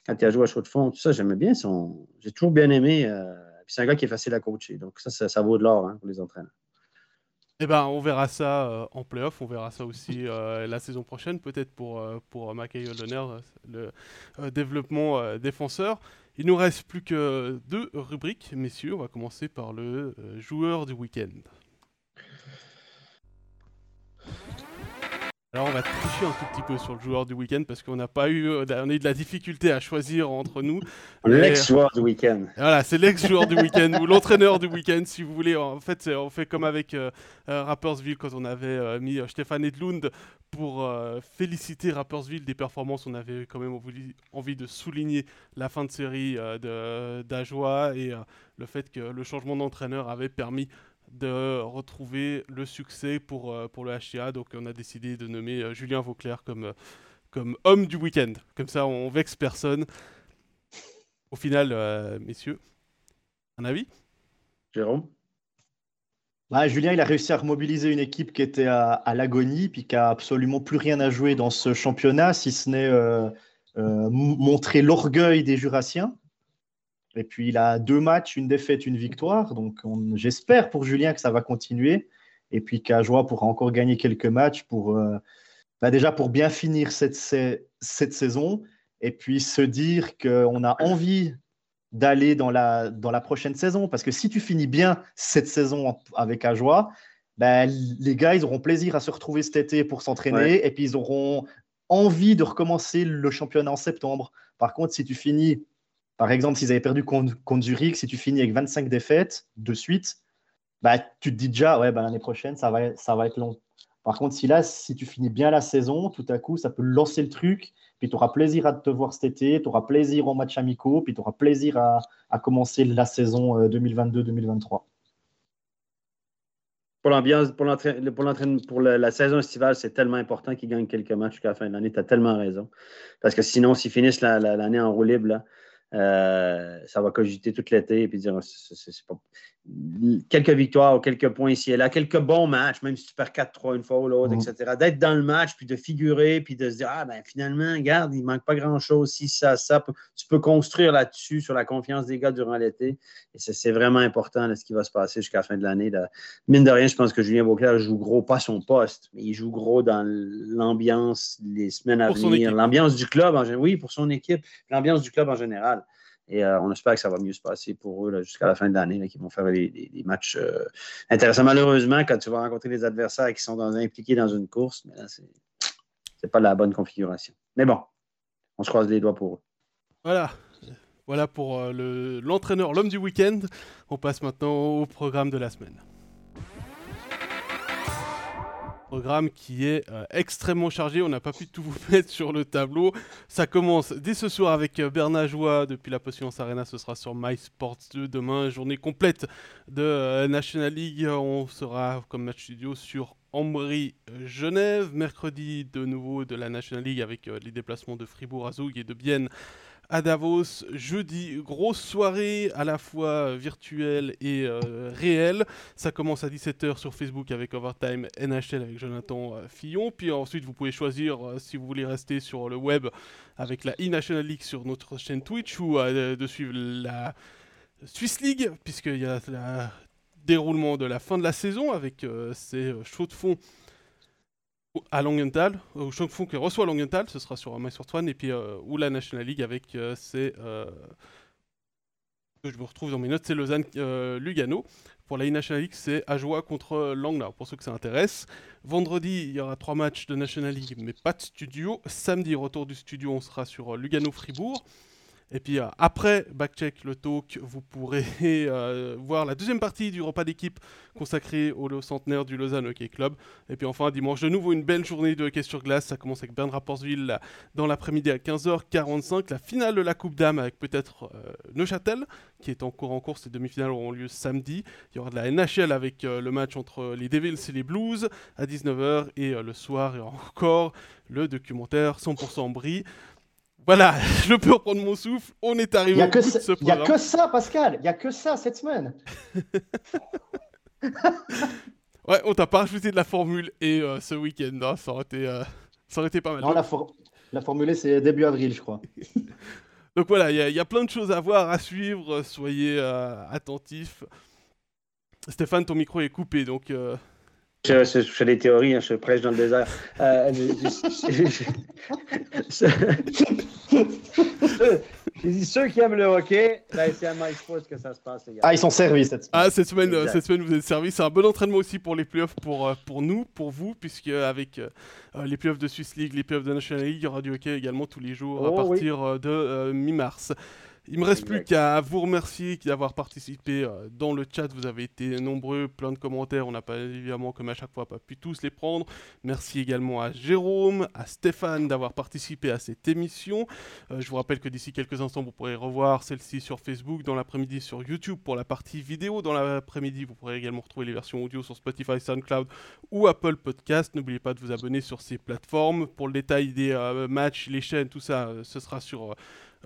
quand il a joué à chaud de fond, tout ça, j'aimais bien son. J'ai toujours bien aimé. Euh, c'est un gars qui est facile à coacher. Donc, ça, ça, vaut de l'or hein, pour les entraîneurs. Eh ben, on verra ça euh, en playoff, on verra ça aussi euh, la saison prochaine, peut-être pour, euh, pour Mackay le développement défenseur. Il nous reste plus que deux rubriques, messieurs. On va commencer par le joueur du week-end. Alors on va tricher un tout petit peu sur le joueur du week-end parce qu'on n'a pas eu, on a eu de la difficulté à choisir entre nous. L'ex-joueur du week-end. Voilà, c'est l'ex-joueur du week-end ou l'entraîneur du week-end si vous voulez. En fait, on fait comme avec euh, euh, Rappersville quand on avait euh, mis Stéphane Edlund pour féliciter Rappersville des performances. On avait quand même envie de souligner la fin de série d'Ajoie et le fait que le changement d'entraîneur avait permis de retrouver le succès pour, euh, pour le HTA. Donc on a décidé de nommer euh, Julien Vauclair comme, euh, comme homme du week-end. Comme ça, on vexe personne. Au final, messieurs, un avis? Jérôme? Bah, Julien, il a réussi à remobiliser une équipe qui était à, l'agonie, puis qui a absolument plus rien à jouer dans ce championnat, si ce n'est montrer l'orgueil des Jurassiens. Et puis, il a deux matchs, une défaite, une victoire. Donc, j'espère pour Julien que ça va continuer. Et puis, qu'Ajoie pourra encore gagner quelques matchs pour, euh, bah, déjà pour bien finir cette, cette saison. Et puis, se dire qu'on a envie d'aller dans la, dans la prochaine saison. Parce que si tu finis bien cette saison avec Ajoie, ben, les gars, ils auront plaisir à se retrouver cet été pour s'entraîner. Et puis, ils auront envie de recommencer le championnat en septembre. Par contre, si tu finis par exemple, s'ils avaient perdu contre, Zurich, si tu finis avec 25 défaites de suite, bah, tu te dis déjà, ouais, bah, l'année prochaine, ça va, ça va être long. Par contre, si là, si tu finis bien la saison, tout à coup, ça peut lancer le truc, puis tu auras plaisir à te voir cet été, tu auras plaisir en match amicaux, puis tu auras plaisir à, commencer la saison 2022-2023. pour l'ambiance, pour l'entraînement, pour la saison estivale, c'est tellement important qu'ils gagnent quelques matchs jusqu'à la fin de l'année. Tu as tellement raison. Parce que sinon, s'ils finissent l'année en roue libre, là, euh, ça va cogiter tout l'été et puis dire c'est pas... quelques victoires ou quelques points ici et là, quelques bons matchs, même si tu perds 4-3 une fois ou l'autre, mm. etc. D'être dans le match, puis de figurer, puis de se dire Ah ben finalement, regarde, il ne manque pas grand-chose, si ça, ça. Tu peux construire là-dessus, sur la confiance des gars durant l'été. Et c'est vraiment important ce qui va se passer jusqu'à la fin de l'année. Mine de rien, je pense que Julien Beauclair joue gros, pas son poste, mais il joue gros dans l'ambiance les semaines à venir, l'ambiance du club en général. Oui, pour son équipe, l'ambiance du club en général. Et euh, on espère que ça va mieux se passer pour eux jusqu'à la fin de l'année, qu'ils vont faire des, matchs euh, intéressants. Malheureusement, quand tu vas rencontrer des adversaires qui sont impliqués dans une course, mais là, c'est pas la bonne configuration. Mais bon, on se croise les doigts pour eux. Voilà. Voilà pour euh, l'entraîneur, l'homme du week-end. On passe maintenant au programme de la semaine programme qui est euh, extrêmement chargé. On n'a pas pu tout vous mettre sur le tableau. Ça commence dès ce soir avec euh, Bernard Joie depuis la Potions Arena. Ce sera sur MySports 2 demain. Journée complète de euh, National League. On sera comme match studio sur Ambry Genève. Mercredi de nouveau de la National League avec les déplacements de Fribourg à et de Bienne à Davos jeudi. Grosse soirée à la fois virtuelle et euh, réelle. Ça commence à 17h sur Facebook avec Overtime NHL avec Jonathan euh, Fillon. Puis ensuite, vous pouvez choisir euh, si vous voulez rester sur le web avec la e-National League sur notre chaîne Twitch ou de suivre la Swiss League, puisqu'il y a le déroulement de la fin de la saison avec ces shows de fond à Langenthal, au Fond qui reçoit Langenthal, ce sera sur My One, et puis euh, ou la National League avec euh, c'est euh, que je me retrouve dans mes notes, c'est Lausanne Lugano. Pour la National League, c'est Ajoie contre Langnau, pour ceux que ça intéresse. Vendredi, il y aura trois matchs de National League, mais pas de studio. Samedi, retour du studio, on sera sur Lugano-Fribourg. Et puis euh, après Backcheck, le talk, vous pourrez euh, voir la deuxième partie du repas d'équipe consacré au centenaire du Lausanne Hockey Club. Et puis enfin, dimanche de nouveau, une belle journée de hockey sur glace. Ça commence avec Bern Rapportsville dans l'après-midi à 15h45. La finale de la Coupe d'Âme avec peut-être euh, Neuchâtel, qui est encore en course. Les demi-finales auront lieu samedi. Il y aura de la NHL avec le match entre les Devils et les Blues à 19h. Et le soir, aura encore le documentaire 100% Brie. Voilà, je peux reprendre mon souffle. On est arrivé au bout de ce Il n'y a que ça, Pascal. Il n'y a que ça cette semaine. ouais, on t'a pas rajouté de la formule et euh, ce week-end. Hein, ça, aurait été, euh, ça aurait été pas mal. Non, la, la formule, c'est début avril, je crois. Donc voilà, il y, a plein de choses à voir, à suivre. Soyez euh, attentifs. Stéphane, ton micro est coupé, donc je, fais des théories, hein, je prêche dans le désert. Euh, ceux qui aiment le hockey, ben, c'est à MySports que ça se passe. Ah, ils sont servis cette semaine. Ah, cette semaine, euh, cette semaine vous êtes servis. C'est un bon entraînement aussi pour les playoffs, pour, euh, pour nous, pour vous, puisque avec les playoffs de Swiss League, les playoffs de National League, il y aura du hockey également tous les jours à oh partir de mi-mars. Il me reste plus qu'à vous remercier d'avoir participé euh, dans le chat. Vous avez été nombreux, plein de commentaires. On n'a pas évidemment, comme à chaque fois, pas pu tous les prendre. Merci également à Jérôme, à Stéphane d'avoir participé à cette émission. Euh, je vous rappelle que d'ici quelques instants, vous pourrez revoir celle-ci sur Facebook, dans l'après-midi sur YouTube pour la partie vidéo. Dans l'après-midi, vous pourrez également retrouver les versions audio sur Spotify, SoundCloud ou Apple Podcast. N'oubliez pas de vous abonner sur ces plateformes. Pour le détail des euh, matchs, les chaînes, tout ça, ce sera sur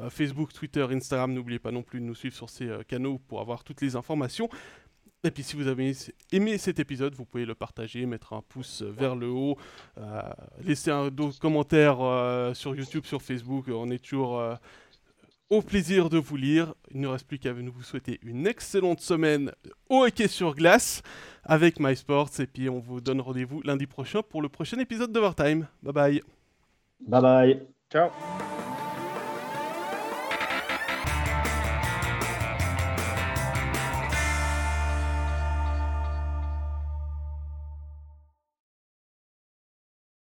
Facebook, Twitter, Instagram. N'oubliez pas non plus de nous suivre sur ces euh, canaux pour avoir toutes les informations. Et puis si vous avez aimé cet épisode, vous pouvez le partager, mettre un pouce vers le haut, euh, laisser un commentaire sur YouTube, sur Facebook. On est toujours au plaisir de vous lire. Il ne reste plus qu'à nous vous souhaiter une excellente semaine au hockey sur glace avec MySports. Et puis on vous donne rendez-vous lundi prochain pour le prochain épisode d'Overtime. Bye bye. Bye bye. Ciao.